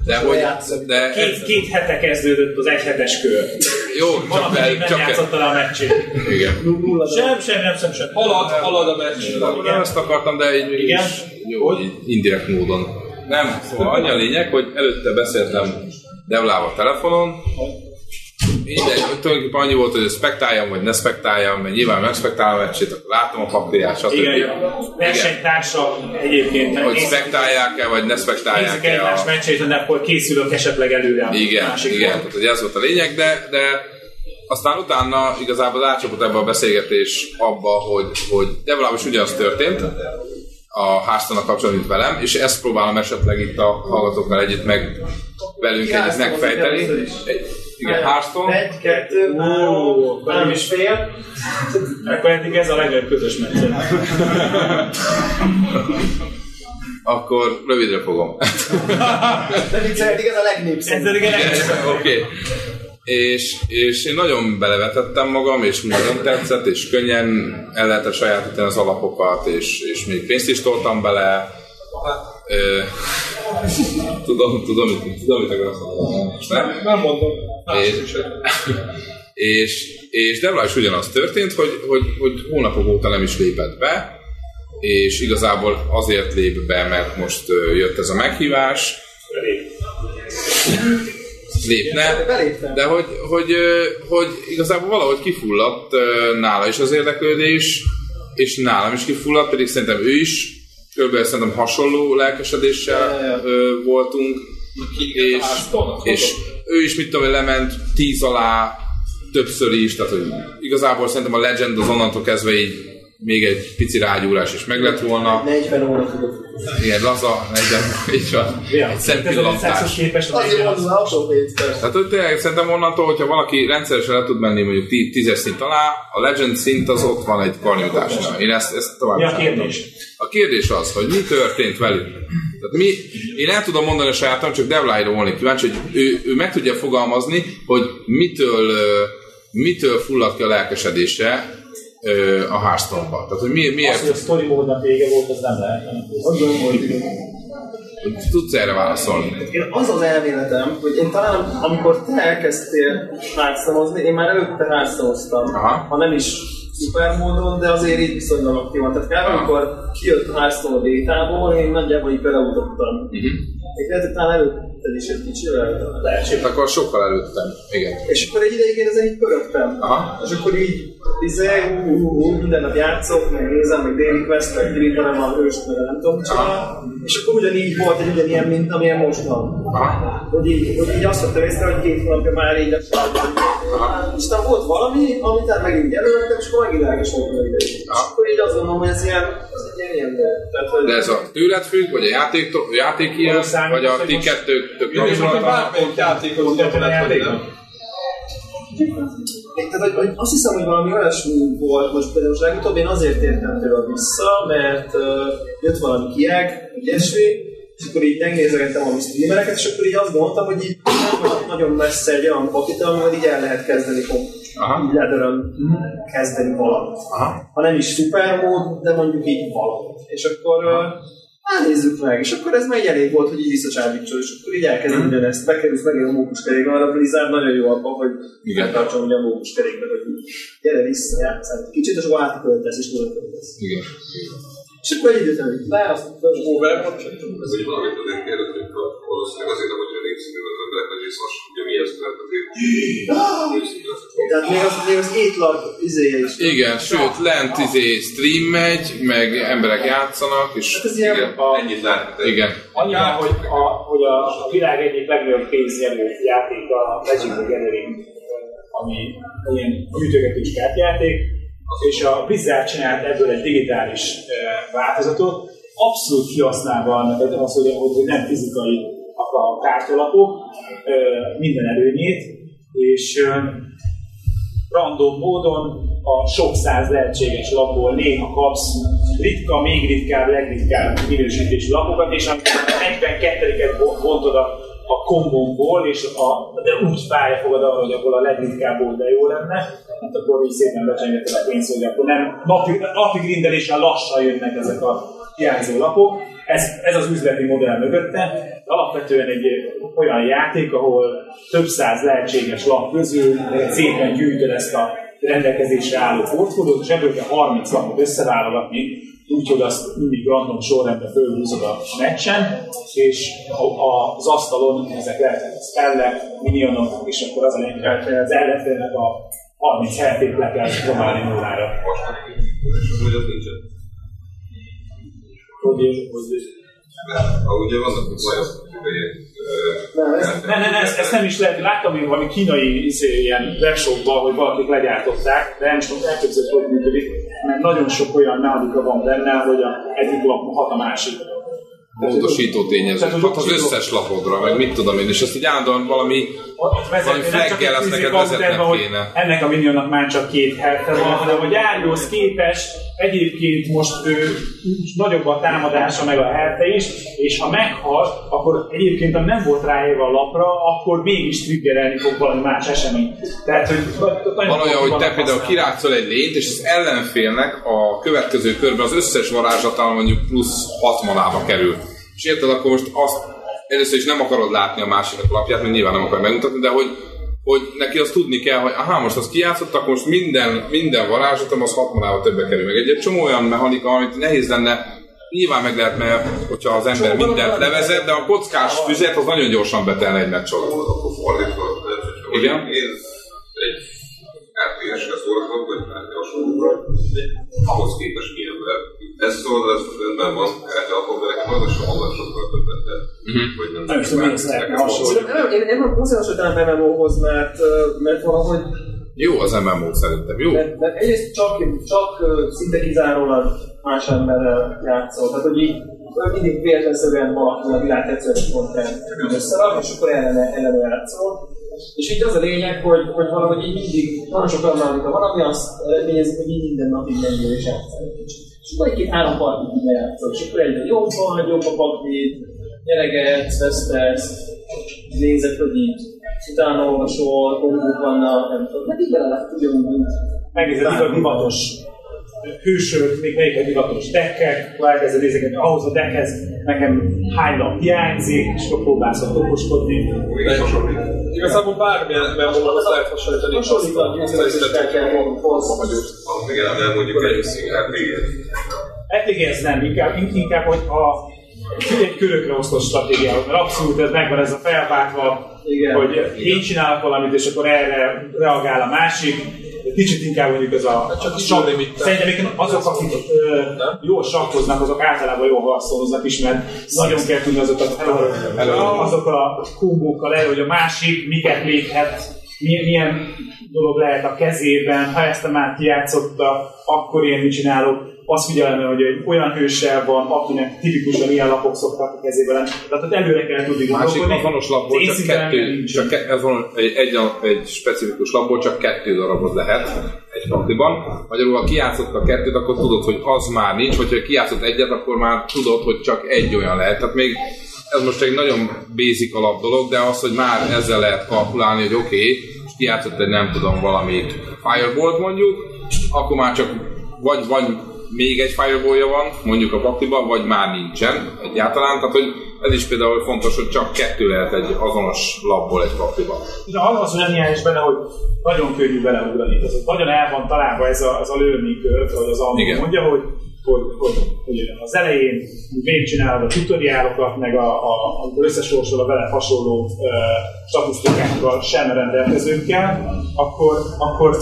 de hogy, de
Két, két hete kezdődött az egyhetes kör.
jó,
Van,
csak, el, csak el,
játszotta le a meccsét.
igen.
Sem, sem, nem, sem, sem.
Halad, halad a meccs.
Nem ezt akartam, de egy
Igen?
is jó, hogy indirekt módon. Nem, szóval annyi a lényeg, hogy előtte beszéltem Devlával telefonon, Mindegy, hogy tulajdonképpen annyi volt, hogy spektáljam, vagy ne spektáljam, mert nyilván megspektálom a meccsét, akkor látom a papírját, stb.
Igen, versenytársa egyébként.
Hogy spektálják-e, vagy ne spektálják-e
egymás
a...
meccsét, de akkor készülök esetleg előre
Igen, igen, tehát hogy ez volt a lényeg, de, de aztán utána igazából átcsapott ebbe a beszélgetés abba, hogy, hogy Devlában is ugyanaz történt, a hearthstone kapcsolatban, mint velem, és ezt próbálom esetleg itt a hallgatókkal együtt meg velünk együtt megfejteni. Igen, Hearthstone.
Egy, kettő, három, három és fél.
Akkor eddig ez a legnagyobb közös meccs.
Akkor rövidre fogom.
De vicceled, igen, a legnépszerűbb.
Igen,
Oké. Okay. És, és én nagyon belevetettem magam, és nagyon tetszett, és könnyen el lehetett sajátítani az alapokat, és, és még pénzt is toltam bele. Tudom, tudom, mit, tudom, mit akarsz mondani. Most nem?
Nem mondom.
És, és, és Devla is ugyanaz történt, hogy, hogy, hogy hónapok óta nem is lépett be, és igazából azért lép be, mert most jött ez a meghívás. Lépne, de hogy, hogy, hogy igazából valahogy kifulladt nála is az érdeklődés, és nálam is kifulladt, pedig szerintem ő is körülbelül szerintem hasonló lelkesedéssel ö, voltunk, és, és ő is mit tudom, lement tíz alá többször is, tehát hogy igazából szerintem a Legend az onnantól kezdve így még egy pici rágyúrás is meg lett volna.
40 óra tudok.
Igen, laza, egyben, így van. Egy szempillantás.
Azért van az alsó pénz, persze.
Tehát hogy tényleg szerintem onnantól, hogyha valaki rendszeresen le tud menni mondjuk tí- tízes szint alá, a Legend szint az ott van egy karnyújtásnál. Én ezt, ezt tovább
Mi a kérdés?
A kérdés az, hogy mi történt velük. Tehát mi, én el tudom mondani a sajátom, csak Devlájra volnék kíváncsi, hogy ő, ő meg tudja fogalmazni, hogy mitől, mitől fulladt ki a lelkesedése a Hearthstone-ba. Tehát, hogy mi,
Az, hogy
miért
a story módnak vége volt, az nem lehet.
Tudsz erre válaszolni?
Én az az elméletem, hogy én talán amikor te elkezdtél hátszanozni, én már előtte hátszanoztam.
Aha.
Ha nem is szuper módon, de azért így viszonylag aktívan. Tehát kb. amikor kijött a Hearthstone a bétából, én nagyjából így beleutottam.
Uh-huh.
Még lehet, talán előtted is egy kicsivel lehetséges.
Hát akkor sokkal előttem. Igen.
És akkor egy ideig én ezen így pörögtem.
Aha.
És akkor így, izé, hú, hú, minden nap játszok, meg nézem, meg Daily Quest, meg Twitteren van hőst, meg nem tudom csinálni. És akkor ugyanígy volt egy ugyanilyen, mint amilyen most van. Hogy így, hogy így azt vettem észre, hogy két hónapja már így lesz. Aztán volt valami, amit hát megint jelöltem, és akkor megint lelkes voltam. És akkor így azt gondolom, hogy ez ilyen, ez egy ilyen, ilyen tehát, hogy
De ez a tőled függ, vagy a játék, játék ilyen, vagy a ti kettők tök kapcsolatban?
Bármelyik játékot tudok lehet,
Én- Tehát, hogy, azt hiszem, hogy valami olyasmi volt most például legutóbb, én azért tértem például vissza, mert uh, jött valami kieg, ilyesmi, és akkor így megnézegettem a streamereket, és akkor így azt gondoltam, hogy így nem vagyok nagyon messze egy olyan pakita, amivel így el lehet kezdeni.
Aha.
Így lehet öröm kezdeni valamit.
Aha.
Ha nem is szuper mód, de mondjuk így valamit. És akkor uh, Hát nézzük meg, és akkor ez már így elég volt, hogy így visszacsábítsol, és akkor így elkezdem
Mhm.
ugyanezt, bekerülsz megint a mókuskerékbe, mert a Blizzard nagyon jó abban, hogy
Igen.
tartson ugye a mókuskerékbe, hogy gyere vissza, játszál egy kicsit, és akkor átköltesz, és tudod költesz.
Igen.
És akkor egy időt előtt le, azt
Overwatch.
Ez egy valamit azért kérdezünk, valószínűleg azért, hogy a népszerű az emberek, hogy is most ugye mi ez, mert azért
Tehát még az, még az étlag izéje is.
Igen, sőt, lent izé stream megy, meg emberek játszanak, és
Hát ez ilyen,
igen,
ennyit lehet.
igen.
Annyira, hogy a, hogy a, a világ egyik legnagyobb pénznyerő játék a Magic the Gathering, ami ilyen gyűjtögetős kártjáték, és a Blizzard csinált ebből egy digitális változatot, abszolút kihasználva annak az, hogy, hogy nem fizikai a kártyalapok, minden előnyét, és random módon a sok száz lehetséges lapból néha kapsz ritka, még ritkább, legritkább minősítésű lapokat, és amikor egyben kettediket bontod a, a kombomból, és a, de úgy fáj fogad arra, hogy abból a legritkább de jó lenne, hát akkor így szépen becsengeted a pénzt, hogy akkor nem napi, napi grindeléssel lassan jönnek ezek a hiányzó lapok. Ez, ez az üzleti modell mögötte. De alapvetően egy olyan játék, ahol több száz lehetséges lap közül szépen gyűjtöd ezt a rendelkezésre álló portfóliót, és ebből kell 30 lapot összeválogatni, úgyhogy azt mindig random sorrendben fölhúzod a meccsen, és az asztalon ezek lehetnek spellek, minionok, és akkor az a lényeg, hogy az ellenfélnek a 30 heletét le kell próbálni nullára.
Hogy nincsen.
Hogy,
ugye vannak olyan idején,
Ne, ne, ne, ezt, ezt nem is lehet. Láttam én valami kínai izé, ilyen webshopban, hogy valakik legyártották, de nem is tudom elképzelni, hogy működik, mert nagyon sok olyan nálika van benne, hogy a egyik lap hat a másik.
Módosító tényező.
Tehát, hogy
Hát az összes lapodra, meg mit tudom én, és ezt így állandóan valami, valami flaggel
egy
azt
fizik
neked vezetnek
hogy
kéne.
Ennek a minionnak már csak két herte van, hanem a gyárjóhoz képest egyébként most ő, nagyobb a támadása meg a herte is, és ha meghal, akkor egyébként ha nem volt ráírva a lapra, akkor mégis triggerelni fog valami más esemény. Tehát, hogy
Van olyan, hogy te például kirátszol egy lényt, és az ellenfélnek a következő körben az összes varázslatán mondjuk plusz 6 manába kerül. És érted, akkor most azt először is nem akarod látni a másiknak lapját, mert nyilván nem akar megmutatni, de hogy, hogy neki azt tudni kell, hogy aha, most azt kijátszott, akkor most minden, minden varázslatom az 6 manába többe kerül. Meg egy, egy csomó olyan mechanika, amit nehéz lenne Nyilván meg lehet, mert hogyha az ember mindent levezet, de a kockás füzet az nagyon gyorsan betelne egy meccs alatt.
akkor fordítva,
Igen.
egy RTS-re szólok, vagy hasonlóra, ahhoz képest milyen Ez az oldal, ez rendben van, elcsapok, de nekem az a sokkal sokkal többet tett. Vagy nem
Nem is tudom, miért lehetne hasonlítani. Én, én nem azért hasonlítanám MMO-hoz, mert, mert valahogy
Jó az MMO szerintem, jó?
mert, mert egyrészt csak, csak szinte kizárólag más emberrel játszol. Tehát, hogy így mindig véletlenszerűen valaki a világ tetszős content összerak, és akkor ellene, ellene játszol. És így az a lényeg, hogy, hogy valahogy így mindig nagyon sok olyan van, ami azt eredményezik, hogy így minden nap így menjél és játszol egy kicsit. És akkor egy-két három partit így lejátszol, és akkor egyre jobb van, jobb a paklit, nyeregetsz, vesztesz, nézed, hogy így utána olvasol, kombók vannak, nem tudom, meg így bele lehet ugyanúgy, mint
megnézed a divatos hősök, még melyik a divatos deckek, akkor elkezded nézegetni, ahhoz a deckhez nekem hány nap hiányzik, és akkor próbálsz ott okoskodni.
Igazából bármilyen memóhoz lehet hasonlítani.
Hasonlítani,
Azt a
Igen, nem mondjuk egy színhát végén.
Eddig ez nem, inkább, inkább hogy a egy körökre osztott stratégiához, mert abszolút ez megvan ez a felváltva,
Igen.
hogy én csinálok valamit, és akkor erre reagál a másik. Kicsit inkább mondjuk ez a...
Csak
sakk-
tudni, mit te-
Szerintem azok, akik ö, jól sakkoznak, azok általában jól harcoloznak is, mert nagyon kell tudni azokat a, azok a kumbókkal el, hogy a másik miket léphet, milyen, milyen dolog lehet a kezében, ha ezt a már kijátszotta, akkor én mit csinálok. Azt figyelem, hogy egy olyan hőssel van, akinek tipikusan ilyen lapok szoktak a kezében. Tehát előre kell tudni
Másik azonos lapból csak kettő, csak van, egy, egy, egy, specifikus lapból csak kettő darabod lehet egy pakliban. Magyarul, ha kijátszott a kettőt, akkor tudod, hogy az már nincs, vagy ha kijátszott egyet, akkor már tudod, hogy csak egy olyan lehet. Tehát még ez most egy nagyon basic alap dolog, de az, hogy már ezzel lehet kalkulálni, hogy oké, okay, és kijátszott egy nem tudom valamit Firebolt mondjuk, akkor már csak vagy, vagy még egy fireballja van, mondjuk a pakliban, vagy már nincsen egyáltalán. Tehát, hogy ez is például fontos, hogy csak kettő lehet egy azonos lapból egy pakliban.
De az az olyan is benne, hogy nagyon könnyű beleugrani. Tehát nagyon el van találva ez a, ez a curve, vagy az
Igen.
mondja, hogy, hogy, hogy, hogy az elején végigcsinálod a tutoriálokat, meg a, a, amikor összesorsol a vele hasonló e, statisztikákkal sem rendelkezőkkel, akkor, akkor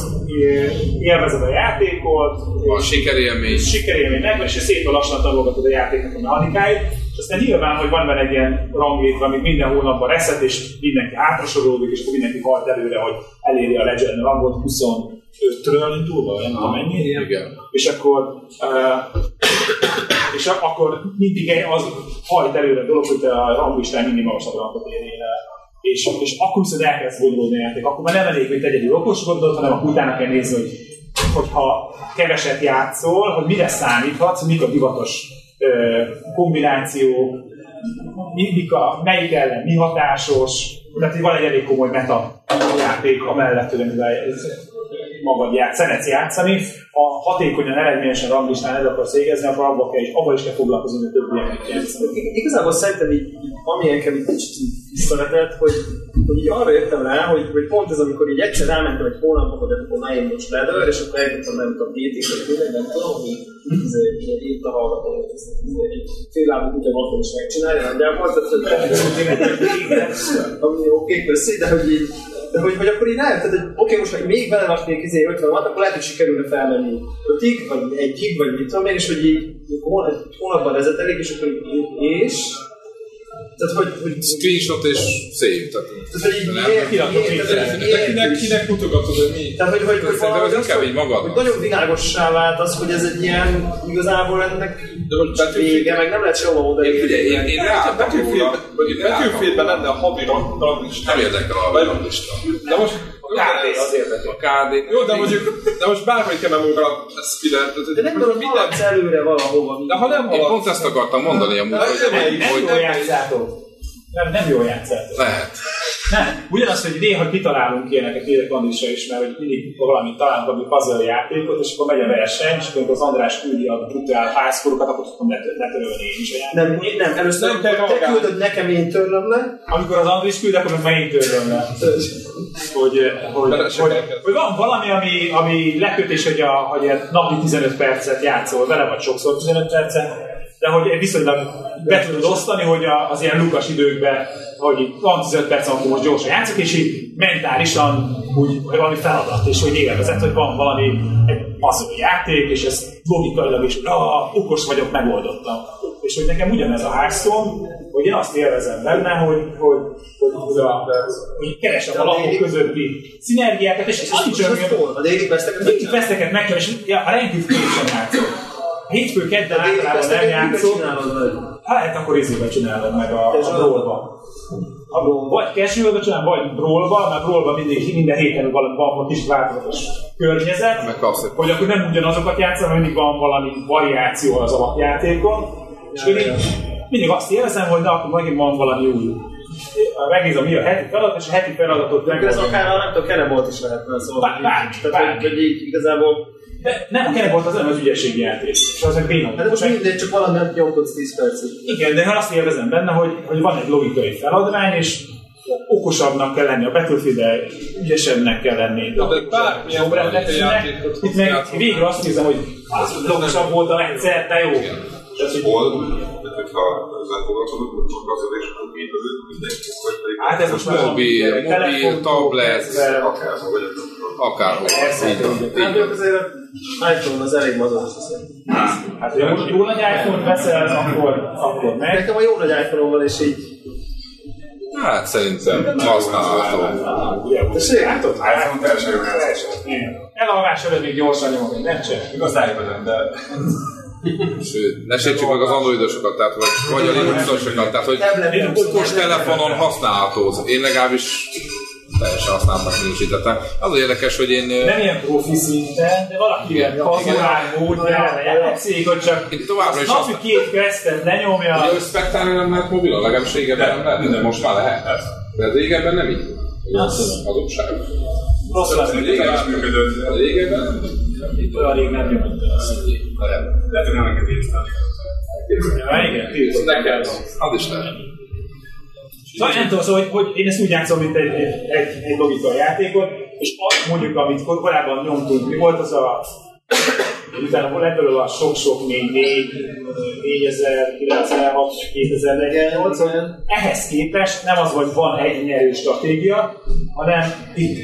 élvezed a játékot,
a sikerélmény.
Sikerélmény meg, és szépen lassan tanulgatod a játéknak a mechanikáit, és aztán nyilván, hogy van benne egy ilyen ranglétre, amit minden hónapban reszet, és mindenki átrasorolódik, és akkor mindenki halt előre, hogy eléri a legend rangot 20 5-ről indulva, nem tudom mennyi.
Igen.
És akkor, uh, és akkor mindig az hajt előre a dolog, hogy te a ranglistán mindig magasabb rangot érjél el. És, és akkor viszont elkezd gondolni a játék. Akkor már nem elég, hogy te egyedül okos gondolod, hanem akkor utána kell nézni, hogy hogyha keveset játszol, hogy mire számíthatsz, mik a divatos ö, kombináció, mik a, melyik ellen mi hatásos, tehát van egy elég komoly meta játék amellett, hogy amivel ez magad játsz, szeretsz játszani, ha hatékonyan, eredményesen ranglistán el akarsz végezni, akkor abban kell is, abban is kell foglalkozni, hogy több ilyenek játszani.
Ig- Igazából szerintem így, ami engem így kicsit visszavetett, hogy, hogy így arra jöttem rá, hogy, hogy pont ez, amikor így egyszer rámentem egy hónapba, hogy akkor na én most ledör, és akkor eljutottam, nem tudom, két év, vagy tényleg nem tudom, hogy ez egy itt a hallgató, egy féllábú kutya vakon is megcsinálja, nagyjából, tehát hogy ami oké, köszi, de hogy így, de hogy, hogy akkor így rájötted, hogy oké, most ha még beleraknék izé 50 watt, akkor lehet, hogy sikerülne felmenni 5-ig, vagy 1-ig, vagy mit tudom én, és hogy így hónapban rezetelik, és akkor így, és tehát, hogy, hogy
Screenshot és szép. Tehát,
tehát, hogy így miért,
Kirakom
hogy
kinek, kinek mutogatod, hogy mi?
tehát, hogy, hogy, hogy
ez
az,
inkább
hogy-
így magadnak.
hogy nagyon világossá vált az, hogy ez egy ilyen, igazából ennek
De most
vége, meg nem lehet sehova oda
Én, ugye, én, én ráálltam róla,
Betűfélben, lenne a havi rang- ranglista.
Nem érdekel a ranglista.
De most...
KD az érdekel.
A KD.
Jó, de mondjuk, de most kell memóra ezt kider,
De nem tudom, hogy haladsz előre valahova.
De ha nem
Én
haladsz,
pont ezt akartam mondani amúgy, hogy,
nem
jól játszátok. Nem, nem jól játszátok.
lehet.
Nem, ugyanaz, hogy néha kitalálunk ilyeneket életlandisra is, mert hogy mindig valamit találunk, ami puzzle játékot, és akkor megy a verseny, és akkor az András küldi a brutál házkorokat, akkor tudom letö- letörölni én is.
Nem, én- nem, először
Nem
te
reagálni.
küldöd nekem, én törlöm le.
Amikor az András küld, akkor meg megint törlöm le. Hogy, hogy, hogy, hogy, van valami, ami, ami lekötés, hogy, a, hogy a napi 15 percet játszol vele, vagy sokszor 15 percet, de hogy viszonylag be tudod osztani, hogy az ilyen lukas időkben, hogy van 15 perc, akkor most gyorsan játszok, és így mentálisan úgy, hogy valami feladat, és hogy élvezet, hogy van valami egy puzzle játék, és ez logikailag is, ah, okos vagyok, megoldottam. És hogy nekem ugyanez a Hearthstone, hogy én azt élvezem benne, hogy, hogy, hogy, hogy, a, hogy keresem a lapok közötti szinergiákat, és, és nincs olyan,
A déli veszteket
megcsinálom, és a rendkívül sem játszom. Hétfő kedden általában nem játszom. Ha lehet, akkor izébe csinálod meg a, a brawlba. A brawl, vagy casualba csinálom, vagy brawlba, mert brawlba mindig, minden héten valami van egy kis változatos környezet,
Megkapsz egy
hogy akkor nem ugyanazokat játszom, mert mindig van valami variáció az alapjátékon. És akkor így mindig azt érzem, hogy na, akkor megint van valami új. Megnézem, mi a heti feladat, és a heti feladatot
Akkor ez akár a nem tudom, Kerebolt is lehetne szóval.
Bár- bármi,
Tehát,
bármi.
hogy, hogy így igazából...
De nem, a kerebolt az nem az ügyességi játék. És az meg béna.
Hát most mindegy, csak valami nem nyomkodsz 10 percet.
Igen, de azt élvezem benne, hogy, hogy van egy logikai feladvány, és okosabbnak kell lenni a battlefield ügyesebbnek kell lenni.
de bármilyen
jobb
logikai
reflexnek.
játékot
Itt meg végre azt nézem, hogy az okosabb voltam egyszer, de jó. Tehát, hogy
hogyha ezzel foglalkozunk, hogy csak az és akkor gépelőt mindenki.
Hát ez most
Mobil, mobil, tablet,
Akárhol, vagy
akárhol.
Persze,
Hát azért iPhone az elég mazas, azt hiszem.
Hát, hogyha most jó nagy iPhone-t veszel, akkor, akkor meg.
Nekem a jó nagy iPhone-on van, és így...
Hát szerintem használható.
Tessék?
Látod?
iPhone teljesen jó
Elalvás előtt még gyorsan nyomok egy meccset.
Igaz iPad-en, de
Sőt, ne sértsük meg az androidosokat, tehát vagy, vagy a linuxosokat, tehát hogy okos telefonon használható. Én legalábbis teljesen használtak minősítettem. Az az érdekes, hogy én...
Nem ilyen profi szinten, de valaki ilyen kazulár módjára játszik, hogy csak
Én továbbra is
napi két questet lenyomja.
Ugye, hogy spektálni nem lehet mobilon, legalábbis régebben nem lehet, de most már lehet. De régebben nem így. Az adóság.
Rossz lesz,
hogy régen is működött.
Régebben
olyan rég nem nyomott.
Lehet, hogy nem neked írtál.
Ja, igen, tiltott.
Neked az is lehet.
Szóval nem tudom, szóval, hogy, hogy én ezt úgy játszom, mint egy, egy, egy, egy logikai játékot, és azt mondjuk, amit kor- korábban nyomtunk, mi volt az a utána volt ebből a sok-sok 4, 4, 4000, 96, 2048,
olyan.
ehhez képest nem az, hogy van egy nyerő stratégia, hanem itt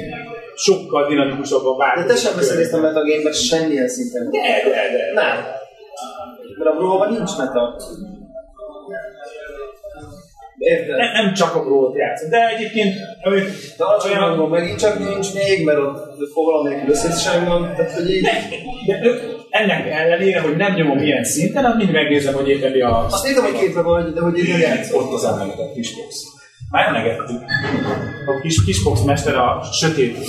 sokkal dinamikusabban
De
változik.
te sem beszélsz a metagame-ben semmilyen szinten.
De, de, de.
Nem. Mert a Brawl-ban nincs meta. Érted?
Nem, nem csak a Brawl-t játszunk, de egyébként
De alacsony van megint csak nincs még, mert ott fogalom nélkül összesság van, tehát hogy így...
de ők ennek ellenére, hogy nem nyomom ilyen szinten, az mindig megnézem, hogy éppen mi a
Azt értem, hogy képbe vagy, de hogy így nem játszol.
ott az emlegetett kisbox. Már emlegettük. A kis, kisbox mester a sötét uh,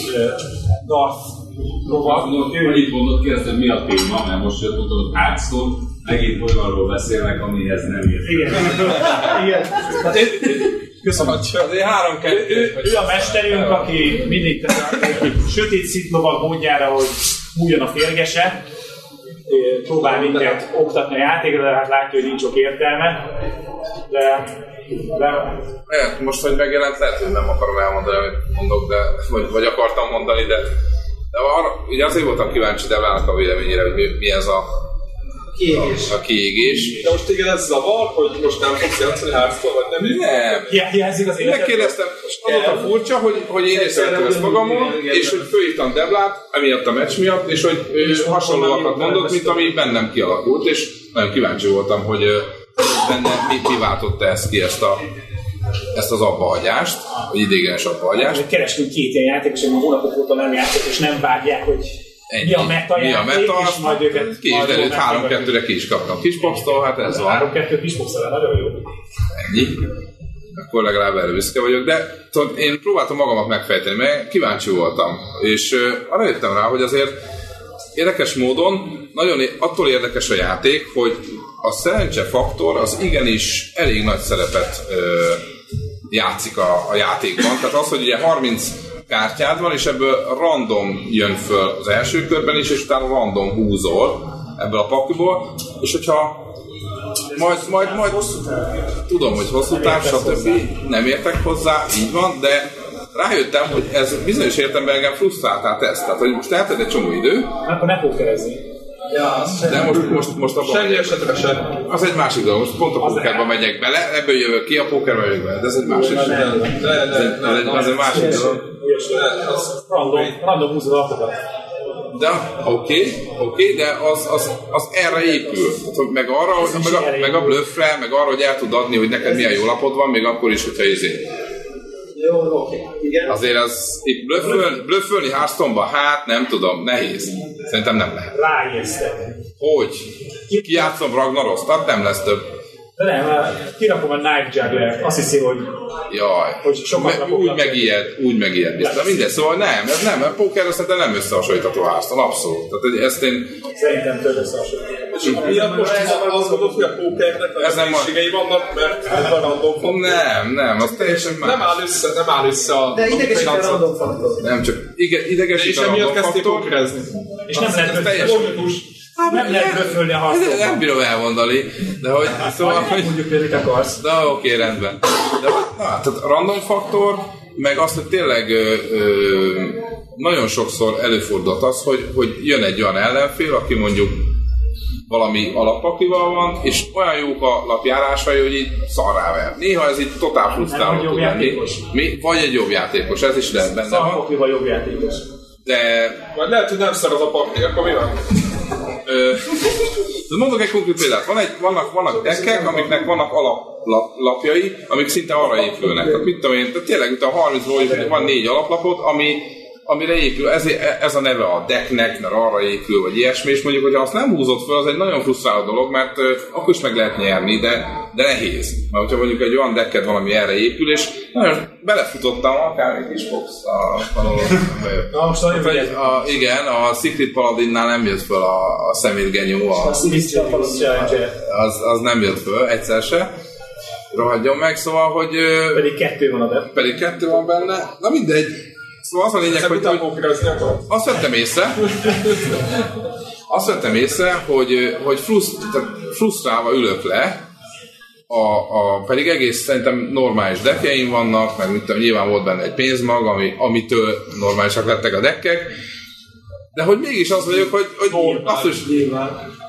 Darth lovag.
Ő annyit mondott hogy mi a téma, mert most jött mondom, hogy Hearthstone, megint olyanról beszélnek, amihez nem ért.
Igen. Igen. Hát ő, ő, köszönöm.
Azért három
Ő,
kettő.
ő, ő a mesterünk, aki mindig tesz a sötét szitlovag módjára, hogy múljon a férgese, próbál minket oktatni a játékra, de hát látja, hogy nincs sok értelme. De, de
Hát, most, hogy megjelent, lehet, hogy nem akarom elmondani, amit mondok, de, vagy, vagy akartam mondani, de, de arra, ugye azért voltam kíváncsi Devlának a véleményére, hogy mi, mi ez a,
Kiégés.
a, a kiégés.
De most téged ez zavar, hogy most nem fogsz játszani Hearthstone, vagy nem?
Nem.
hi- hiányzik az életed.
Megkérdeztem, az a furcsa, hogy, hogy én észrevettem ezt magamon, és hogy fölhívtam Devlát, emiatt a meccs miatt, és hogy ő hasonlóakat mondott, mint ami bennem kialakult, és nagyon kíváncsi voltam, hogy benne mi, mi váltotta ezt ki, ezt, a, ezt az abbahagyást, vagy idéglenes abbahagyást.
Hogy kerestünk két ilyen játékos, hogy hónapok óta nem játszott, és nem vágják, hogy
Ennyi.
mi a meta
Mi a meta,
és majd őket...
ki is derült,
jól
három
megfogadjuk.
kettőre ki is kaptam Kisboxtól, hát ez van.
3-2 Xbox nagyon jó.
Ennyi. Akkor legalább erre büszke vagyok, de tudod, én próbáltam magamat megfejteni, mert kíváncsi voltam. És uh, arra jöttem rá, hogy azért érdekes módon nagyon attól érdekes a játék, hogy a szerencse faktor az igenis elég nagy szerepet uh, játszik a, a játékban. Tehát az, hogy ugye 30 kártyád van, és ebből random jön föl az első körben is, és utána random húzol ebből a pakliból, és hogyha majd, majd, majd tudom, hogy hosszú táv, stb. Nem értek hozzá, így van, de rájöttem, hogy ez bizonyos értelemben engem frusztráltá tesz. Tehát, hogy most eltelt egy csomó idő,
Akkor ne pókerezni.
Ja,
De most, most, most abban
Semmi esetre sem.
Az egy másik dolog, most pont a pókerba megyek bele, ebből jövök ki, a pókerbe jövök bele, de ez egy másik dolog. Ez egy, ez egy, ez egy másik dolog.
Random, random húzod alapokat.
De oké, oké, de az, az, az erre épül. Hogy meg arra, hogy, meg, a, meg a bluffre, meg arra, hogy el tud adni, hogy neked milyen jó lapod van, még akkor is, hogyha izé.
Jó, oké. Igen.
Azért az itt blöfföl, blöffölni Hearthstone-ba, hát nem tudom, nehéz. Szerintem nem lehet.
Ráijesztek.
Hogy? Kijátszom Ragnarostat, nem lesz több.
De nem, kirakom a Knife Juggler, azt hiszi, hogy
Jaj,
Hogy sokat
Me, úgy megijed, úgy megijed biztos. Mindegy, szóval nem, ez nem, a póker szerintem nem összehasonlítható Hearthstone, abszolút. Tehát hogy ezt én,
szerintem több összehasonlít.
És miatt most azt gondolod, hogy a pókernek
Ez nem
a vannak, mert ez a random faktor.
nem, nem, az teljesen más.
Nem áll össze, nem áll össze a
De idegesít a random faktor.
Nem csak ide,
De
idegesít
és
a
emiatt
random
kezdték
faktor.
pókerezni.
És nem lehet
Ez
Logikus.
nem lehet böfölni a harcokban.
nem bírom elmondani, de hogy, szóval, hogy,
Mondjuk, hogy mit akarsz.
de oké, rendben. De, na, tehát random faktor, meg azt, hogy tényleg ö, ö, nagyon sokszor előfordult az, hogy, hogy jön egy olyan ellenfél, aki mondjuk valami alappaklival van, és olyan jók a lapjárásai, hogy így szarrá ver. Néha ez így totál frusztráló tud lenni.
játékos.
Mi? Vagy egy jobb játékos, ez is lehet benne van.
Szarpoklival jobb játékos.
De
Vagy lehet, hogy nem szar az a pakli, akkor mi van?
Ö, mondok egy konkrét példát. Van egy, vannak, vannak deckek, amiknek vannak alaplapjai, amik szinte arra épülnek. Tehát mit tudom én, tehát tényleg itt a 30 ból van négy alaplapot, ami, amire épül, ez, ez a neve a decknek, mert arra épül, vagy ilyesmi, és mondjuk, hogyha azt nem húzott fel, az egy nagyon frusztráló dolog, mert akkor is meg lehet nyerni, de, de nehéz. Mert hogyha mondjuk egy olyan decked van, ami erre épül, és nagyon belefutottam, akár egy is fogsz a.
Na, most figyelj.
a, igen, a Secret Paladinnál nem jött föl a, a szemétgenyó, a,
challenge
az, az nem jött föl egyszer se. Rohadjon meg, szóval, hogy
Pedig kettő van a
pedig kettő van benne. Na mindegy. Szóval az a lényeg, hogy, azt vettem észre, azt vettem észre, hogy, hogy frusztrálva ülök le, a, a, pedig egész szerintem normális dekkeim vannak, meg mit tudom, nyilván volt benne egy pénzmag, ami, amitől normálisak lettek a dekkek, de hogy mégis az vagyok, hogy, hogy azt is Battlefield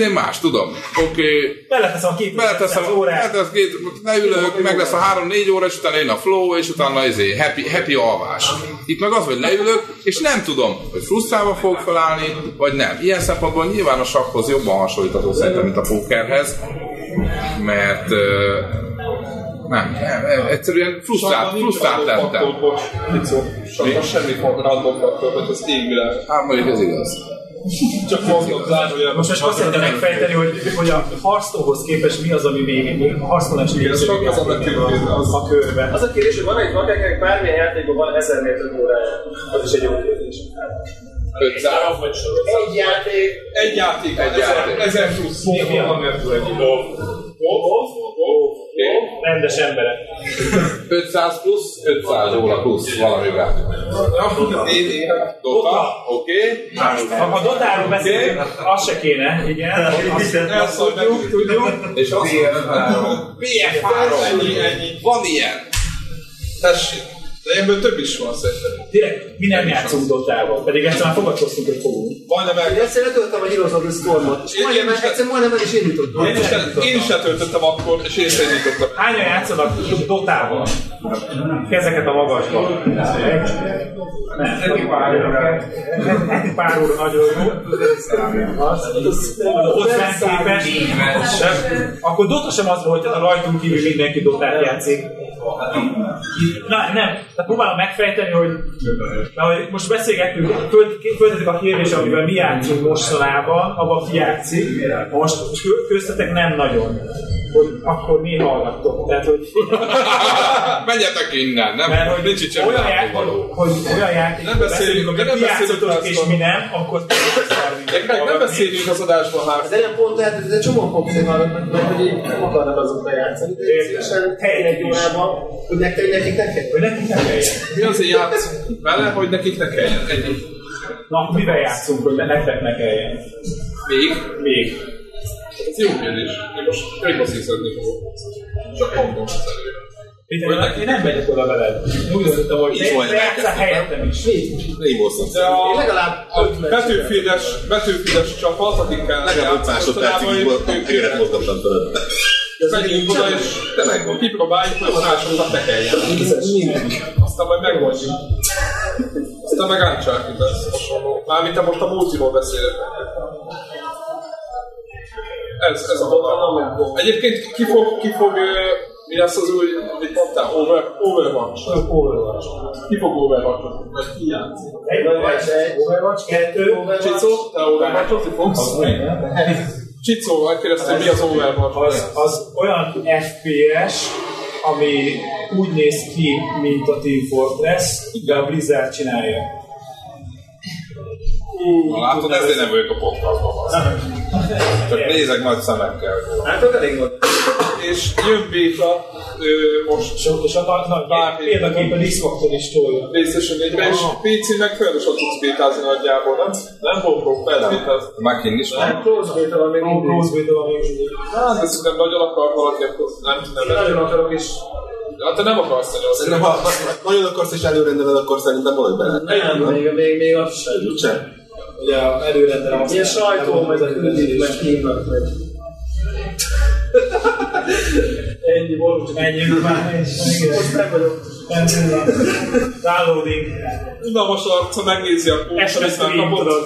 én más, tudom. Oké, okay,
Beleteszem a két
beleteszem,
órát.
beleteszem két, leülök, meg lesz a három-négy óra, és utána jön a flow, és utána izé, happy, happy alvás. Itt meg az, hogy leülök, és nem tudom, hogy frusztrálva fog felállni, vagy nem. Ilyen szempontból nyilván a sakkhoz jobban hasonlítható szerintem, mint a pókerhez, mert nem, nem, egyszerűen frusztrált, frusztrált lettem.
Bocs. Sakban semmi random faktor, hogy az égvilág.
Hát mondjuk ez igaz.
Csak mondom, zárójel.
Most most azt szeretném megfejteni, hogy, hogy a Hearthstone-hoz képest mi az, ami még, még a Hearthstone-es
Igen, sok az a az.
a körben.
Az a kérdés, hogy van egy valakinek bármilyen játékban van 1000 méter órája.
Az is egy jó kérdés.
500.
Egy játék,
Egy játék,
Egy játék.
ezer plusz.
Mi a nélkül egy Rendes emberek.
500 plusz, 500 óra plusz valamivel. Dota, oké.
Ha a Dotáról beszélünk, az se kéne, igen. Azt, azt tudjuk, tudjuk.
És az BF3.
Ennyi, ennyi.
Van ilyen.
Tessék. De ebből több is van szerintem.
Tényleg, mi nem játszunk Dotával, pedig egyszer már fogadkoztunk, hogy fogunk.
Majdnem el...
Én egyszer letöltem a Heroes of the Stormot, és
Én-
majdnem,
én is-
egyszer majdnem el is.
Én is, én is letöltöttem akkor, és én is indítottam.
Hányan játszanak Dotával? Kezeket a magasba. Nem, heti pár óra. Heti pár óra nagyon jó. Hozzánk képest. Akkor Dota sem az volt, hogy a rajtunk kívül mindenki Dotát játszik. Na, nem. Tehát próbálom megfejteni, hogy, na, hogy most beszélgettünk, föl- föltettük a kérdést, amivel mi játszunk mostanában, abban ki játszik. Most kö- köztetek nem nagyon. Hogy akkor mi hallgattok. Tehát, hogy
Menjetek innen, nem?
mert hogy
Nincs itt semmi
olyan, já-
látnivaló.
hogy olyan játék,
Nem beszélünk,
hogy
nem beszélünk
és mi nem, akkor
meg nem beszélünk az adásban hát.
De nem pont, tehát ez egy csomó hallgatnak, mert hogy nem akarnak azokra játszani. De
Értem.
szívesen egy órában, hogy nektek, hogy nekik nekik.
Hogy nekik nem kelljen.
Mi azért játszunk vele, hogy nekik ne kelljen. Ennyi.
Na, mivel játszunk, hogy nektek ne kelljen?
Még?
Még.
Ez jó kérdés. Én most Six szeretnék fogok. Csak mondom az előre.
Péter, én nem megyek oda veled. Én úgy döntöttem, hogy te játszál helyettem is.
Rainbow Six.
De a,
legalább
a betűfides, betűfides csapat, akikkel
Legalább 5 másodpercig így volt, egeret mozgattam fölötte.
Megyünk oda, és
De megvan.
kipróbáljuk, hogy a másokat ne kelljen. Aztán majd megoldjuk. Aztán meg Uncharted lesz hasonló. Mármint te most a multiról beszélek. Ez, ez a vonal. Egyébként ki fog, ki fog, mi lesz az új, mit mondtál? Over, Overwatch. Overwatch. Ki fog Overwatch? Vagy ki játszik?
Egy Overwatch, egy Overwatch, kettő
Csicó, te Overwatch-ot fogsz? Csicó, vagy kérdeztem, mi az Overwatch?
Az, az olyan FPS, ami úgy néz ki, mint a Team Fortress, de a Blizzard csinálja.
Na látod, ezért nem vagyok a podcastban. Csak nézek nagy szemekkel.
Hát ott elég volt.
És jön beta, ö, most
És, és a nagy,
Bármi.
példaképpen X-Factor is tolja.
PlayStation 4-re, és PC meg folyamatosan tudsz bétázni nagyjából, nem? Nem fogok felbétázni.
Már kinn is van.
Hát close beta van még mindig.
Close beta van még mindig.
Hát, de szerintem nagyon akar valaki, akkor nem tudom.
Nagyon akarok is.
Hát te nem akarsz nagyon.
Szerintem, ha nagyon akarsz és előrendeled, akkor szerintem vagy bele.
Nem, még, még, még az sem.
Úgyse?
Ugye a előrendelem azt
Ilyen sajtó, majd a küldik, meg hívnak, meg. Ennyi volt, csak
Ennyi már,
most nem vagyok.
downloading.
Unalmas arca megnézi a kód,
Este
amit már
tudod.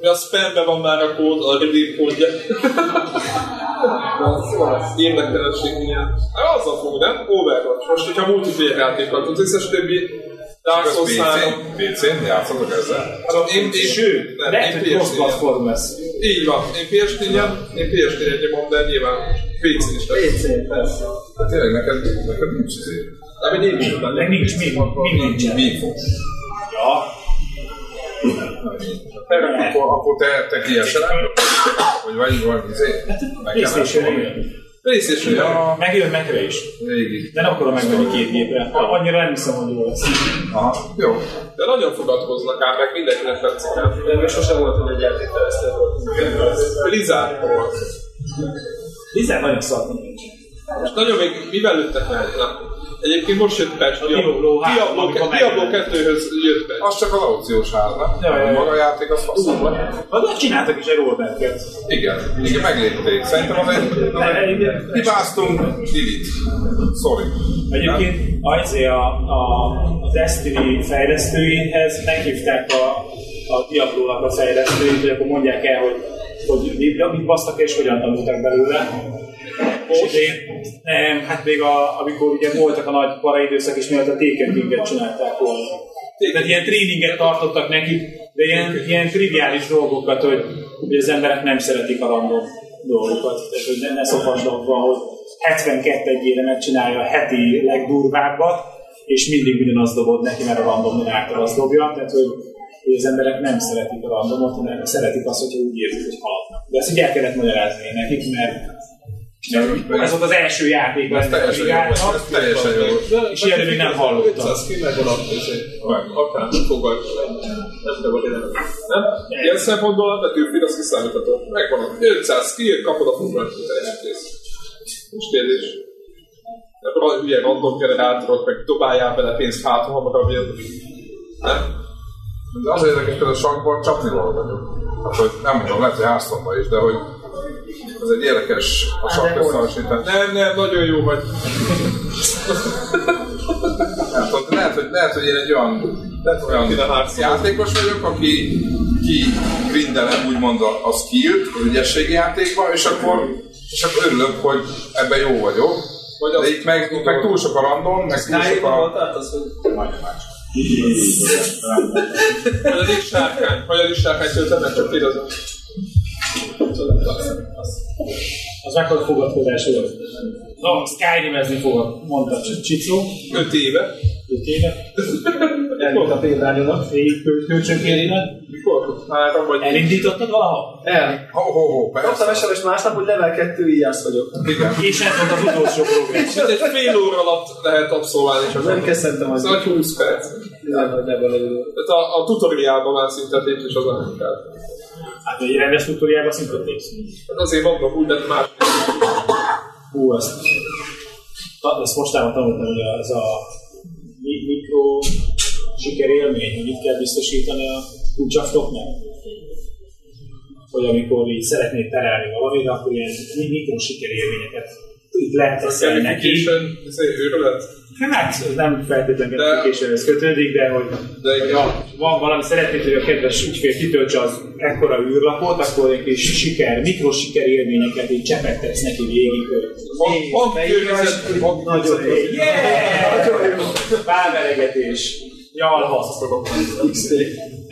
Mi a spambe van már a kód, a redeem kódja. Érdektelenség ilyen. Hát azzal fog, nem? Overwatch. Most, hogyha multiplayer játékkal tudsz, összes többi Dark Souls 3.
PC-n? PC-n játszotok ezzel?
Hát én, én,
Sőt,
nem,
lehet, hogy cross
PS4-en.
platform lesz.
Így van, én PS4-en, én PS4-en nyomom, de nyilván PC-n is lesz.
PC, persze.
Hát tényleg neked, neked nincs izé.
De még nincs.
Meg nincs, mi, mi nincs.
Mi info?
Ja,
Akkor, akkor te, te kiesel? Vagy vagy, vagy izé? Meg kell
PlayStation
Ja,
Megjön megre is.
régi.
De nem akarom megvenni két gépre. Annyira nem hiszem, hogy jó lesz.
Aha, jó.
De nagyon fogadkoznak ám, meg mindenkinek tetszik.
De még sosem volt, hogy egy játékfejlesztő volt.
Blizzard volt.
Blizzard nagyon szart nincs.
És nagyon még, mivel lőttek meg? Egyébként most jött patch,
A
Diablo,
Diablo
Diablo,
amikor
Diablo
megjelent.
2-höz jött patch.
Az csak az aukciós ház, nem?
Ja, ja, ja.
Maga a játék az faszom volt.
Hát csináltak is egy rollback-et.
Igen, igen, meglépték. Szerintem az egy... Hibáztunk, delete. Sorry.
Egyébként az a, a, a Destiny fejlesztőihez meghívták a, a Diablo-nak a fejlesztőit, hogy akkor mondják el, hogy, hogy mit basztak és hogyan tanultak belőle. És én, nem, hát még a, amikor ugye voltak a nagy paraidőszak, és mielőtt a Taken King-et csinálták volna. Tehát ilyen tréninget tartottak nekik, de ilyen, ilyen triviális dolgokat, hogy, hogy az emberek nem szeretik a random dolgokat. Tehát, hogy ne, ne szokasd abba, hogy 72 egyére megcsinálja a heti legdurvábbat, és mindig ugyanazt dobod neki, mert a random által azt dobja. Tehát, hogy, hogy az emberek nem szeretik a randomot, hanem szeretik azt, hogyha úgy érzik, hogy haladnak. De ezt így el kellett magyarázni nekik, mert ez volt az első játék,
Ez teljesen jó, ez- ez teljesen jó.
És ilyenről még nem hallottam.
500 skill meg van akár fogad. Nem vagy nem. Ilyen szempontból a betűfél az kiszámítható. Megvan a 500 skill, kapod a foglalt teljesen kész. Most kérdés. Ra- hülye random generátorok, meg dobáljál bele pénzt hát, hamarabb jön. Nem?
De az érdekes, hogy a sakból csapnival vagyok. Hát, hogy nem mondom, lehet, hogy háztomban is, de hogy ez egy érdekes a sakk összehasonlítás.
Nem, nem, nagyon jó vagy.
Nem tudom, lehet, hogy, lehet, hogy én egy olyan, lehet, olyan játékos vagyok, aki ki grindelem úgymond a, a skillt, az ügyességi játékban, és akkor, és akkor örülök, hogy ebben jó vagyok.
Vagy
De itt meg, meg túl sok a random, meg túl sok a...
voltál, az, hogy
Majdnem más.
hanyadik sárkány, hanyadik sárkány töltenek, csak kérdezem.
Az mekkora fogadkozás volt. Na, Skyrim-ezni fogok, mondta Csicó.
5 éve.
5 éve.
eljutott a példányomat.
Végig kölcsönkérimet.
Mikor? Három vagy
Elindítottad valaha?
El.
Ho, ho, ho,
Kaptam
persze.
SMS másnap, hogy level 2 íjász vagyok.
Igen.
És ez volt az utolsó progress.
Mint egy fél óra alatt lehet abszolválni csak.
Nem kezdtem az.
Nagy 20 perc.
Nem, ebben lövő.
Tehát a, a tutoriálban már szinte lépsz is az a.
Hát egy rendes tutoriálban szinte tész.
Hát azért mondom úgy, de más.
Hú, azt. ezt mostában tanultam, hogy ez a mi- mikro sikerélmény, hogy mit kell biztosítani a kulcsaftoknak. Hogy amikor így szeretnéd terelni valamit, akkor ilyen mi- mikro sikerélményeket itt leteszel neki.
Ez egy őrület.
Hát, nem feltétlenül gamificationhez kötődik, de hogy
De
ha van valami, szeretnéd, hogy a kedves ügyfél kitöltse az ekkora űrlapot, akkor egy kis siker, mikrosiker élményeket így csepegtetsz neki végig. hogy
Van- van környezet, van
Nagyon jó.
környezet.
Yeah! Válveregetés. Nyalhasz.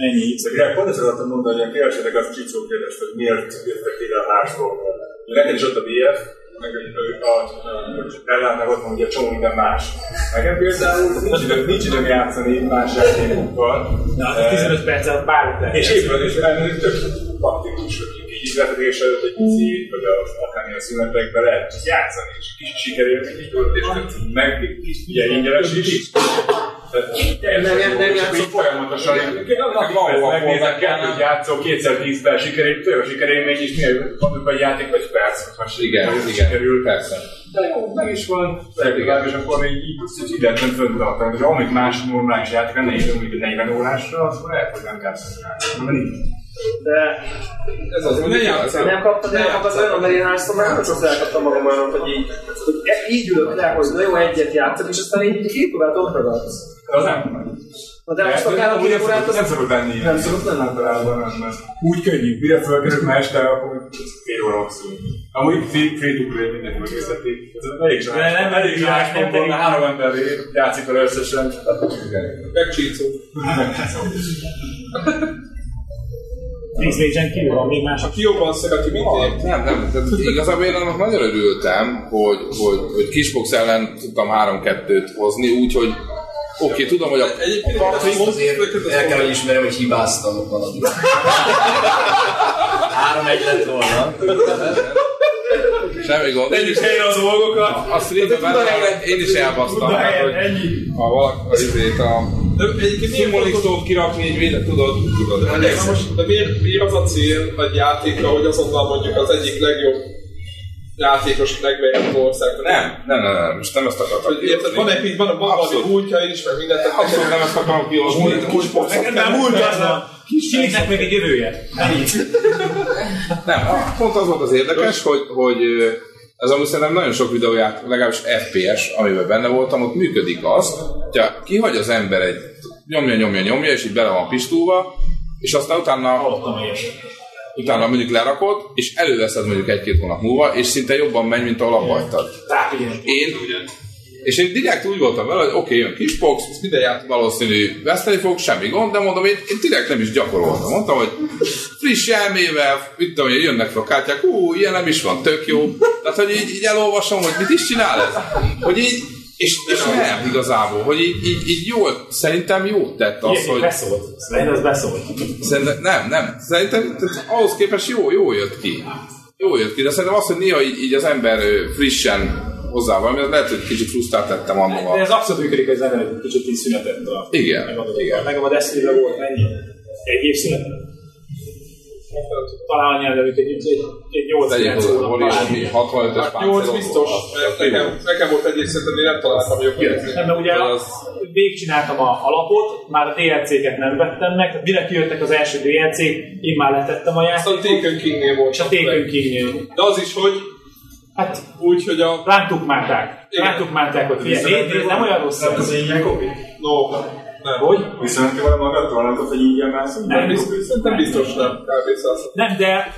Ennyi.
Greg, pont ezt akartam mondani, hogy a kérdésedek az Csicó kérdezte, hogy miért jöttek ide a házból. Neked is ott a BF, meg a Bellátnak ott van ugye csomó minden más. Nekem például nincs időm, nincs időm játszani más játékokkal.
Na, 15 percet bármit lehet.
És éppen, és tök praktikus, hogy így vezetés előtt egy picit, vagy a, akármilyen szünetekben lehet játszani, és kis sikerélmény is töltés, meg ugye ingyenes is.
Nem, nem, nem játszom.
Folyamatosan, megnézek kettőt játszol, kétszer tíz perc sikerül, tőle sikerélmény is, miért mondjuk a játék vagy perc, ha
Igen, igen,
sikerül.
persze.
De akkor meg is van, legalább, és akkor még így így idetlen föntartani. De amik más normális játék, ne nézem, hogy 40 órásra, akkor lehet, hogy nem kell.
De
Ez az, hogy ne játszál.
nem kaptad el magad olyan, mert én már, hogy azt elkaptam magam olyan, hogy így, hogy e- így ülök le, hogy na jó, egyet játszok, és aztán így két órát ott ragadsz.
Az nem.
Na de most akár a két
nem
órát,
szokott- nem szokott lenni.
nem szokott lenni.
Általában mert úgy könnyű. Mire fölkerül ma este, akkor fél óra hosszú. Amúgy free, to play mindenki megnézheti. Ez elég
De nem.
Elég
nem, nem,
nem. három ember játszik vele összesen.
Megcsícó.
Disney-en kívül van még más.
Aki jobban szereti, mint én.
Nem, nem, tehát igazából én annak nagyon örültem, hogy, hogy, hogy Kisbox ellen tudtam 3-2-t hozni, úgyhogy oké, okay, tudom, hogy a, a Patrick,
azért
El kell, hogy ismerem, hogy hibáztam valamit. Három egy lett volna.
semmi gond, én is
helyen a dolgokat.
a streamben benne van, én is elbasztam, hát, hogy ha valaki azért a
De egyébként miért
Simulixtót kirakni egy vélet, tudod, tudod,
De,
emlékszem.
most, de miért, miért az a cél egy játékra, hogy azonnal mondjuk az egyik legjobb játékos legvegyebb ország?
Nem, nem, nem, nem, most nem ezt akartam
érted, van egy van, van valami múltja is, meg mindent. tehát
Abszolút nem ezt akarom kihozni. Kisbox
Neked már múlt az a Kinek még egy jövője.
Nem, pont az volt az érdekes, hogy, hogy ez amúgy szerintem nagyon sok videóját, legalábbis FPS, amiben benne voltam, ott működik az, hogyha kihagy az ember egy nyomja, nyomja, nyomja, és így bele van pistulva, és aztán utána,
Hallottam is.
Utána mondjuk lerakod, és előveszed mondjuk egy-két hónap múlva, és szinte jobban megy, mint ahol abba hagytad. Én, és én direkt úgy voltam vele, hogy oké, okay, jön Kisbox, minden játék valószínű veszteni fog, semmi gond, de mondom, én, én direkt nem is gyakoroltam. Mondtam, hogy friss elmével, mit tudom, én, jönnek fel a kártyák, ú, ilyen nem is van, tök jó. Tehát, hogy így, így elolvasom, hogy mit is csinál ez. Hogy így, és, és nem igazából, hogy így, így, így jól, szerintem jót tett az,
Igen,
hogy...
beszólt. Szerintem ez beszólt.
Szerintem, nem, nem. Szerintem ahhoz képest jó, jó jött ki. Jó jött ki, de szerintem az, hogy néha így, így az ember frissen hozzá valami, az lehet, hogy kicsit frusztrált tettem annól.
De ez abszolút működik, ez nem egy kicsit így szünetett a...
Igen, igen.
Nekem a Destiny-re volt mennyi? Egy év szünet? Talán annyi előtt egy, egy, egy 8
Tegyék
9
hozzá,
hónap
Mori,
talán.
ami 65-ös
Hát 8 biztos, mert nekem, nekem volt egy szerintem én nem találtam jobban.
Nem, mert ugye végigcsináltam a alapot, már a DLC-ket nem vettem meg, tehát mire kijöttek az első DLC-k, én már letettem a
Azt a
játékot.
Taken King-nél volt.
És a Taken King-nél.
De az is, hogy
Hát
úgy, hogy a...
rántuk márták. Rántuk márták, hogy figyelj, nem olyan rossz
Nem
ez.
az kopi?
No, nem.
Hogy?
Viszont vele magadtól, nem tudod, hogy ingyen mászunk?
Nem.
Biztos, szerintem biztos nem. Kb. száz.
Nem, de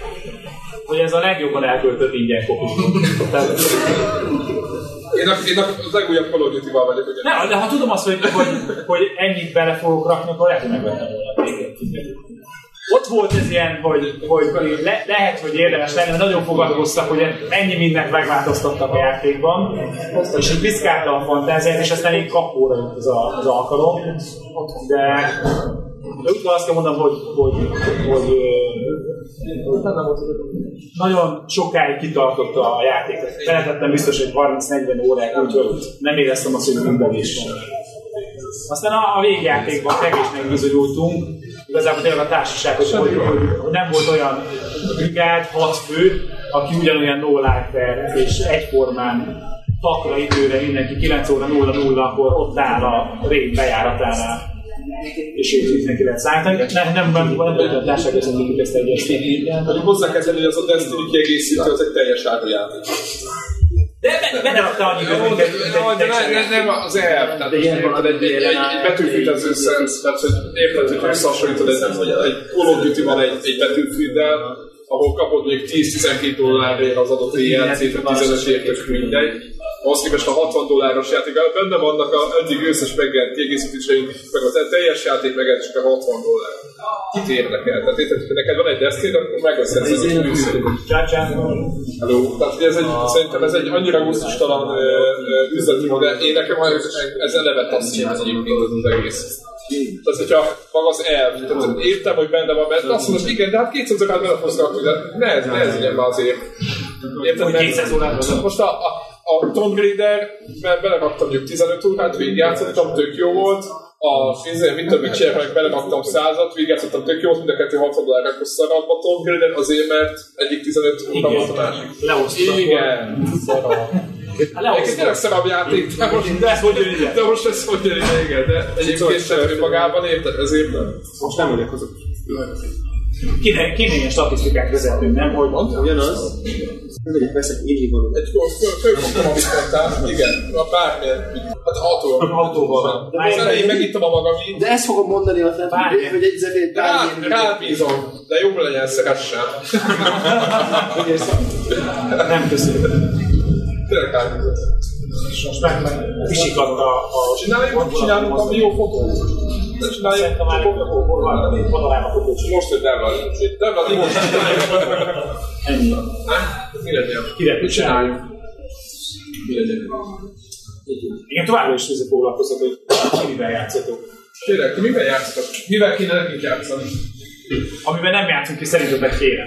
hogy ez a legjobban elköltött ingyen. Tehát,
Én, a, én a- az legújabb Call of Duty-val vagyok, ugye.
nem, de ha tudom azt, hogy, hogy, hogy ennyit bele fogok rakni, akkor lehet, hogy megvettem volna a. Ott volt ez ilyen, hogy, hogy le, lehet, hogy érdemes lenne, nagyon fogadkoztak, hogy ennyi mindent megváltoztattak a játékban, és így viszkálta a fantáziát, és aztán így kapóra jött az, a, az alkalom. De úgy azt kell mondanom, hogy, hogy, hogy, hogy nagyon sokáig kitartott a játék. Beletettem biztos, hogy 30-40 órát, úgyhogy nem éreztem azt, hogy bűnbevés van. Aztán a, a végjátékban kevésnek bizonyultunk, igazából tényleg a társaság, hogy, hogy, hogy, nem volt olyan brigád, hat fő, aki ugyanolyan no lifer és egyformán takra időre mindenki 9 óra 00-kor ott áll a rég bejáratánál. És így mindenki lehet szállítani. Ne, nem, nem, nem, nem, nem társadalmi ezt.
Hogy hozzá kell tenni, hogy az a Destiny kiegészítő, az egy teljes árujáték.
De be- benne rakta annyi
Jó, de, de, de ne, ne, nem az elv, tehát most érted, egy, egy, egy, egy Battlefield az összensz, tehát hogy érted, hogy összehasonlítod, egy, egy Call of Duty van egy, egy Battlefield-del, ahol kapod még 10-12 dollárért az adott DLC-t, vagy 15 ért, tök mindegy. Ahhoz képest a 60 dolláros játék, benne vannak a eddig összes megjelent kiegészítéseink, meg az teljes játék megjelent csak a 60 dollár. Kit érdekel? Tehát érted, hogy neked van egy Destiny, akkor megveszed ezt a. Hello. Tehát ez egy, szerintem ez egy annyira gusztustalan üzleti modell. Én nekem ez, ez eleve taszít egyébként az, egész. Tehát, hogyha maga az elv, tehát értem, hogy benne van, mert azt mondod, igen, de hát 200 órát bele fogsz rakni, de ne, ez, ne ez legyen be azért. Érted,
Hogy 200 órát bele.
Most a, a, a Tomb Raider, mert beleraktam mondjuk 15 órát, végigjátszottam, tök jó volt, a izé, mit tudom, csinálják, beleraktam százat, végigjátszottam, tök jó volt, mind a kettő 60 dollár, akkor szarabb a Tomb Raider azért, mert egyik 15 óra volt a másik.
Leosztottak
Igen. Egyébként tényleg szarabb játék, de most,
De ide?
de most ez hogy jön ide, igen, de egyébként sem önmagában érted, ezért nem.
Most nem vagyok azok.
Kéne ilyen statisztikák vezetnünk, nem? Hogy
Ugyanaz. Nem vagyok veszek így van.
Egy fölkaptam, amit mondtál, igen, a bármilyen, hát autóval.
Autóval.
De az elején megittam a magam így,
De ezt fogom mondani, hogy nem
Bármilyen.
hogy egy
de rá, rád bízom, de jobb legyen szeressen.
nem köszönöm.
Tényleg rád bízom.
És most meg, meg a...
Csináljunk, csinálunk valami jó fotót.
Szerintem a fotót.
most, hogy Devla nincs itt. Devla nincs
Ennyi.
Mi legyen?
Kire
Mit csináljunk? Mi legyen?
Igen, továbbra is ezzel foglalkozok, hogy mivel játszotok.
Tényleg, ti mivel játszotok? Mivel kéne nekünk játszani?
Amiben nem játszunk ki, szerintetek kéne.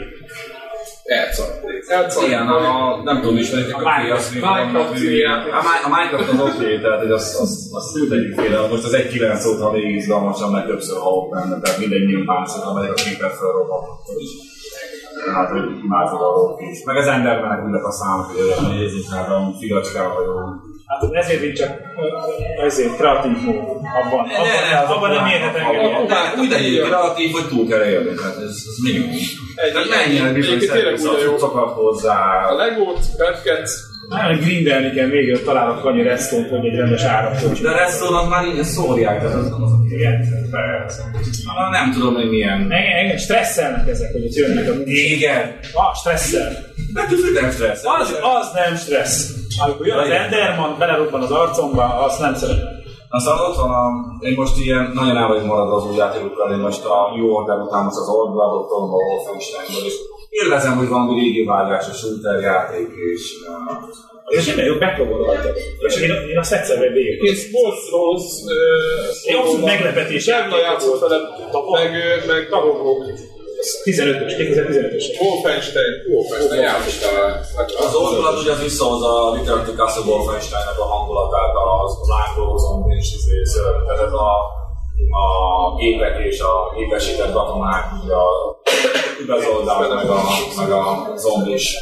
Elszak.
Igen, a, nem tudom, ismeritek
A
a
Minecraft.
A, Mi- a Minecraft az oké, tehát hogy azt, azt, azt tegyük félre. Most az 1.9 óta még izgalmasan, meg többször halok benne, tehát mindegy nyílt páncot, amelyek a képet felrobban. Hát, hogy imádom a is. Meg az Endermanek ülnek a számok, hogy olyan nézik, hát a figacskával jó.
Hát ezért így csak ezért kreatív mód. Abban, abban, abban nem érhet engem.
De úgy legyél kreatív, hogy túl kell élni, tehát ez, ez minimum. Tehát menjen bizony
jó.
cuccokat hozzá.
A Legót, Redket,
Nem, grindelni kell még, hogy találok annyi resztót, hogy egy rendes árat.
De restaurant már így szórják, tehát az, az
Igen, persze.
Na, nem tudom, hogy milyen.
Engem, engem stresszelnek ezek, hogy ott jönnek a
Igen.
Ah, stresszel.
Hát ez nem stressz.
Az, az nem stressz. Amikor jön az Enderman, belerobban az arcomba, azt nem szeretem.
Aztán ott van a, én most ilyen nagyon el vagyok maradva az új játékokkal, én most a New Order után most az Old Blood-októl, a Wolfensteinből, és élvezem, hogy van régi vágásos shooter játék, és uh,
És minden jobb megpróbálom rajta. És én, én azt egyszerűen végig.
Én Sports Rose,
Egy abszolút meglepetés
Devla játszott vele, meg, meg Tavogok.
15-ös, 2015-ös.
Wolfenstein. Wolfenstein játszott vele.
az Old Blood ugye az visszahozza a Return to Castle Wolfensteinnek a hangulatát, az lángoló zombi és tehát ez a, a gépek és a gépesített katonák, ugye a üvezoldák, meg a, meg a zombis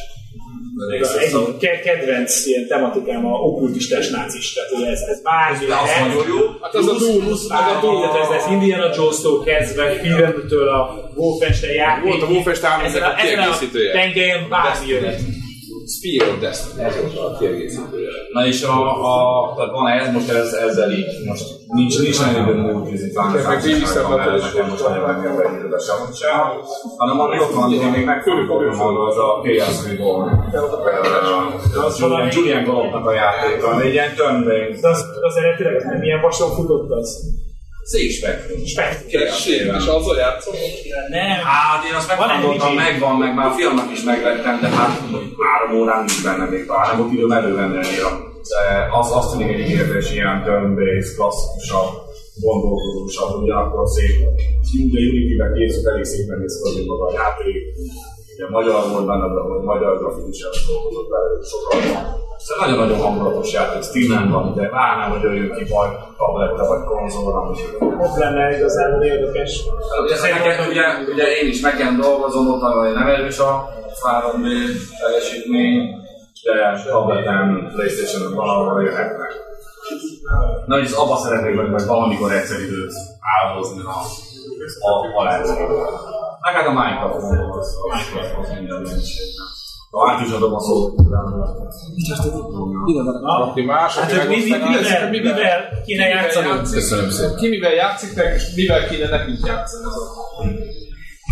rész.
Egy ke- kedvenc ilyen tematikám a okkultistás nácis. Tehát ugye ez, ez bármi
De az
lehet.
nagyon jó.
Hát az a Doom, az a.
Tehát ez, ez Indiana Jones-tól kezdve, filmtől a Wolfenstein játék.
Volt a Wolfenstein
ezen
a kiegészítője.
tengelyen bármi jöhet.
Spear of Destiny, ez volt a kiegészítője.
Na és a, a, tehát van ez, most ez, ezzel így, most nincs, nincs nagyon időm múltizni, talán
Meg végig szemletel is
nekem most nagyon nem be időbe semmit sem. Hanem ami ott van, én még megfogom maga, az a PS Reborn. Az Julian, Julian Golobnak a játéka, egy ilyen turn-based.
De az, az eredetileg nem ilyen vason futott az.
Szék spektrum.
Spektrum.
És azzal játszom.
Nem.
Hát én azt megmondottam, megvan, meg már a filmnek is megvettem, de hát mondjuk három órán nincs benne még talán, nem volt időm elővenni annyira. De az azt tűnik egy ígéretes ilyen turn-based, klasszikusabb, gondolkodósabb, ugyanakkor szép. Ugye Unity-ben készült, elég szépen néz ki maga a játék. Ugye magyar de hogy magyar grafikusan dolgozott bele sokat. Szóval nagyon-nagyon hangulatos játék, Steam-en van, de várnám, hogy jöjjön ki vagy tablette vagy konzolra.
Ott lenne igazából érdekes.
Ugye, neked, ugye, ugye én is meg kell dolgozom, ott hogy nem erős a 3D teljesítmény, de tableten, Playstation-on valahol jöhetnek. Na, és abba szeretnék meg majd valamikor egyszer időt áldozni a, a, a. Meg hát a Minecraft az, a Minecraft az minden Ha át is adom a szót,
Aki más,
Hát, hogy mi, mi, mivel, mivel kéne játszani?
Köszönöm szépen. Ki mivel játszik, és mivel kéne nekünk játszani?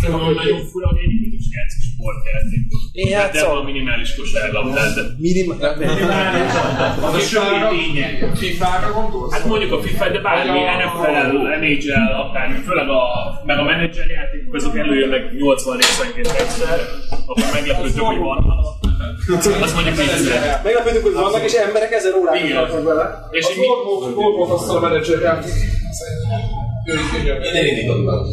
Nagyon fura, hogy én is játszok sportjátékot.
Én
De
játszom.
van minimális kosárlabdát. de-
Minimum...
Az a sötét lényeg.
FIFA-ra gondolsz?
Hát mondjuk a FIFA, de bármi
a-
NFL, NHL, akármi, főleg a, meg a menedzser játékok, azok előjönnek 80 részenként egyszer, akkor meglepődtök, hogy van. Azt mondjuk tízszer.
Meglepődünk, hogy vannak, és emberek ezer órát
Igen.
tartnak vele.
És így
Ormót, Ormót azt a menedzser játék.
Én indítottam.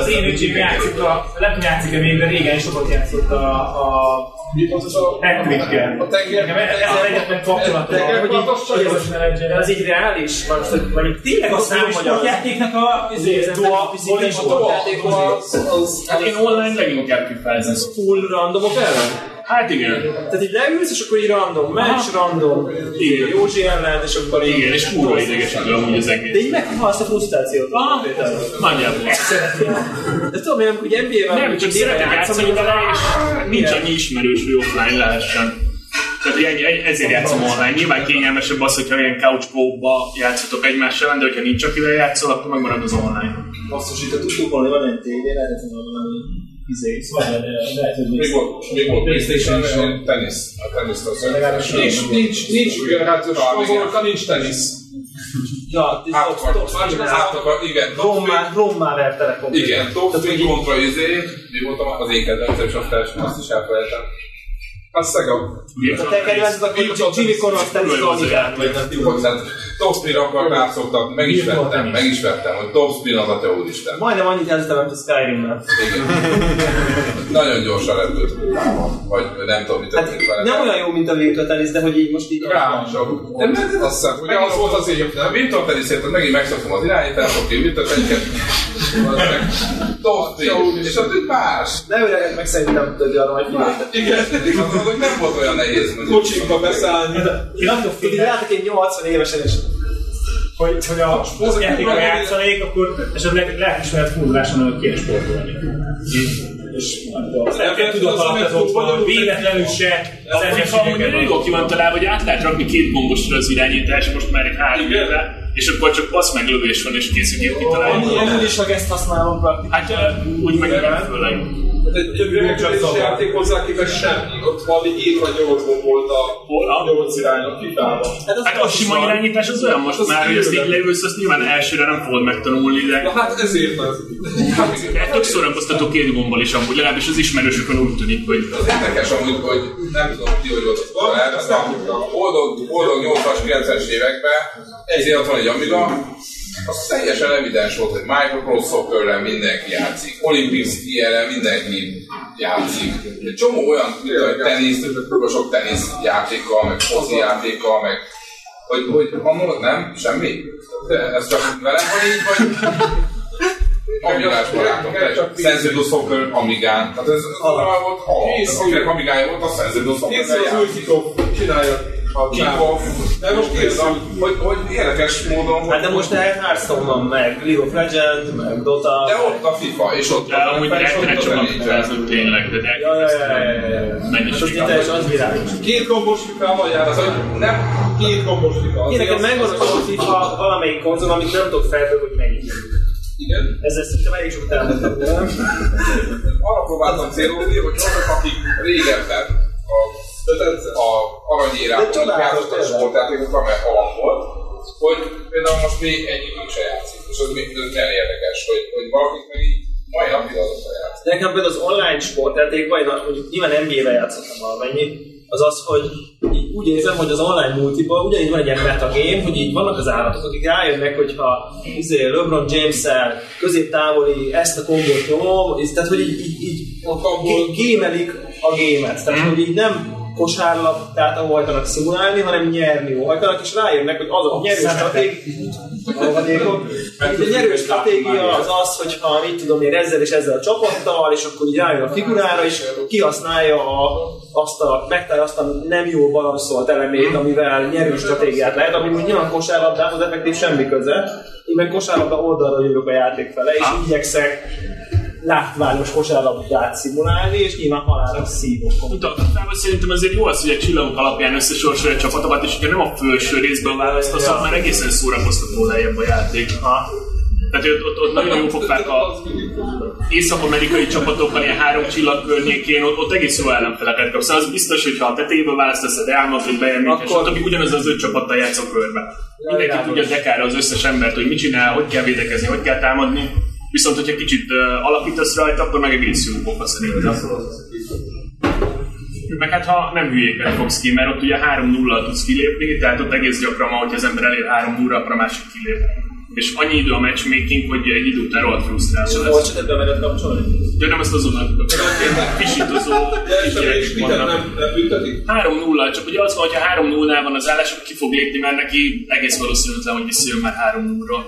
Az én öcsém játszik, a, nem játszik, de még de régen sokat játszott a, a
Mi az az a...
Patrickkel.
A.
Nekem ez az egyetlen kapcsolat, hogy így, hogy ez a menedzser.
De az így reális? Vagy,
Tényleg a
számolja?
sportjátéknak a izé,
Dua,
Dua,
a sportjáték az, az,
Hát én online leginkább kifejezem.
full randomok ellen?
Hát igen.
Tehát így leülsz, és akkor így random match, random
Igen.
Józsi ellen, és akkor így...
Igen, és kurva idegesítő amúgy az
De
egész.
így meghalsz a frusztrációt.
Ah, nagyjából.
De tudom, én amikor egy NBA-vel
Nem, csak szeretek játszani vele, és nincs annyi ismerős, hogy offline lehessen. Tehát egy, ezért játszom online. Nyilván kényelmesebb az, hogyha ilyen couch go-ba játszotok egymással, de hogyha nincs akivel játszol, akkor megmarad az online.
Basszus, itt a tudtuk hogy van egy tévé, lehet, hogy van valami izé, szóval lehet, hogy
Még volt, még volt Playstation és ilyen tenisz. A teniszt az nincs, nincs, nincs generációs konzolokra, nincs tenisz.
Ja,
igen.
Rommá, rommá vertelek.
Igen, top spin kontra izé, mi voltam az én kedvencem, és azt első, azt is elfelejtem.
Az szegam.
A te kedvenced, akkor Jimmy Cornell Tennis Donikát, vagy nem tudom.
Tehát top spin akar rászoktatni, meg is vettem, meg is vettem, hogy top spin az a te úristen.
Majdnem annyit játszottam, mint a Skyrim-mel.
Igen. Nagyon gyorsan repült vagy nem tudom, mit történt vele.
Nem olyan jó, mint a Virtua Tennis, de hogy így most így...
Rám csak. Nem, nem, azt hiszem, hogy az volt az éjjel. Nem, Winter Tennis megint megszoktam az irányítást, oké, Winter Tennis Spin, és az egy más.
Ne öregek meg szerintem tudja arra, hogy.
Igen, hogy nem volt olyan nehéz.
Kocsikba beszállni.
Én attól
Tudod, így látok én 80 évesen, és
hogy, hogy a sportjátékra játszanék, akkor esetleg lelkismeret furduláson előtt kéne sportolni. És nem tudok alatt az ott van, véletlenül se
A amúgy elég jól ki van találva, hogy át lehet rakni két gombosra az irányítás most már egy három éve, és akkor csak passz meg lövés van, és kész, hogy kitalálni.
amúgy is, ha ezt használom praktikán.
Hát úgy meg nem főleg.
Egy többi játék hozzá képest semmi. Ott valami 7 vagy 8 volt a
Hol?
8 irányok FIFA-ban.
Hát a sima irányítás az olyan most már, hogy ezt így leülsz, azt nyilván elsőre nem fogod megtanulni, de
Na hát ezért az.
de tök szórakoztató két gombbal is amúgy, legalábbis az ismerősökön úgy tűnik, hogy
Az érdekes amúgy, hogy nem tudom ti, hogy ott van, aztán a boldog, boldog 80-as, 90-es években ezért ott van egy Amiga, az teljesen evidens volt, hogy Microsoft Soccer-rel mindenki játszik, Olympics ilyen mindenki játszik. Egy csomó olyan tenisz, sok tenisz játékkal, meg foci játékkal, meg hogy, hogy mondod, nem? Semmi? De ez csak velem van így, vagy Amigás barátom, Sensible Soccer Amigán. Tehát ez az volt, akinek Amigája volt, a Sensible Soccer
Készül az új csinálja a
Kickoff.
De most készül.
Hogy, hogy érdekes módon, hogy
Hát de most lehet Hearthstone van, meg League of Legends, meg Dota.
de ott a FIFA, és ott
de amúgy
az
csak megfelelően tényleg, de
ja, ja. Az világos.
Két gombos FIFA-val jár, az, hogy nem két gombos FIFA.
Én nekem megvan a FIFA valamelyik konzol, amit nem tudok felből, hogy melyik.
Igen.
Ezzel szerintem elég sok nem?
Arra próbáltam célozni, hogy azok, akik régebben a, a aranyérában
csodálatos,
játszottak a
tényleg.
sportjátékokkal, mert volt, hogy például most még egyikük se játszik. És az még milyen érdekes, hogy, hogy valakik meg így mai napig azokra játszik.
De nekem például az online sportjátékban, én mondjuk nyilván NBA-vel játszottam valamennyit, az az, hogy így úgy érzem, hogy az online multiban ugyanígy van egy ilyen metagame, hogy így vannak az állatok, akik rájönnek, hogyha izé, LeBron James-el középtávoli ezt a kombót nyomom, tehát hogy így, így, így gé- gémelik a gémet. Tehát, hogy így nem kosárlabdát óhajtanak szimulálni, hanem nyerni óhajtanak, és rájönnek, hogy az a nyerő stratégia, a nyerő stratégia az az, hogy ha mit tudom én ezzel és ezzel a csapattal, és akkor így rájön a figurára, és kihasználja a, azt a, megtalálja azt a nem jól balanszolt elemét, amivel nyerő stratégiát lehet, ami úgy nyilván kosárlabdához effektív semmi köze. Én meg kosárlabda oldalra jövök a játék fele, és igyekszek látványos kosárlabdát szimulálni, és nyilván halálra szívok.
Utalgatában szerintem azért jó az, hogy a csillagok alapján összesorsolja a csapatokat, és hogyha nem a felső részből választasz, akkor már egészen szórakoztató lejjebb a játék. Ha. Tehát ott, ott, ott nagyon jó pofák a észak-amerikai csapatokkal, ilyen három csillag környékén, ott, ott egész jó ellenfeleket kapsz. Az biztos, hogy ha a tetejéből választasz a Real Madrid, Bayern München,
Akkor-
stb. ugyanaz az öt csapattal játsz a körbe. Mindenki tudja dekára az összes embert, hogy mit csinál, hogy kell védekezni, hogy kell támadni. Viszont, hogyha kicsit alapítasz rajta, akkor meg egész jó pofa szerintem. Meg hát ha nem hülyéket fogsz ki, mert ott ugye 3-0-al tudsz kilépni, tehát ott egész gyakran van, hogy az ember elér 3-0-ra, akkor a másik kilép. És annyi idő a matchmaking, hogy egy idő után rohadt frusztráló lesz.
akkor csak ebben menet kapcsolni?
De nem ezt azonnal
És a
kisgyerek
mégis
is
mindent
vannak.
nem, nem büntetik?
3-0, csak ugye az van, hogyha 3-0-nál van az állás, akkor ki fog lépni, mert neki egész valószínűtlen, hogy visszajön már 3-0-ról.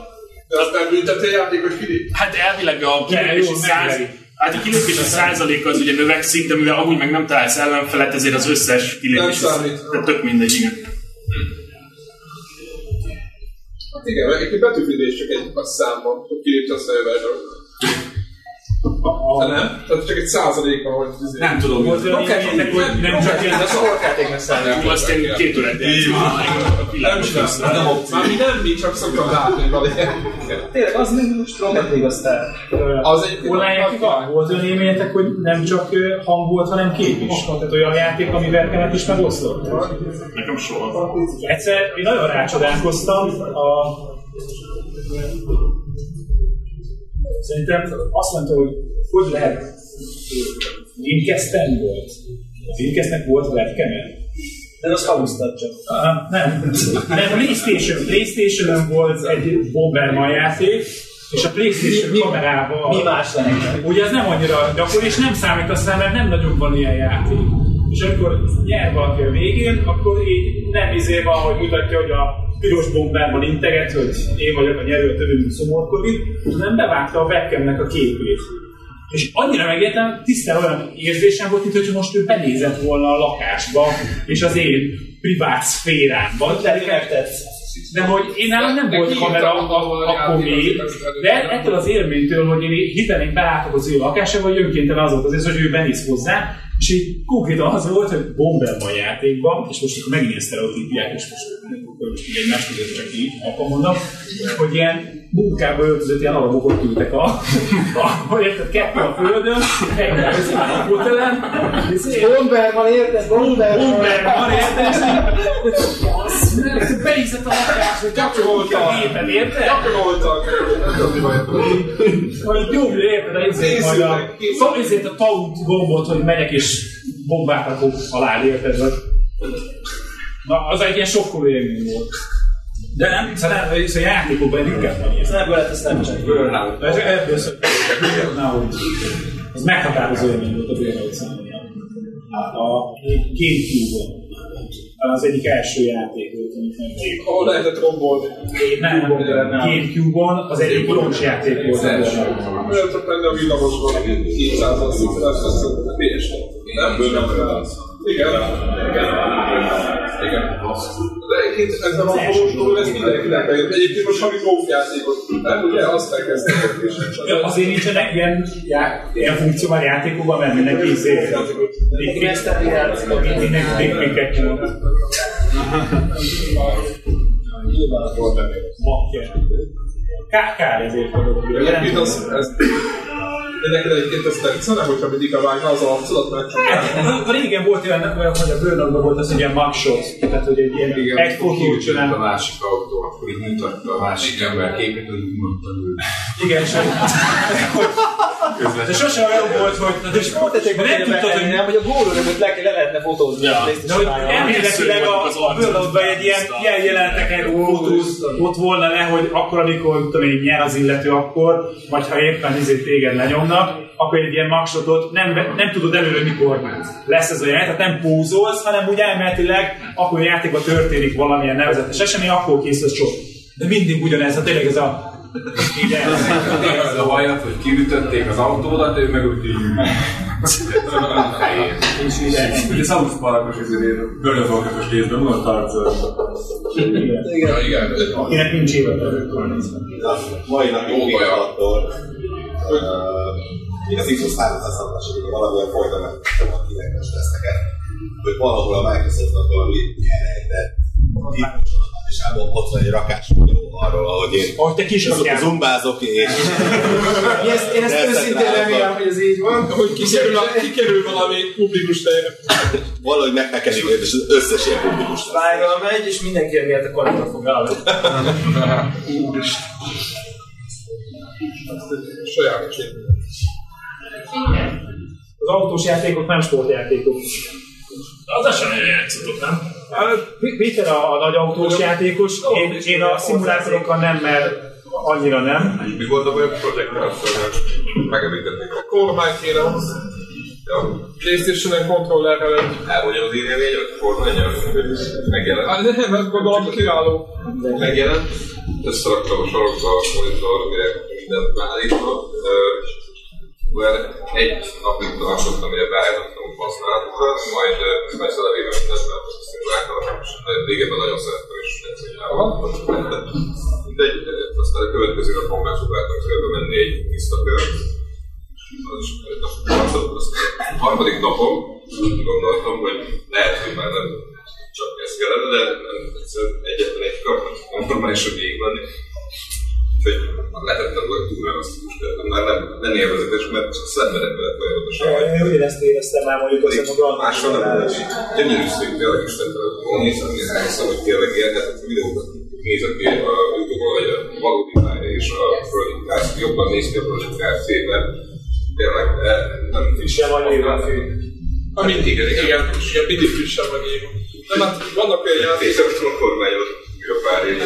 De azt nem bünteti a játékos kilép?
Hát elvileg a kilépési száz... Hát a kilépési százalék az ugye növekszik, de mivel amúgy meg nem találsz ellenfelet, ezért az összes kilépési
Nem számít.
Tehát tök mindegy, igen.
Hát igen, mert egy betűfidés csak egy a számban, hogy kilépsz a szerverről. De nem? Tehát csak egy százalékban, hogy...
Nem tudom, hogy nem csak ilyen,
Ez a sportjátéknak számít.
Hú, azt én két órát
Nem csinálsz. Már mi nem, mi csak szoktam látni, hogy ilyen.
Tényleg, az még most rohadt még aztán.
Az akár-
volt olyan élményetek, hogy nem csak hang volt, hanem kép is. Tehát olyan játék, ami webcamet is megosztott.
Nekem soha.
Egyszer én nagyon rácsodálkoztam a... Szerintem azt mondta, hogy hogy lehet Dreamcast-en volt. A Dreamcast-nek volt webcam
De az hangoztat csak.
Ah, nem. Nem, PlayStation, PlayStation-ön volt egy Bomberman játék, és a PlayStation kamerával...
Mi más lehet?
Ugye ez nem annyira gyakori, és nem számít aztán, mert nem nagyon van ilyen játék. És amikor nyer valaki a végén, akkor így nem izé van, hogy mutatja, hogy a piros bombában integet, hogy én vagyok a nyerő, a többi szomorkodik, hanem bevágta a webcamnek a képét. És annyira megértem, tisztán olyan érzésem volt, mintha most ő benézett volna a lakásba, és az én privát szférámba. De, de hogy én nálam nem volt kamera akkor még, de ettől az élménytől, hogy én hirtelen belátok az ő lakásába, hogy önkénten az volt az érzés, hogy ő benéz hozzá, és így konkrétan az volt, hogy Bomberman játékban, és most akkor megint ilyen sztereotípiák, és most most így egymást között csak így, akkor mondom, hogy ilyen munkába öltözött ilyen arabok ott ültek a, a, hogy érted, kettő a földön, egy a hotelen,
Bomberman érted? Bomberman!
Bomberman érted, és benézett a lakás, hogy kapcsolta a gépet, érted?
Gyakoroltak.
Hogy jó, érted, a izét majd a... Szóval ezért a taunt gombot, hogy megyek és bombát rakok alá, érted? Na, az egy ilyen sokkoló élmény volt. De nem, szóval nem, ez a játékokban inkább van ilyen.
Ez nem lehet, ezt nem csak.
Ez szok- Na, hogy ez meghatározó élmény volt a Burnout számomra. A Gamecube-on. Az egyik első játék volt, amit megvettem.
Ahol lehetett rombolni.
Nem, Gamecube-on az egyik launch játék volt. a Burnout.
Olyan csak lenne a villamosban, 200-an szikrát, azt a PS. Nem? Igen. Igen. De egyébként ezzel a valósról ez mindenkinek bejött. Egyébként most havi golf játékot, nem ugye? Azt elkezdtek.
Ja, azért nincsenek ilyen, já, ilyen funkcióval játékokban, mert mindenki izé.
Mindenki aki
Mindenki dickpiket nyom. Makker. Kár, kár ezért adok.
Egyébként az, ez, de neked egyébként ez tetszene, hogyha mindig a vágna az arcodat, mert csak
Hát, régen volt olyan, olyan hogy a burnout volt az, hogy ilyen mugshot, tehát hogy egy ilyen egy fotót csinál.
a másik autó, akkor így mutatta a másik ember képét, hogy mondta ő.
Igen, és de sose olyan volt, hogy de és
Sportetekben
nem tudtad, hogy
nem, hogy a góló mögött le, le lehetne fotózni
Ja.
a
De hogy elméletileg a, a egy ilyen, ilyen jeleneteket fotóz ott volna le, hogy akkor, amikor tudom én, nyer az illető akkor, vagy ha éppen izé téged lenyomnak, akkor egy ilyen maxotot nem, nem tudod előre, mikor lesz ez a jelenet, tehát nem pózolsz, hanem úgy elméletileg, akkor a játékban történik valamilyen nevezetes esemény, akkor készülsz sok. De mindig ugyanez, hát tényleg ez a
Ez a hajat, hogy kiütötték az autódat, ő meg úgy így...
És ide.
Ugye South Parkos izé, bőrözolkatos részben van a tarcol.
Ja, igen.
Akinek nincs éve.
Mai napig
Jó
még attól, uh, én az Xbox 360-as, amikor valamilyen folytanak a kinekes teszteket, hogy valahol a Microsoftnak valami és abban ott van egy rakás videó arról, ahogy én
Ahogy te kis
zumbázok, és
Én ezt, én ezt őszintén remélem, hogy ez így van.
Hogy kikerül, a, kikerül valami publikus helyre.
valahogy meghekedik őt, és az összes ilyen publikus.
Viral megy, és mindenki emiatt a kalapra fog állni.
Sajátos
Az autós játékok nem sportjátékok.
Az sem nagyon játszotok, nem?
Péter a, a nagy autós játékos, én, én a szimulátorokkal nem, mert annyira nem.
Mi volt a baj a Project Master-nel? Megemlítették a
Kormány kéne hozzá. Playstation-en kontrollerrel egy...
Elmondjam az írja négy, vagy formány, megjelent.
Hát nem, ezt gondolom kiváló.
Megjelent, összeraktam a sarokba a monitor, mire mindent beállítva. Olyan egy napig tartottam, mire beállítottam a használatot, majd ö, persze levéve mindent, mert azt és régebben nagyon szerettem, és Mindegy, ö, aztán a következő napon megpróbáltam körbe menni egy tisztakört, az is az a harmadik napom gondoltam, hogy lehet, hogy már nem csak ez kellene, de nem egyszerűen egyetlen egy kap, nem normálisan végig menni. Úgyhogy lehettem volna túl realisztikus, de már nem, nem élvezetes, mert csak szenvedek vele folyamatosan.
Én ezt éreztem már mondjuk azt a Grand
Máshol nem volt. Gyönyörű szép, tényleg is tettem. Nézem, elhiszem, hogy tényleg értetett a videókat. Nézek ki a Youtube-on, hogy a valódi és a Project Cars jobban néz ki a Project Cars mert tényleg nem
Sem van nyilván
Amint igen, igen, igen, igen, mindig frissebb meg én. Nem, hát vannak olyan játékok,
Nézem, a kormányot a pár hogy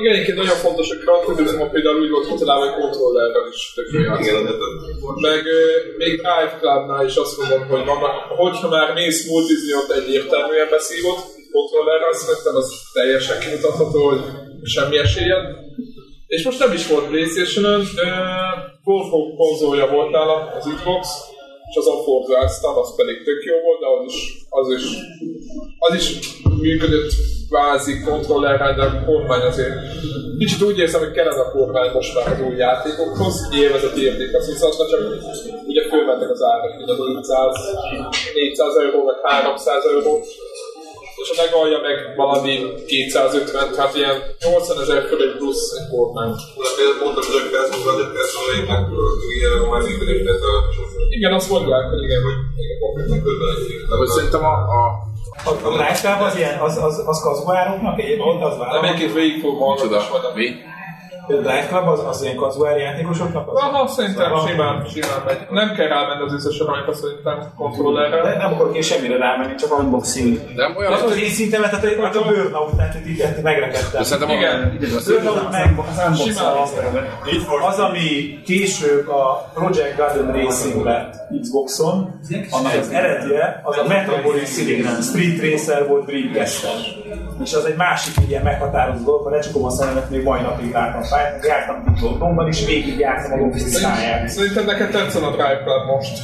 igen, egyébként nagyon fontos, hogy Gran Turismo például úgy volt kitalálva, hogy kontrollerrel is tök
igen,
Meg még Drive Clubnál is azt mondom, hogy vannak, hogyha már mész multizni, ott egyértelműen beszívod, kontrollerrel, szerintem az teljesen kimutatható, hogy semmi esélyed. És most nem is volt Playstation-ön, Volvo konzolja volt nála, az Xbox, és azon forzáztam, az pedig tök jó volt, de az is, az is, az is működött kvázi kontrollerrel, de a kormány azért kicsit úgy érzem, hogy kellene a kormány most már az új játékokhoz, élvezeti érték az viszont, csak ugye fölmentek az árak, ugye az 500, 400 euró, meg 300 euró, és a legalja meg valami 250, tehát ilyen 80 ezer fölött plusz egy kormány.
például mondtam, hogy kell szólni, hogy kell szólni, igen, már működik, de
Igen, azt mondják, hogy igen, hogy
igen, konkrétan
hogy szerintem a, a
A Drive az ilyen, az, az, az kazuároknak egyébként, az
nem
vállal.
egyébként végig fog hallgatni, majd a
Mi?
A Drive Club az, az ilyen kazuár játékosoknak? Az
Aha, szerintem
Van.
simán, simán megy. Nem kell rámenni az összes aranyra szerintem kontrollerre.
De nem akarok én semmire rámenni, csak unboxing.
Nem olyan,
Az az én szintemet, tehát hogy a burnout, tehát hogy így megrekedtem.
de szerintem a,
Igen,
Burnout meg
simán.
az, ami később a Project Garden Racing lett Xboxon, annak az eredetje, az a Metropolis Sprint Racer volt Dreamcast-en. És az egy másik ilyen meghatározó dolog, ha lecsukom a szememet, még mai napig látom fájt, jártam Titlottomban, és végig jártam a logisztikáját.
Szerintem neked tetszene a Drive Club most.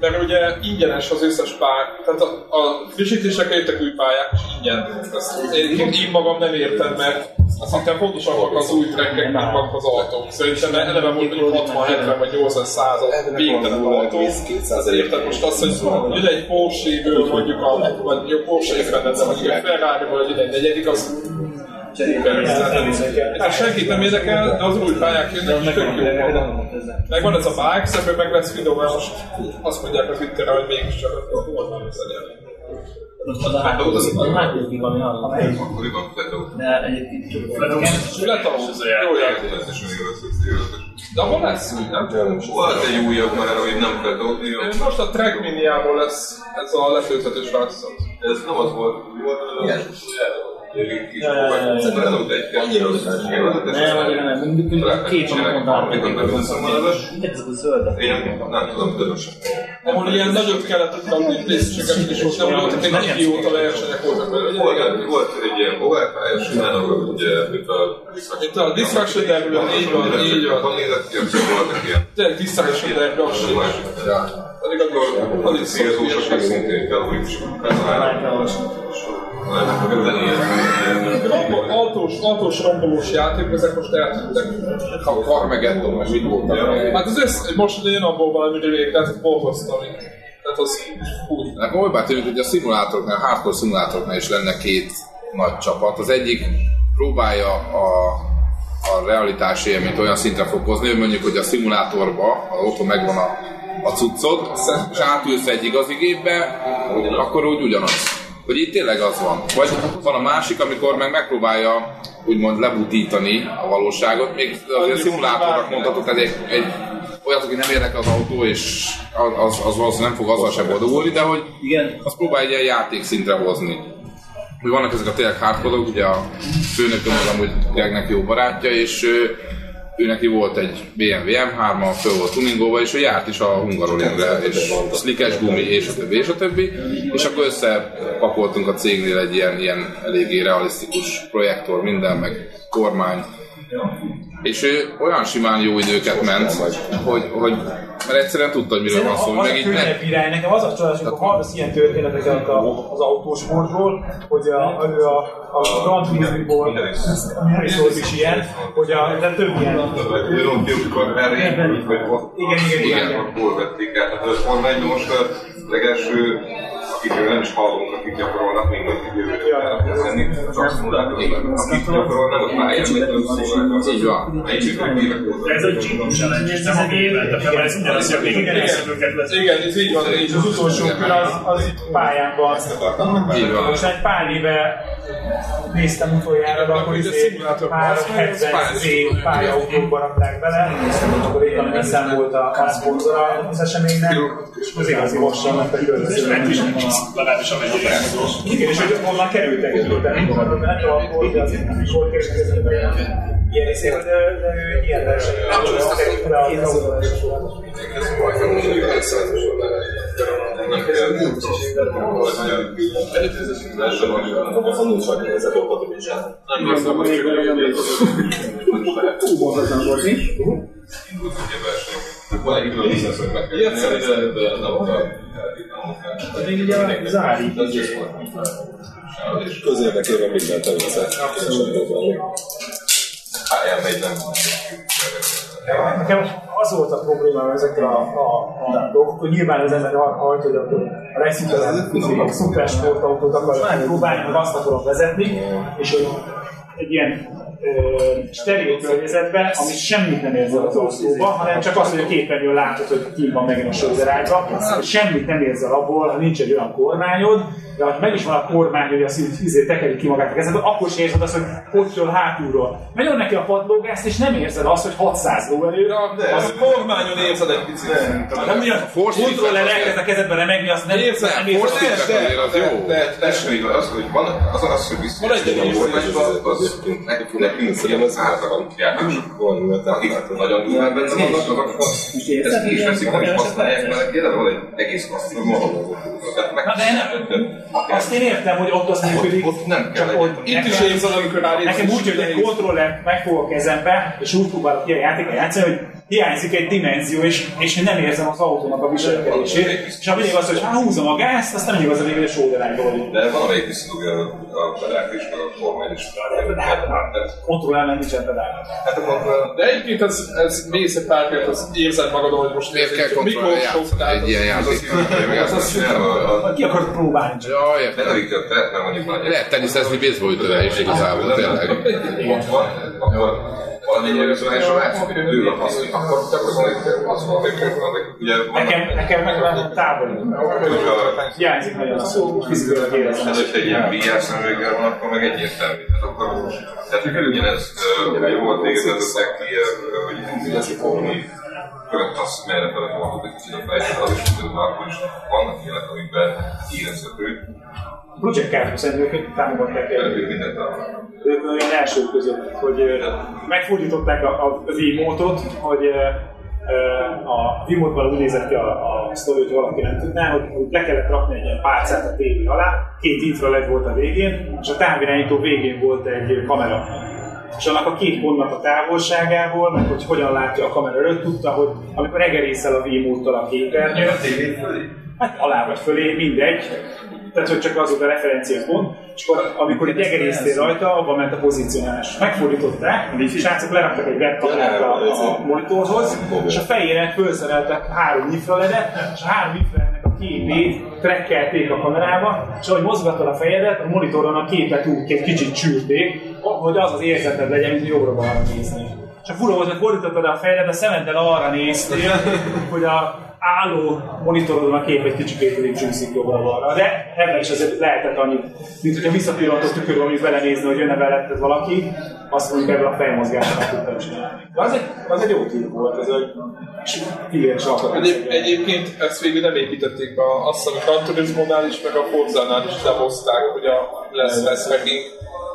Mert ugye ingyenes az összes pálya, tehát a, a frissítésekre jöttek új pályák, és ingyen. Ezt én, én, én magam nem értem, mert szerintem fontosabbak az új trekkek, mint maguk az autók. Szerintem eleve volt mondjuk 60, 70 vagy 80 százal végtelen autó. Érted most azt, hogy jön egy Porsche-ből mondjuk a, vagy jó Porsche éppen, de mondjuk egy Ferrari-ból jön egy negyedik, az Hát senkit nem érdekel, de az új pályák jönnek, és tök jó van. Meg van ez a bike, ebből meg lesz videó, mert most azt mondják az Twitterre, hogy mégiscsak hol van ez a gyerek.
Hát ott az a második, ami annak.
Akkoriban Fletó.
De egyébként csak
Fletó, jó játék. De abban lesz új, nem?
Volt egy újabb már, hogy nem Fletó.
Most a Track Miniából lesz ez a letölthetős változat.
Ez nem az volt. Volt
Igen.
Nem, annyira nem. Mondjuk két napon Ezek a zöldek.
Én nem tudom, közösen.
Ahol ilyen nagyot kellett PlayStation 2 és most nem voltak egy nagy idióta versenyek voltak.
Volt, egy ilyen overpályás, utána ugye, mint a
Itt a Distraction Derby-ben így van, így van.
Van nézett ki, voltak ilyen.
Tényleg Distraction Derby, az Pedig akkor alig
Szélzósok meg szintén felújítás.
Rombo- autós, autós rombolós játék, ezek most eltűntek.
A Carmageddon, meg mit voltak?
Hát az össz, most jön abból valami rég, tehát ez borzasztó. Tehát az fúj.
Nekem olybá tűnik, hogy a szimulátoroknál, a hardcore szimulátoroknál is lenne két nagy csapat. Az egyik próbálja a, a realitás élményt olyan szintre fokozni, hogy mondjuk, hogy a szimulátorba, ha otthon megvan a, a cuccod, és átülsz egy igazi gépbe, akkor úgy ugyanaz. Hogy itt tényleg az van. Vagy van a másik, amikor meg megpróbálja úgymond lebutítani a valóságot. Még azért a szimulátornak mondhatok, egy, egy olyat, aki nem érdekel az autó, és az, az, az valószínűleg nem fog azzal sem boldogulni, de hogy
Igen.
azt próbálja egy ilyen játékszintre hozni. Hogy vannak ezek a tényleg hardcore ugye a főnököm az amúgy Gregnek jó barátja, és ő, ő neki volt egy BMW M3-a, föl volt tuningolva, és ő járt is a Hungaroringre, és slickes gumi, és a többi, és a többi. És akkor összepakoltunk a cégnél egy ilyen, ilyen eléggé realisztikus projektor, minden, meg kormány. És ő olyan simán jó időket ment, hogy, hogy mert egyszerűen tudta, hogy miről van szó,
az
meg
a
így ne,
könnyebb irány. Nekem az a csodás, amikor hallasz ilyen történeteket a- az autósportról, hogy a, a, a, a Grand ami nem is ilyen, hogy a, de több ilyen. Igen, igen, igen, igen.
akkor vették át. Forma 1 most a legelső, akikről nem is hallunk, akik gyakorolnak, még akik jövőre elkezdeni, csak szimulátorban, akik gyakorolnak, ott pályán, mint a szóval.
Így van.
De ez egy csípus elején, ez nem a gépen, tehát ez ugyanaz, hogy még
Igen,
ez így van.
És az utolsó kör az, az itt pályánban.
Így van.
Most egy pár éve néztem utoljára, de akkor izé már 70 Z pályaautókba rakták bele, akkor éppen a Nissan volt a, a szponzora az eseménynek, és az igazi a
ment is
körülbelül.
Kicsit, legalábbis amennyire elmondom.
Igen, és hogy onnan kerültek is oda, nem tudom, nem tudom, akkor, de az amikor kezdődött be ilyen izé, hogy ő ilyen versenyben nem tudom, került le autóverseny.
Nem kell.
Túlmondhatlan volt,
külön biznisz, hogy meg kell csinálni, de nem akar.
Az még ugye zári.
És közérdekében mindent elviszek. HM megy nem.
Nekem az volt a problémám ezekkel a, a, a dolgok, hogy nyilván az ember arra hajt, hogy akkor a legszintesebb a szuper sportautót akar próbálni, meg azt akarom vezetni, és hogy egy ilyen ö, steril környezetben, ami semmit nem érzel az autóba, hanem csak az, hogy a képernyőn látod, hogy ki van megint a sózerágyba, semmit nem érzel abból, ha nincs egy olyan kormányod, de ha meg is van a kormány, hogy azt így izé tekeri ki magát a kezedből, akkor sem érzed azt, hogy hogy hátulról. Megy neki a padlógázt, és nem érzed azt, hogy 600 lóerő,
Az kormányon érzed egy picit.
nem ilyen kontroller elkezd a kezedben remegni, azt nem
Érzed,
nem érzed.
force feedback azért az jó.
Tessék, az, hogy van, az az, hogy biztos,
Van egy
hogy
ilyen
volt, és az, az nekünk, nekünk ilyen az átlag játékosok, akik nagyon durván benne vannak, azok ezt ki is veszik, nem is használják, mert tényleg van egy egész
de nem, azt én értem, hogy ott az működik,
Ott nem kell
Itt is érzed, amikor már
Nekem úgy, hogy egy kontroller megfog a kezembe, és úgy próbálok ilyen játékot játszani, hogy hiányzik egy dimenzió, és, és én nem érzem az autónak a viselkedését. És ha mindig az, hogy hát húzom a gázt, aztán mindig az a végül, hogy sóderágyba vagyunk.
De van amelyik visszadugja a pedák is, meg a kormány is.
Kontrollálnál nincsen pedál.
Hát akkor
De egyébként ez, ez mész egy pár kört, az érzed magadon, hogy most
Miért kell kontrollálni játszani egy ilyen játékot?
Ki akar próbálni?
Ja, értem.
A teret, mert mondjuk nagy.
Lehet teniszezni baseballütőre is igazából, tényleg.
Ott van, akkor valamennyire vizuálisan látszik, hogy ő a akkor gyakorlatilag az van, hogy ugye
Nekem, nekem meg van távoli. Hiányzik nagyon a szó, fizikailag érzem.
Ez, hogyha egy ilyen VR szemüveggel van, akkor meg egyértelmű. Tehát akkor, tehát ugyanez ö, jó volt végezettek ki, hogy valami követ azt, merre fele fordult egy kicsit a fejlődő, az is is vannak ilyenek, amikben érezhető.
Project Cardboard szerintem ők támogatták el. Ők olyan első között, hogy megfordították a, a Wiimote-ot, hogy ö, ö, a Wiimote-ban úgy nézett ki a, a sztori, hogy valaki nem tudná, hogy, hogy le kellett rakni egy ilyen pálcát a tévé alá, két infrared volt a végén, és a távirányító végén volt egy kamera. És annak a két pontnak a távolságából, meg hogy hogyan látja a kamera előtt, tudta, hogy amikor egerészel a Wiimote-tal a képernyő, hát alá vagy fölé, mindegy, tehát hogy csak az volt a referenciapont, és akkor amikor itt egerésztél rajta, abban ment a pozícionálás. Megfordították, srácok leraktak egy webkamerát a, a monitorhoz, és a fejére felszereltek három infraledet, és a három a képét trekkelték a kamerába, és ahogy mozgatod a fejedet, a monitoron a képet úgy egy kicsit csűrték, hogy az az érzeted legyen, mint jobbra-balra nézni. És a fura volt, hogy fordítottad a fejedet, a szemeddel arra néztél, hogy a álló monitorodon a kép egy kicsit pedig csúszik jobbra-balra. De ebben is azért lehetett annyit, mint hogyha visszapillantott tükörbe, amit belenézni, hogy jönne veled valaki, azt mondjuk ebből a fejmozgással tudtam csinálni. De az egy, az egy jó típ volt, ez egy híres alkotás.
Egyéb, egyébként ezt végül nem építették be, azt hiszem a Gran Turismo-nál is, meg a Forza-nál is lehozták, hogy a lesz lesz megint,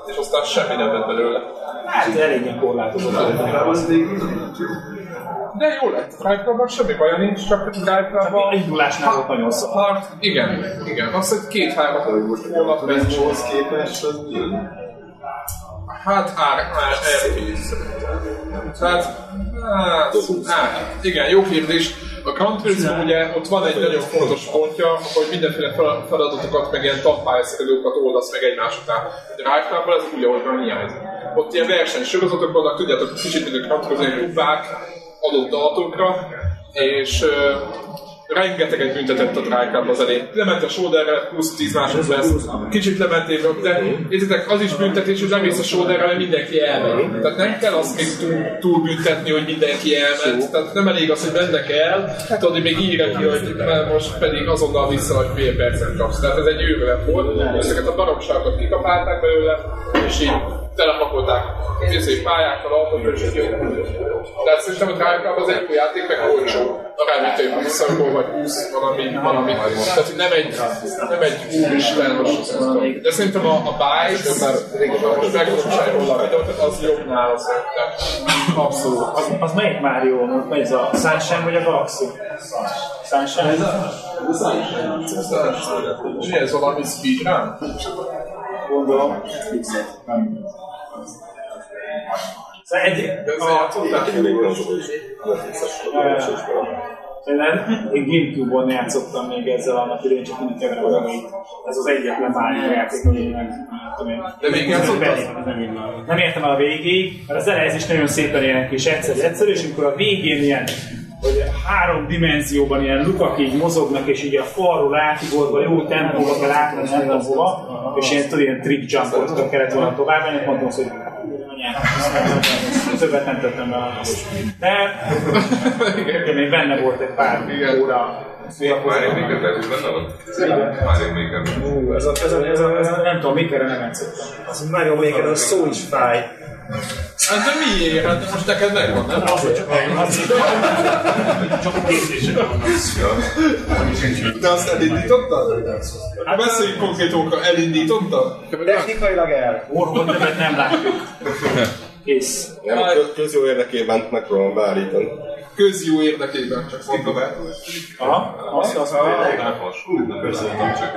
és aztán semmi nem lett belőle.
Hát eléggé korlátozott.
De jó lett, Drive Clubban semmi baja nincs, csak Drive Clubban...
Indulásnál volt nagyon szar.
Hát, igen, igen. Azt egy két-három hónap
Benchhoz képest az
Hát ár, ár, elkész. Tehát, hát, hát, igen, jó kérdés. A Gran Turismo ugye ott van egy nagyon fontos pontja, hogy mindenféle fel- feladatokat, meg ilyen tappályszerelőket oldasz meg egymás után. De Drive ez úgy, ahogy van hiányzik. Ott ilyen versenysorozatok vannak, tudjátok, kicsit mint a Gran Turismo, adott adatokra, és ö, rengeteget büntetett a Drive az elején. Lement a shoulderre, plusz 10 másodperc, kicsit lementél, de értitek, az is büntetés, hogy lemész a shoulderre, mert mindenki elmegy. Tehát nem kell azt még túl, túl büntetni, hogy mindenki elment. Tehát nem elég az, hogy mennek el, tudod, hogy még írja ki, hogy mert most pedig azonnal vissza, hogy fél percet kapsz. Tehát ez egy őrület volt, ezeket a baromságokat kikapálták belőle, és így telepakolták készítő pályákkal, autókkal, és így jó. Tehát szerintem a Drive az egy jó játék, meg olcsó. Akármit több visszakol, vagy 20, valami, valami. Tehát, nem egy, nem egy úristen, De szerintem a, a mert most a videót, az jobb nála szerintem. Abszolút.
Az, az melyik Mario? Melyik ez a Sunshine vagy a Galaxy? Sunshine? Ez
Mi ez valami speedrun?
Gondolom. Szóval egy... Én, én Gamecube-on játszottam még ezzel annak idején, csak mindig keverem hogy ez az egyetlen Mario játék, amit nem tudom én.
De még játszottad?
Nem értem el a végéig, mert az elején is nagyon szépen ilyen kis egyszerű, egyszerű, és amikor a végén ilyen hogy három dimenzióban ilyen lukak így mozognak, és így a falról átigolva jó tempóba kell átmenni, nem tudom hova, és ilyen, tudod, ilyen trick jumpot kellett volna tovább menni, mondtam hogy többet nem tettem be. De igen, még benne volt egy pár óra
Mario Maker ez benne van? Mario Maker.
ez a, ez a, ez a, ez a, nem tudom, mikor nem játszottam.
Az Mario Maker, az szó is fáj.
Hát de miért? Hát most neked megvan, nem?
Azért csak
Csak a készítések vannak.
De azt elindítottad? Hát beszéljünk konkrétókra, elindítottad?
Technikailag el.
Orvot többet nem látjuk. Kész.
Nem, közjó érdekében megpróbálom beállítani.
Közjó érdekében, csak mondom el.
Aha, azt, azt, azt,
Köszönöm, csak